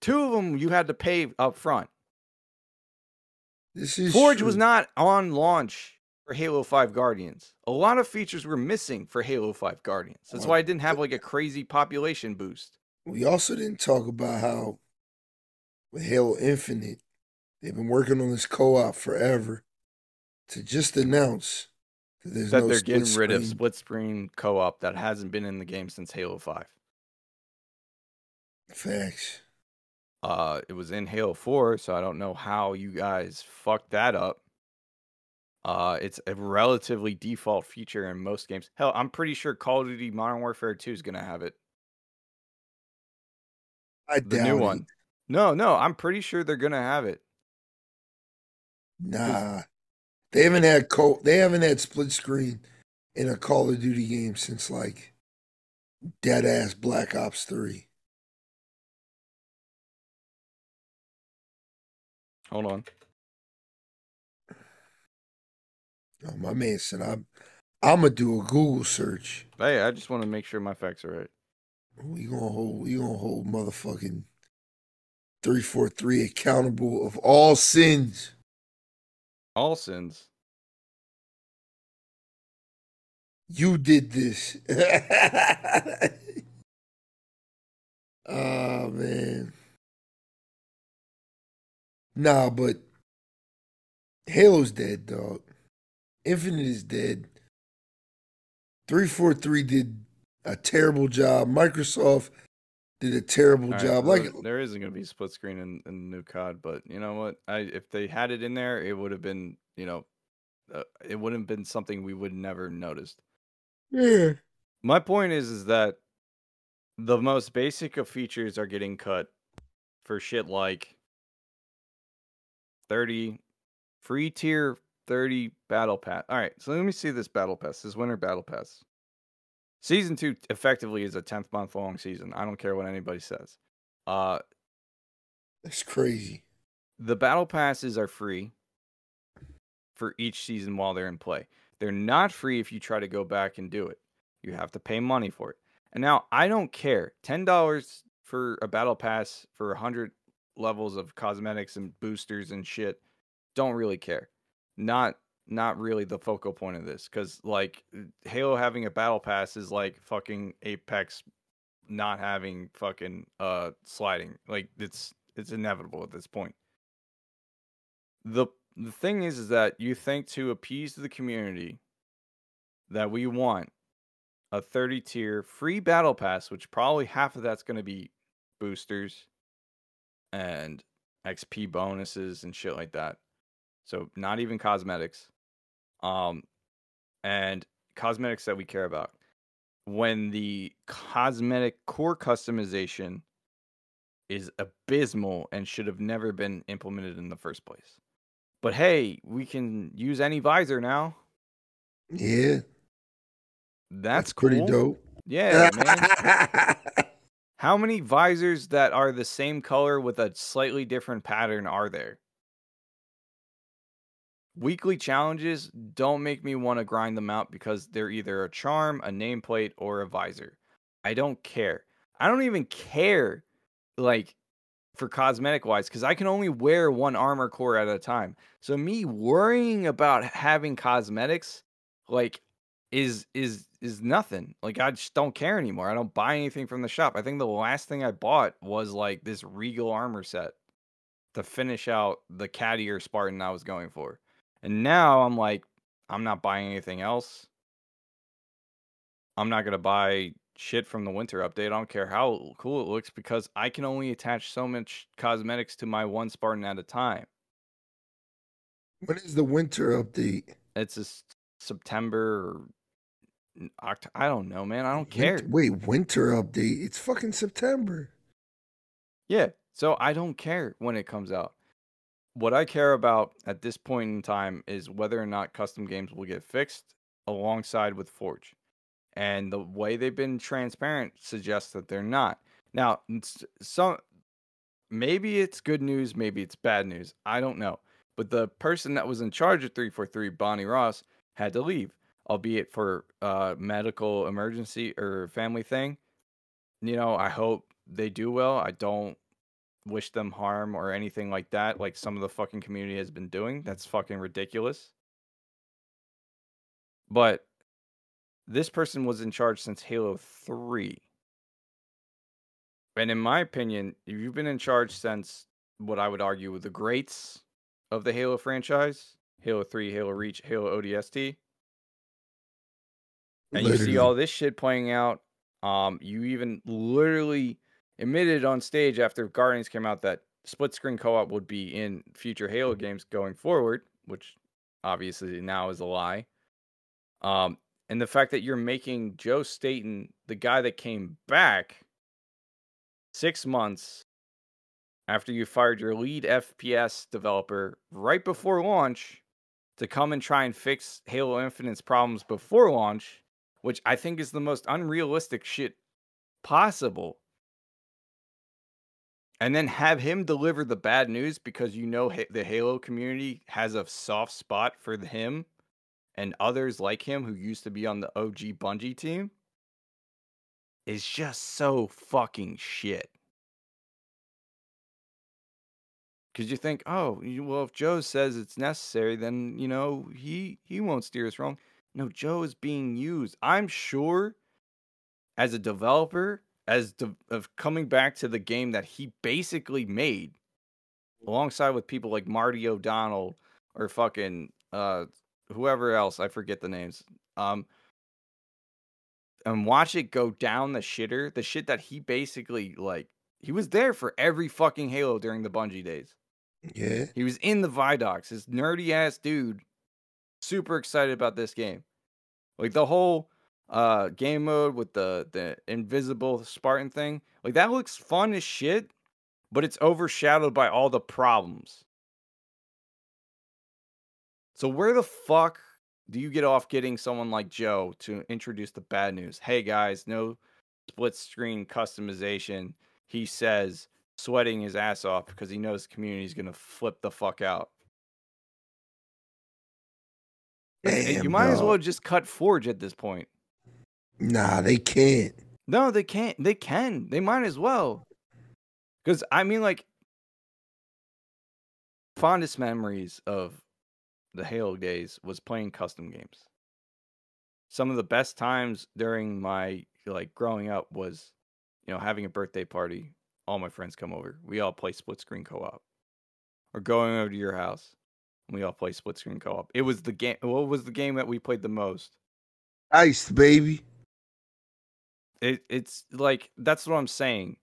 Two of them you had to pay up front. This is forge was not on launch for halo 5 guardians. A lot of features were missing for halo 5 guardians. That's why it didn't have like a crazy population boost. We also didn't talk about how with Halo Infinite, they've been working on this co-op forever. To just announce that there's that no they're getting rid of screen. split screen co-op that hasn't been in the game since halo 5 Facts. Uh, it was in Halo 4, so I don't know how you guys fucked that up. Uh, it's a relatively default feature in most games. Hell, I'm pretty sure Call of Duty Modern Warfare 2 is gonna have it. I The doubt new it. one. No, no, I'm pretty sure they're gonna have it. Nah, they haven't had co- They haven't had split screen in a Call of Duty game since like dead ass Black Ops Three. Hold on. Oh, my man said I'm. I'm gonna do a Google search. Hey, I just want to make sure my facts are right. We gonna hold. We gonna hold motherfucking three four three accountable of all sins. All sins. You did this. [LAUGHS] oh man. Nah, but Halo's dead, dog. Infinite is dead. 343 did a terrible job. Microsoft did a terrible right, job. there- Like there isn't gonna be split screen in, in the new COD, but you know what? I if they had it in there, it would have been you know, uh, it wouldn't have been something we would never noticed. yeah. My point is is that the most basic of features are getting cut for shit like 30 free tier 30 battle pass. All right, so let me see this battle pass. This winter battle pass. Season 2 effectively is a 10th month long season. I don't care what anybody says. Uh That's crazy. the battle passes are free for each season while they're in play. They're not free if you try to go back and do it. You have to pay money for it. And now I don't care. $10 for a battle pass for 100 levels of cosmetics and boosters and shit. Don't really care. Not not really the focal point of this cuz like Halo having a battle pass is like fucking Apex not having fucking uh sliding. Like it's it's inevitable at this point. The the thing is is that you think to appease the community that we want a 30 tier free battle pass, which probably half of that's going to be boosters and XP bonuses and shit like that. So not even cosmetics. Um and cosmetics that we care about. When the cosmetic core customization is abysmal and should have never been implemented in the first place. But hey, we can use any visor now. Yeah. That's, pretty cool. dope. Yeah, [LAUGHS] man. How many visors that are the same color with a slightly different pattern are there? Weekly challenges don't make me want to grind them out because they're either a charm, a nameplate, or a visor. I don't care. I don't even care, like, for cosmetic wise, because I can only wear one armor core at a time. So me worrying about having cosmetics, like, is is is nothing. Like I just don't care anymore. I don't buy anything from the shop. I think the last thing I bought was like this Regal armor set to finish out the Caddier Spartan I was going for. And now I'm like, I'm not buying anything else. I'm not gonna buy shit from the winter update. I don't care how cool it looks because I can only attach so much cosmetics to my one Spartan at a time. when is the winter update? It's a September or October. I don't know, man. I don't care. wait, winter update. It's fucking September. Yeah. So I don't care when it comes out. What I care about at this point in time is whether or not custom games will get fixed alongside with Forge. And the way they've been transparent suggests that they're not. Now, some maybe it's good news, maybe it's bad news. I don't know. But the person that was in charge of 343, Bonnie Ross, had to leave, albeit for uh medical emergency or family thing. You know, I hope they do well. I don't wish them harm or anything like that, like some of the fucking community has been doing. That's fucking ridiculous. But this person was in charge since Halo 3. And in my opinion, if you've been in charge since what I would argue were the greats of the Halo franchise, Halo 3, Halo Reach, Halo ODST, and you see all this shit playing out, um, you even literally admitted on stage after Guardians came out that split screen co-op would be in future Halo games going forward, which obviously now is a lie. Um, and the fact that you're making Joe Staten the guy that came back six months after you fired your lead FPS developer right before launch to come and try and fix Halo Infinite's problems before launch, which I think is the most unrealistic shit possible. And then have him deliver the bad news because you know the Halo community has a soft spot for him and others like him who used to be on the OG Bungie team is just so fucking shit. Because you think, oh, well, if Joe says it's necessary, then you know he he won't steer us wrong. No, Joe is being used. I'm sure, as a developer, as de- of coming back to the game that he basically made, alongside with people like Marty O'Donnell or fucking uh whoever else I forget the names. Um, and watch it go down the shitter, the shit that he basically like. He was there for every fucking Halo during the Bungie days. Yeah. He was in the Vidocs, this nerdy ass dude, super excited about this game. Like the whole uh game mode with the the invisible Spartan thing, like that looks fun as shit, but it's overshadowed by all the problems. So where the fuck do you get off getting someone like Joe to introduce the bad news? Hey guys, no split screen customization. He says sweating his ass off because he knows the community is gonna flip the fuck out. Damn, you might as well just cut Forge at this point. Nah, they can't. No, they can't. They can. They might as well. Because I mean, like, fondest memories of the Halo days was playing custom games. Some of the best times during my like growing up was, you know, having a birthday party. All my friends come over. We all play split screen co-op, or going over to your house. We all play split screen co-op. It was the game. What was the game that we played the most? Ice, baby. It it's like that's what I'm saying.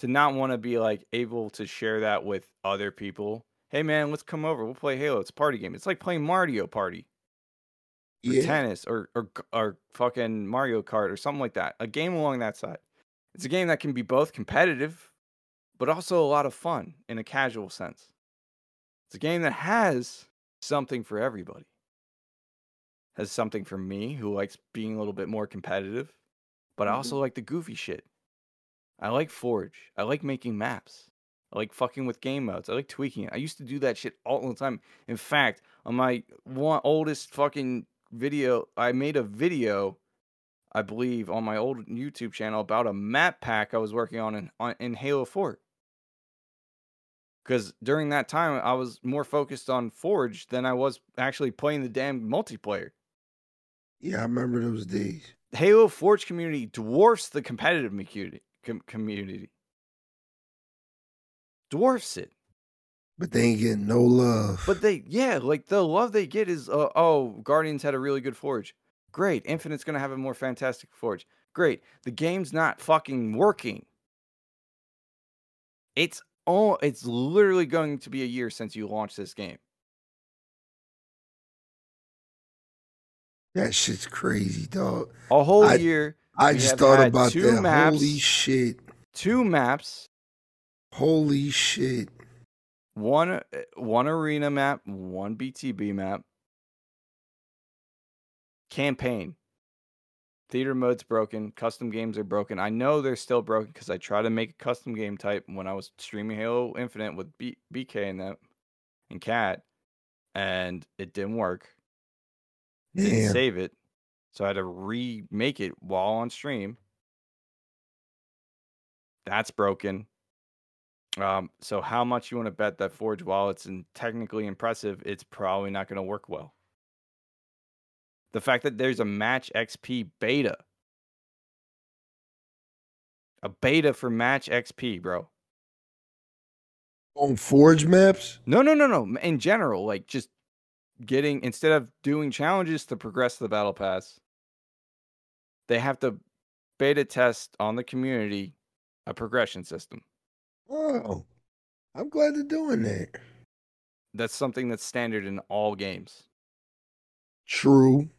To not want to be like able to share that with other people. Hey man, let's come over. We'll play Halo. It's a party game. It's like playing Mario Party or Yeah. tennis or or or fucking Mario Kart or something like that. A game along that side. It's a game that can be both competitive but also a lot of fun in a casual sense. It's a game that has something for everybody. Has something for me who likes being a little bit more competitive, but I mm-hmm. also like the goofy shit. I like Forge. I like making maps. I like fucking with game modes. I like tweaking it. I used to do that shit all the time. In fact, on my one oldest fucking video, I made a video, I believe, on my old YouTube channel about a map pack I was working on in on, in Halo 4. Because during that time, I was more focused on Forge than I was actually playing the damn multiplayer. Yeah, I remember those days. Halo Forge community dwarfs the competitive community. Dwarfs it. But they ain't getting no love. But they, yeah, like the love they get is, uh, oh, Guardians had a really good Forge. Great. Infinite's gonna have a more fantastic Forge. Great. The game's not fucking working. It's all. It's literally going to be a year since you launched this game. That shit's crazy, dog. A whole I- year. I just thought about two that. maps. Holy shit. Two maps. Holy shit. One one arena map. One BTB map. Campaign. theater mode's broken. Custom games are broken. I know they're still broken because I tried to make a custom game type when I was streaming Halo Infinite with B- BK and that and Cat, and it didn't work. Didn't save it, so I had to remake it while on stream. That's broken. Um, so how much you want to bet that Forge, while it's in technically impressive, it's probably not going to work well. The fact that there's a Match XP beta, a beta for Match XP, bro. On Forge maps? No, no, no, no. In general, like just getting instead of doing challenges to progress the battle pass, they have to beta test on the community a progression system. Oh, I'm glad they're doing that. That's something that's standard in all games. True. In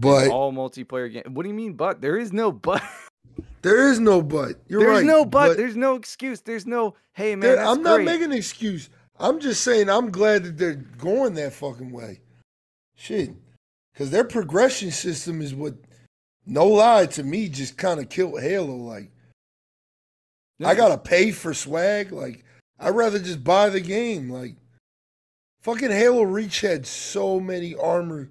But all multiplayer games. What do you mean but? There is no but. [LAUGHS] there is no but. You're There's right. no but. There's no excuse. There's no hey man. there- I'm not great. making an excuse. I'm just saying I'm glad that they're going that fucking way. Shit. Because their progression system is what, no lie to me, just kind of killed Halo. Like, I gotta pay for swag. Like, I'd rather just buy the game. Like, fucking Halo Reach had so many armor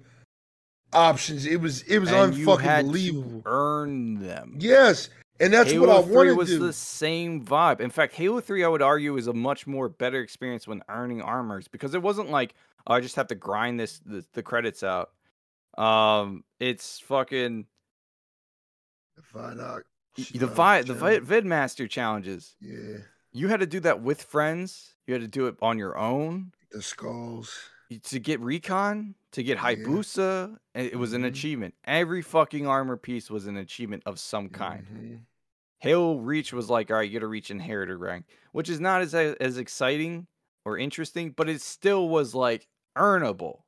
options. It was it was and unfucking believable. earn them. Yes, and that's Halo what I 3 want to was the same vibe. In fact, Halo 3, I would argue, is a much more better experience when earning armors because it wasn't like oh, I just have to grind this the, the credits out. Um, it's fucking Vidoc, the vi- the vi- Vidmaster challenges. Yeah, You had to do that with friends. You had to do it on your own the skulls. To get recon, to get Yeah. Hayabusa. and It was an Mhm. achievement. Every fucking armor piece was an achievement of some kind. Mhm. Halo Reach was like, all right, you got to reach Inheritor rank, which is not as as exciting or interesting, but it still was like earnable.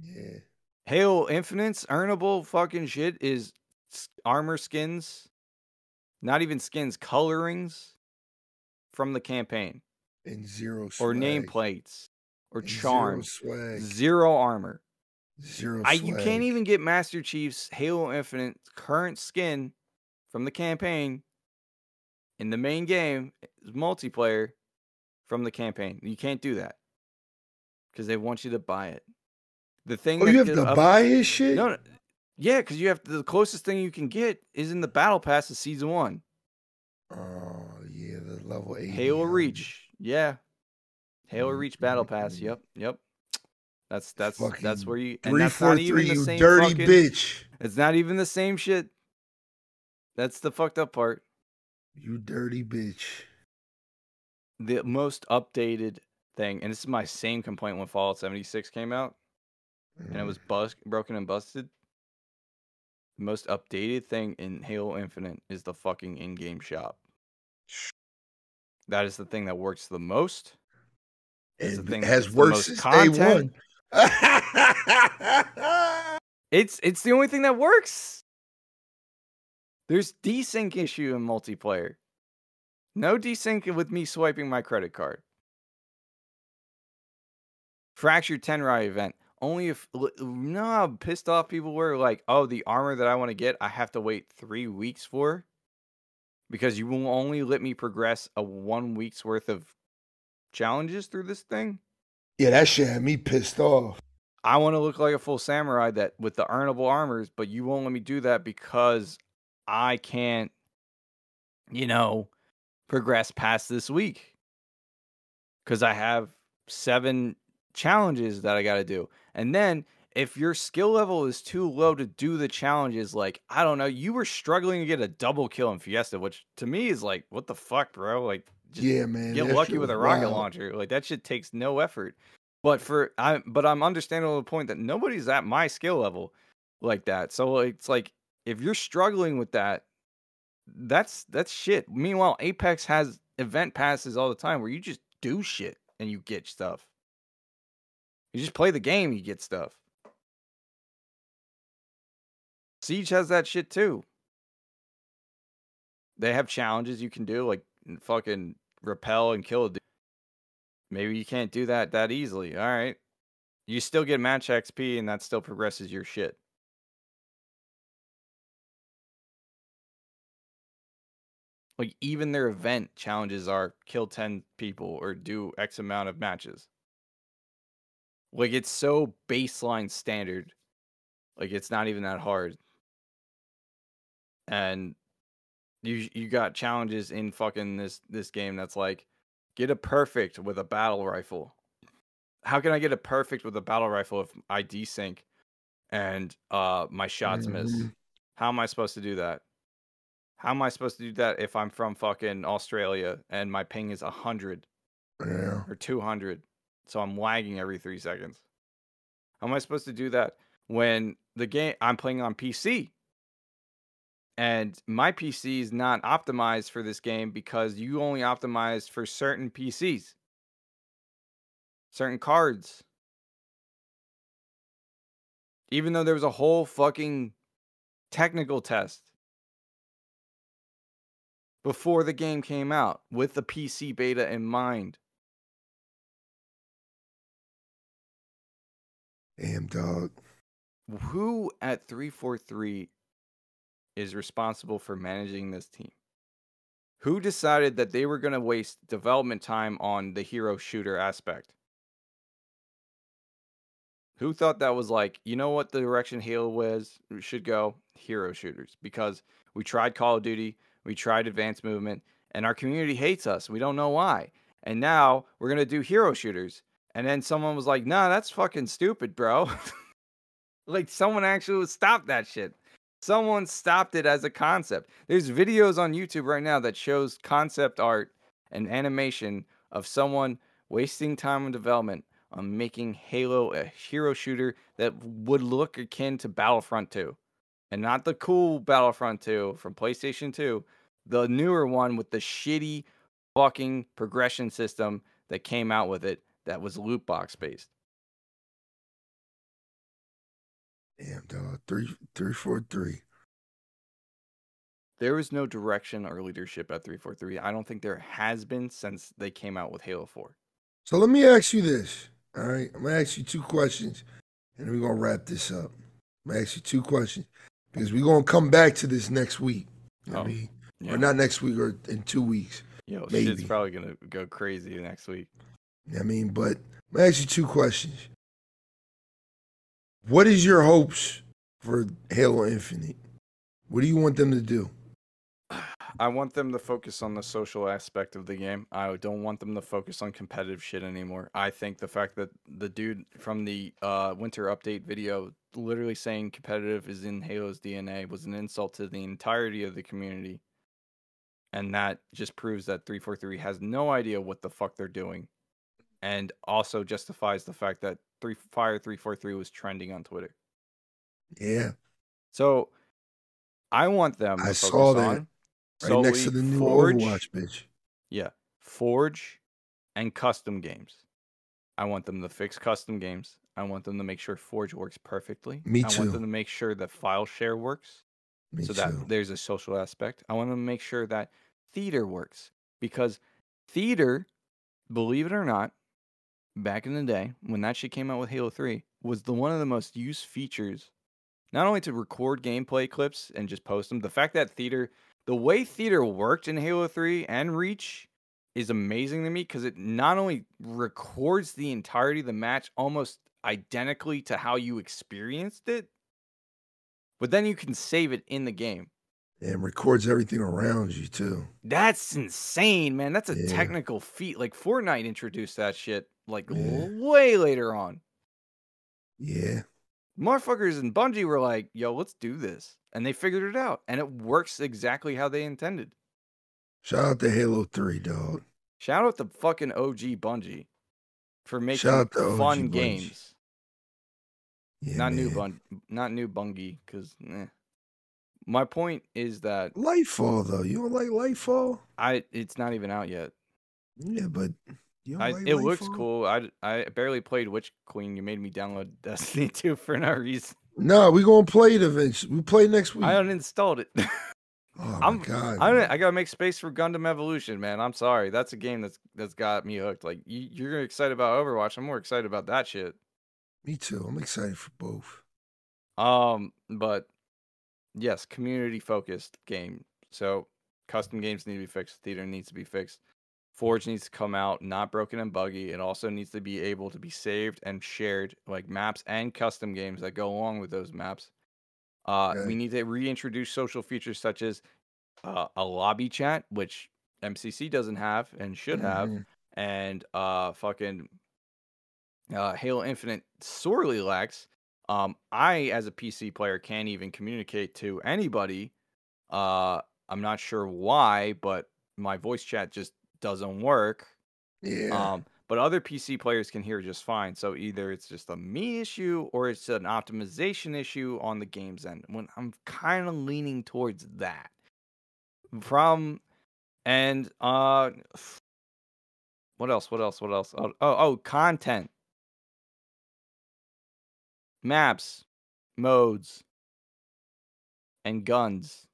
Yeah. Halo Infinite's earnable fucking shit is armor skins, not even skins, colorings from the campaign And zero or swag. nameplates or And charms. Zero swag. Zero armor. Zero I, you can't even get Master Chief's Halo Infinite current skin from the campaign in the main game multiplayer from the campaign. You can't do that because they want you to buy it. The thing Oh, that you have to up- buy his shit? no, no yeah, because you have to, the closest thing you can get is in the battle pass of season one. Oh, yeah, the level 8. Halo Reach, yeah, Halo Mm, Reach battle mm, pass. mm. Yep, yep. That's that's that's where you and that's even 343, you dirty fucking- bitch. It's not even the same shit. That's the fucked up part. You dirty bitch. The most updated thing, and this is my same complaint when Fallout 76 came out and it Mm. was bust, broken and busted. The most updated thing in Halo Infinite is the fucking in-game shop. That is the thing that works the most. It's the thing has worked since content. day one. [LAUGHS] It's it's the only thing that works. There's desync issue in multiplayer. No desync with me swiping my credit card. Fractured Tenrai event. Only if you know how pissed off people were like, oh, the armor that I want to get, I have to wait three weeks for because you will only let me progress a one week's worth of challenges through this thing. yeah, that shit had me pissed off. I want to look like a full samurai that with the earnable armors, but you won't let me do that because I can't, you know, progress past this week. Because I have seven challenges that I got to do. And then if your skill level is too low to do the challenges, like, I don't know, you were struggling to get a double kill in Fiesta, which to me is like, what the fuck, bro? Like, just yeah, man. get lucky with a rocket wild. launcher. Like that shit takes no effort. But for I but I'm understanding the point that nobody's at my skill level like that. So it's like if you're struggling with that, that's that's shit. Meanwhile, Apex has event passes all the time where you just do shit and you get stuff. You just play the game, you get stuff. Siege has that shit too. They have challenges you can do, like fucking repel and kill a dude. Maybe you can't do that that easily. All right. You still get match XP and that still progresses your shit. Like even their event challenges are kill 10 people or do X amount of matches. Like it's so baseline standard. Like it's not even that hard. And you you got challenges in fucking this this game that's like get a perfect with a battle rifle. How can I get a perfect with a battle rifle if I desync and uh my shots miss? Mhm. How am I supposed to do that? How am I supposed to do that if I'm from fucking Australia and my ping is 100 Yeah. or 200? So I'm lagging every 3 seconds. How am I supposed to do that when the game I'm playing on PC? And my PC is not optimized for this game because you only optimize for certain PCs, certain cards. Even though there was a whole fucking technical test before the game came out with the PC beta in mind. Damn, dog. Who at 343 is responsible for managing this team? Who decided that they were going to waste development time on the hero shooter aspect? Who thought that was like, you know what the direction Halo was should go? Hero shooters. Because we tried Call of Duty, we tried advanced movement, and our community hates us. We don't know why. And now we're gonna do hero shooters. And then someone was like, nah, that's fucking stupid, bro. [LAUGHS] like someone actually stopped that shit. Someone stopped it as a concept. There's videos on YouTube right now that shows concept art and animation of someone wasting time on development on making Halo a hero shooter that would look akin to Battlefront 2. And not the cool Battlefront 2 from PlayStation 2, the newer one with the shitty fucking progression system that came out with it that was loot box based. Damn, dog. Three, three, four, three. There was no direction or leadership at 343. I don't think there has been since they came out with Halo 4. So let me ask you this. All right. I'm going to ask you two questions and then we're going to wrap this up. I'm going to ask you two questions because we're going to come back to this next week. I Oh, mean? Yeah. Or not next week or in two weeks. Yo, maybe. shit's probably gonna go crazy next week. You know what I mean? But I'm going to ask you two questions. What is your hopes for Halo Infinite? What do you want them to do? I want them to focus on the social aspect of the game. I don't want them to focus on competitive shit anymore. I think the fact that the dude from the uh, winter update video literally saying competitive is in Halo's DNA was an insult to the entirety of the community. And that just proves that 343 has no idea what the fuck they're doing. And also justifies the fact that three Fire 343 was trending on Twitter. Yeah. So I want them to I saw that. on Right next to the new Forge, Overwatch, bitch. Yeah, Forge and custom games. I want them to fix custom games. I want them to make sure Forge works perfectly. Me too. I want them to make sure that file share works Me so too. that there's a social aspect. I want them to make sure that theater works because theater, believe it or not, back in the day when that shit came out with Halo 3 was the one of the most used features not only to record gameplay clips and just post them the fact that theater the way theater worked in Halo 3 and Reach is amazing to me because it not only records the entirety of the match almost identically to how you experienced it, but then you can save it in the game. and records everything around you too. That's insane, man. That's a Yeah. technical feat. Like Fortnite introduced that shit like Yeah. way later on. Yeah. Motherfuckers and Bungie were like, yo, let's do this. And they figured it out. And it works exactly how they intended. Shout out to Halo 3, dog. Shout out to fucking OG Bungie for making Shout out to fun Bungie. games. Yeah, not new bun not new Bungie, because my point is that Lightfall though. You don't like Lightfall? I it's not even out yet. Yeah, but you don't I, like it looks cool. I, I barely played Witch Queen. You made me download [LAUGHS] Destiny 2 for no reason. No, we gonna play it eventually. We play next week. I uninstalled it. [LAUGHS] oh my I'm- god. I. I gotta make space for Gundam Evolution, man. I'm sorry. That's a game that's that's got me hooked. Like you, you're excited about Overwatch. I'm more excited about that shit. Me too. I'm excited for both. Um, but yes, community focused game. So Custom games need to be fixed. Theater needs to be fixed. Forge needs to come out not broken and buggy. It also needs to be able to be saved and shared, like maps and custom games that go along with those maps. Uh, Okay. We need to reintroduce social features such as uh, a lobby chat, which MCC doesn't have and should have, Mhm. and uh, fucking uh, Halo Infinite sorely lacks. Um, I, as a PC player, can't even communicate to anybody. Uh, I'm not sure why, but my voice chat just doesn't work. Yeah. Um, but other PC players can hear just fine. So either it's just a me issue or it's an optimization issue on the game's end. When I'm kind of leaning towards that. From and uh what else? What else? What else? Oh, oh, oh content. Maps, modes, and guns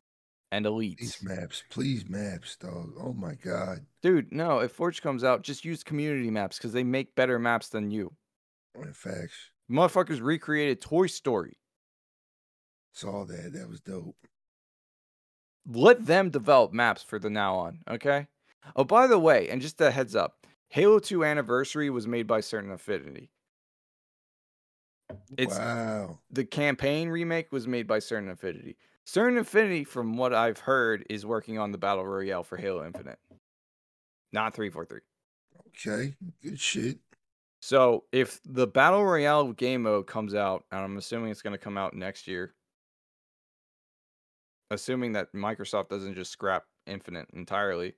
and elites. Please maps. Please maps, dog. Oh my god. Dude, no, if Forge comes out, just use community maps because they make better maps than you. In facts. Motherfuckers recreated Toy Story. Saw that. That was dope. Let them develop maps for the now on, okay? Oh, by the way, and just a heads up, Halo 2 Anniversary was made by Certain Affinity. It's wow. the campaign remake was made by Certain Affinity. Certain Affinity, from what I've heard, is working on the Battle Royale for Halo Infinite. Not 343. Okay. Good shit. So if the Battle Royale game mode comes out, and I'm assuming it's going to come out next year, assuming that Microsoft doesn't just scrap Infinite entirely,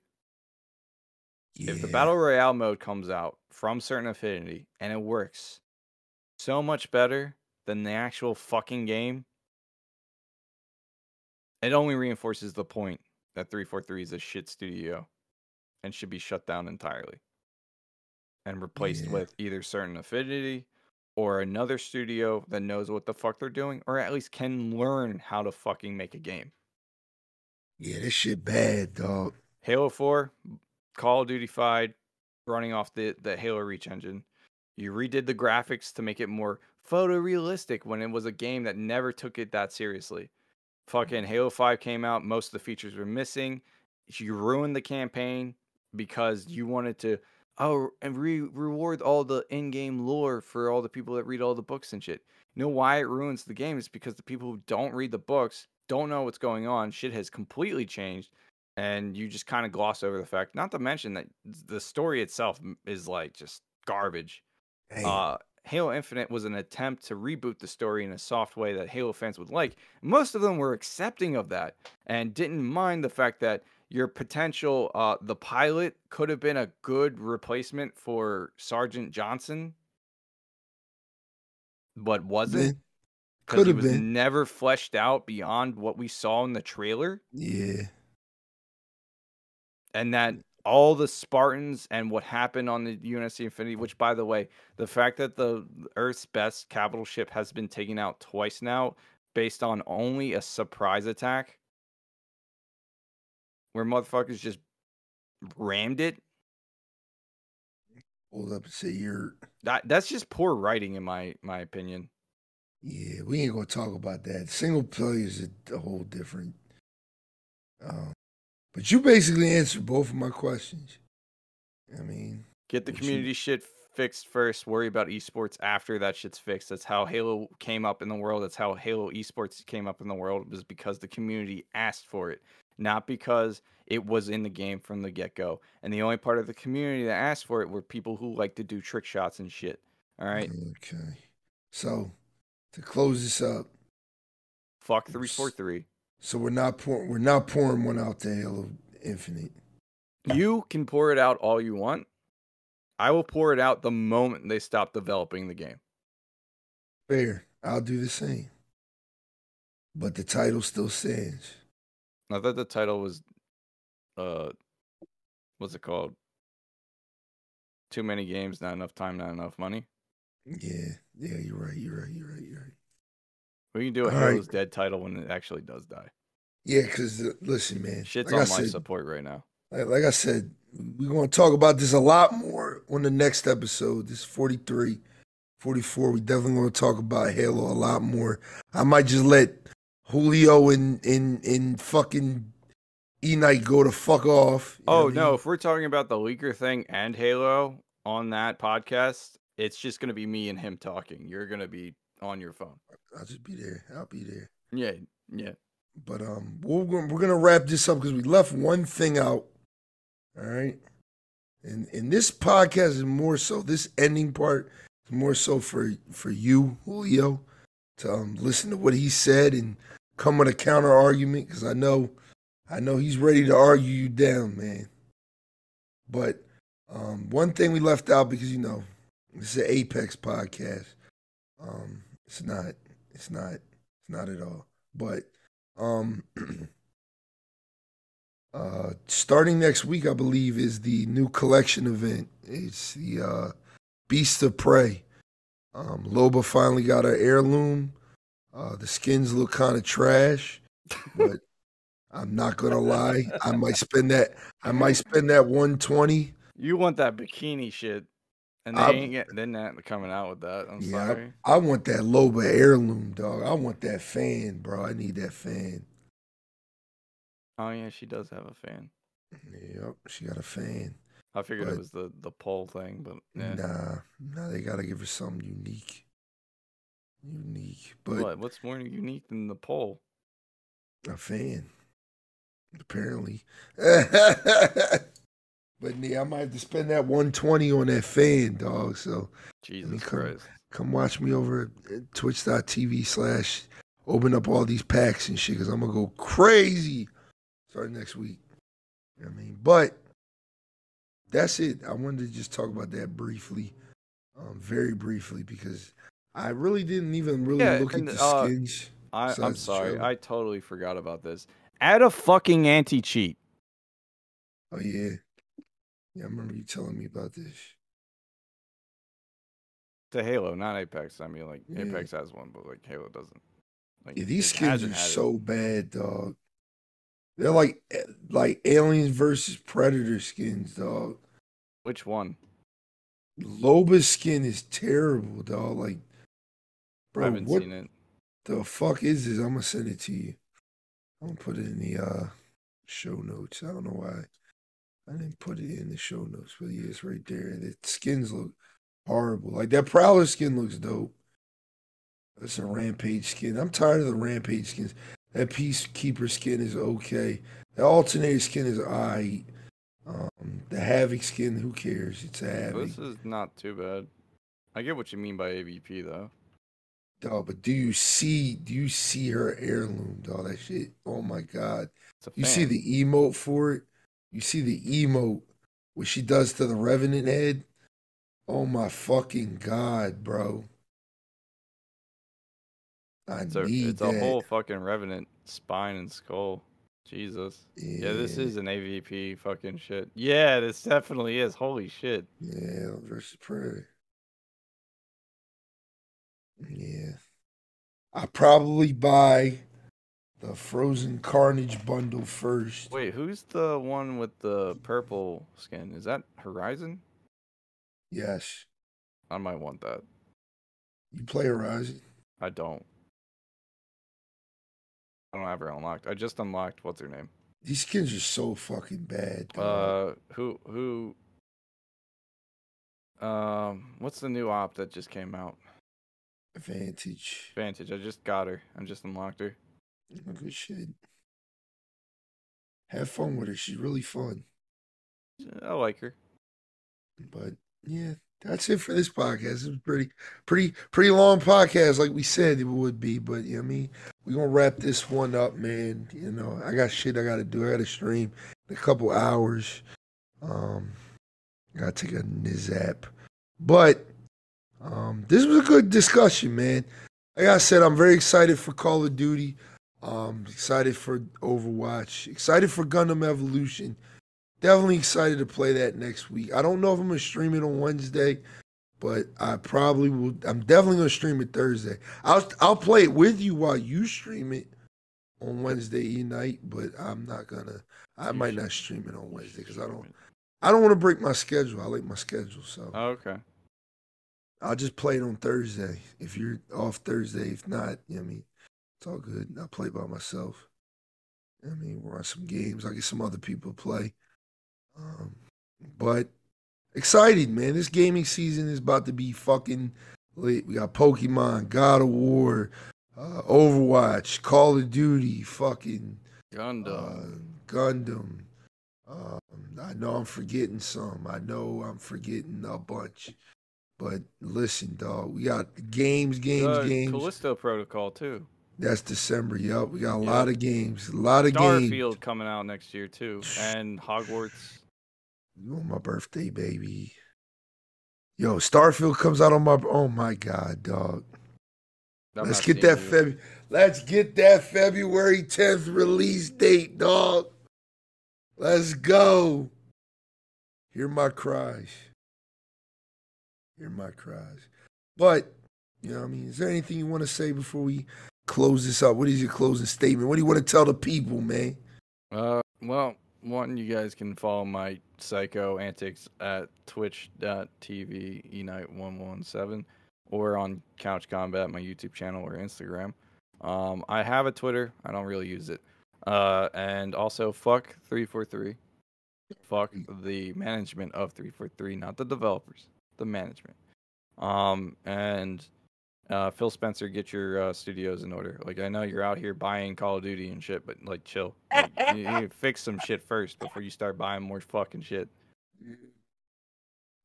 Yeah. if the Battle Royale mode comes out from Certain Affinity and it works so much better than the actual fucking game, it only reinforces the point that 343 is a shit studio and should be shut down entirely and replaced Yeah. with either Certain Affinity or another studio that knows what the fuck they're doing or at least can learn how to fucking make a game. Yeah, this shit bad, dog. Halo 4, Call of Duty 5, running off the, the Halo Reach engine. You redid the graphics to make it more photorealistic when it was a game that never took it that seriously. Mm. Fucking Halo 5 came out, most of the features were missing. You ruined the campaign because you wanted to oh and re- reward all the in-game lore for all the people that read all the books and shit. You know why it ruins the game? It's because the people who don't read the books don't know what's going on. Shit has completely changed and you just kind of gloss over the fact. Not to mention that the story itself is like just garbage. Uh, Halo Infinite was an attempt to reboot the story in a soft way that Halo fans would like. Most of them were accepting of that and didn't mind the fact that your potential, uh, the pilot could have been a good replacement for Sergeant Johnson, but wasn't because Could he have was been. never fleshed out beyond what we saw in the trailer. Yeah. and that all the Spartans and what happened on the UNSC Infinity, which by the way, the fact that the Earth's best capital ship has been taken out twice now based on only a surprise attack where motherfuckers just rammed it. Hold up and say you're. That that's just poor writing in my my opinion. Yeah, we ain't gonna talk about that. Single player is a, a whole different. Um, but you basically answered both of my questions. I mean, Get the What you- community shit fixed first, worry about esports after that shit's fixed. That's how Halo came up in the world. That's how Halo esports came up in the world It was because the community asked for it, not because it was in the game from the get-go. And the only part of the community that asked for it were people who like to do trick shots and shit. All right? okay. So to close this up, Fuck 343. So we're not pouring we're not pouring one out to Halo Infinite. You can pour it out all you want. I will pour it out the moment they stop developing the game. Fair. I'll do the same. But the title still stands. I thought the title was, uh, what's it called? Too many games, not enough time, not enough money. Yeah, yeah, you're right, you're right, you're right, you're right. We can do a All right. Halo's Dead title when it actually does die. Yeah, because uh, listen, man. Shit's like on I my said, support right now. like, like I said, we're going to talk about this a lot more on the next episode. This is 43, 44. We definitely going to talk about Halo a lot more. I might just let Julio and and and fucking E Night go to fuck off. Oh what I no, mean? if we're talking about the leaker thing and Halo on that podcast, it's just gonna be me and him talking. You're gonna be on your phone. I'll just be there. I'll be there. Yeah, yeah. But um, we're gonna, we're gonna wrap this up because we left one thing out. All right, and and this podcast is more so this ending part is more so for for you, Julio, to um, listen to what he said and come with a counter argument because I know I know he's ready to argue you down, man. But um, one thing we left out because you know this is an Apex podcast. Um, it's not. It's not. It's not at all. But um, [CLEARS THROAT] uh, starting next week, I believe, is the new collection event. It's the uh, Beast of Prey. Um, Loba finally got her heirloom. Uh, the skins look kind of trash, but [LAUGHS] I'm not gonna lie. I might spend that. I might spend that 120. You want that bikini shit, and they I'm- ain't get, they're not coming out with that. I'm Yeah, sorry. I want that Loba heirloom, dog. I want that fan, bro. I need that fan. Oh yeah, she does have a fan. Yep, she got a fan. I figured But- it was the the pole thing, but yeah. Nah, nah, they gotta give her something unique. Unique, but what? What's more unique than the pole? a fan, apparently. [LAUGHS] but yeah, I might have to spend that 120 on that fan, dog. So Jesus come- Christ. come watch me over at twitch.tv slash open up all these packs and shit because I'm gonna go crazy starting next week. You know what I mean, but that's it. I wanted to just talk about that briefly, um, very briefly, because I really didn't even really Yeah, look at the uh, skins. I, I'm sorry. I totally forgot about this. Add a fucking anti cheat. Oh yeah, yeah. I remember you telling me about this. to Halo, not Apex. I mean, like Yeah. Apex has one, but like Halo doesn't. Like, Yeah, these skins are had it. so bad, dog. They're like eh, like aliens versus predator skins, dog. Which one? Loba's skin is terrible, dog. Like, I haven't what seen it. the fuck is this? I'm gonna send it to you. I'm gonna put it in the uh show notes. I don't know why I didn't put it in the show notes, but yeah, it's right there. The skins look horrible. Like that Prowler skin looks dope. That's a Rampage skin. I'm tired of the Rampage skins. That Peacekeeper skin is okay. The alternator skin is alright. Um, the Havoc skin, who cares? It's a Havoc. This is not too bad. I get what you mean by AVP though. Dog, but do you see do you see her heirloom, dog? That shit. Oh my god. You see the emote for it? You see the emote what she does to the Revenant head? Oh my fucking god, bro. I It's a, need it's that. a whole fucking revenant spine and skull. Jesus. Yeah. this is an AVP fucking shit. Yeah, this definitely is. Holy shit. Yeah, versus Predator. Yeah. I probably buy the Frozen Carnage bundle first. Wait, who's the one with the purple skin? Is that Horizon? Yes. I might want that. You play Horizon? I don't. I don't have her unlocked. I just unlocked what's her name? These skins are so fucking bad. Uh, who who? Um, what's the new op that just came out? Vantage. Vantage. I just got her. I just unlocked her. Good shit. Have fun with her. She's really fun. I like her. But yeah, that's it for this podcast. It was pretty, pretty, pretty long podcast, like we said it would be. But you know what I mean, we're gonna wrap this one up, man. You know, I got shit I gotta do. I gotta stream in a couple hours. Um, gotta take a nizap. But um, this was a good discussion, man. Like I said, I'm very excited for Call of Duty. Um, excited for Overwatch. Excited for Gundam Evolution. Definitely excited to play that next week. I don't know if I'm gonna stream it on Wednesday, but I probably will. I'm definitely gonna stream it Thursday. I'll I'll play it with you while you stream it on Wednesday night, but I'm not gonna. I You might should- not stream it on Wednesday because I don't. I don't want to break my schedule. I like my schedule, so Oh, okay. I'll just play it on Thursday. If you're off Thursday, if not, you know what I mean, it's all good. I'll play by myself. I mean, run some games. I get some other people to play. Um, but excited, man. This gaming season is about to be fucking lit. We got Pokemon, God of War, uh, Overwatch, Call of Duty, fucking Gundam. uh, Gundam. Um, I know I'm forgetting some. I know I'm forgetting a bunch. But listen, dog, we got games, games, Uh, games. Callisto Protocol too. That's December. Yup, we got a Yep. lot of games, a lot of games. Starfield coming out next year too, [SIGHS] and Hogwarts. You On my birthday, baby. Yo, Starfield comes out on my. Oh my god, dog. I'm Let's get that you. Feb. Let's get that February 10th release date, dog. Let's go. Hear my cries. Hear my cries. But, you know what I mean? Is there anything you want to say before we close this up? What is your closing statement? What do you want to tell the people, man? Uh, well, one, you guys can follow my psycho antics at twitch.tv enite117 or on Couch Combat, my YouTube channel or Instagram. Um, I have a Twitter. I don't really use it. Uh, and also fuck 343. Fuck the management of 343, not the developers, the management. Um, and uh, Phil Spencer, get your uh, studios in order. Like I know you're out here buying Call of Duty and shit, but like chill. Like, you, you fix some shit first before you start buying more fucking shit.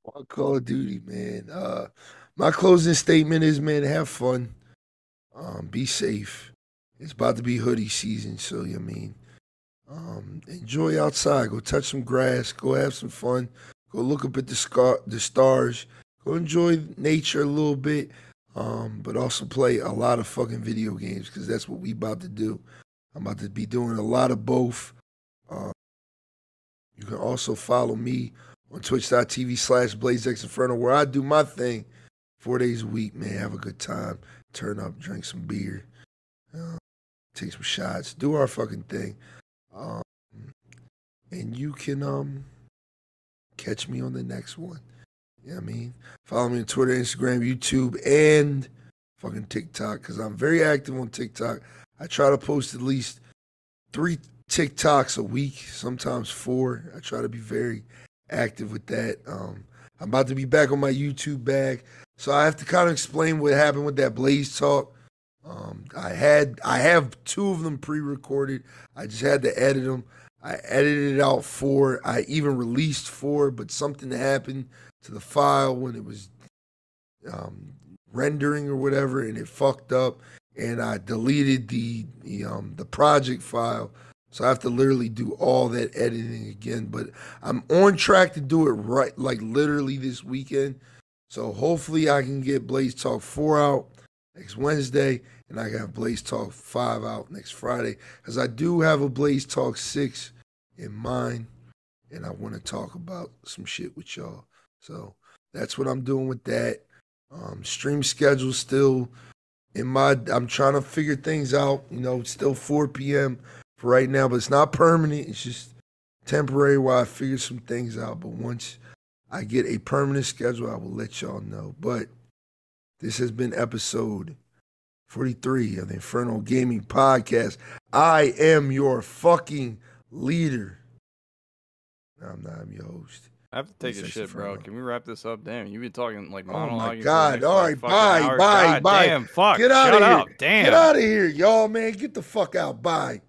Well, Call of Duty, man. Uh, my closing statement is, man, have fun. Um, be safe. It's about to be hoodie season, so you I mean. Um, enjoy outside. Go touch some grass. Go have some fun. Go look up at the scar- the stars. Go enjoy nature a little bit. Um, but also play a lot of fucking video games because that's what we about to do. I'm about to be doing a lot of both. Uh, you can also follow me on twitch.tv slash blazex inferno where I do my thing four days a week, man. Have a good time. Turn up, drink some beer, uh, take some shots, do our fucking thing. Um, and you can um catch me on the next one. You know what I mean? Follow me on Twitter, Instagram, YouTube, and fucking TikTok because I'm very active on TikTok. I try to post at least three TikToks a week, sometimes four. I try to be very active with that. Um, I'm about to be back on my YouTube bag, so I have to kind of explain what happened with that Blaze talk. Um, I had I have two of them pre-recorded. I just had to edit them. I edited out four. I even released four, but something happened to the file when it was um, rendering or whatever, and it fucked up. And I deleted the, the um the project file, so I have to literally do all that editing again. But I'm on track to do it right, like literally this weekend. So hopefully I can get Blaze Talk four out next Wednesday, and I have Blaze Talk five out next Friday, because I do have a Blaze Talk six in mind, and I want to talk about some shit with y'all. So that's what I'm doing with that. Um, stream schedule still in my. I'm trying to figure things out. You know, it's still 4 p.m. for right now, but it's not permanent. It's just temporary while I figure some things out. But once I get a permanent schedule, I will let y'all know. But this has been episode 43 of the Inferno Gaming Podcast. I am your fucking leader. I'm not. I'm your host. I have to take a shit, bro. Can we wrap this up? Damn, you've been talking like Oh my God. All right, bye, hour. bye, God bye. Damn, fuck. Get out Shut of here. up. Damn. Get out of here, y'all, man. Get the fuck out. Bye.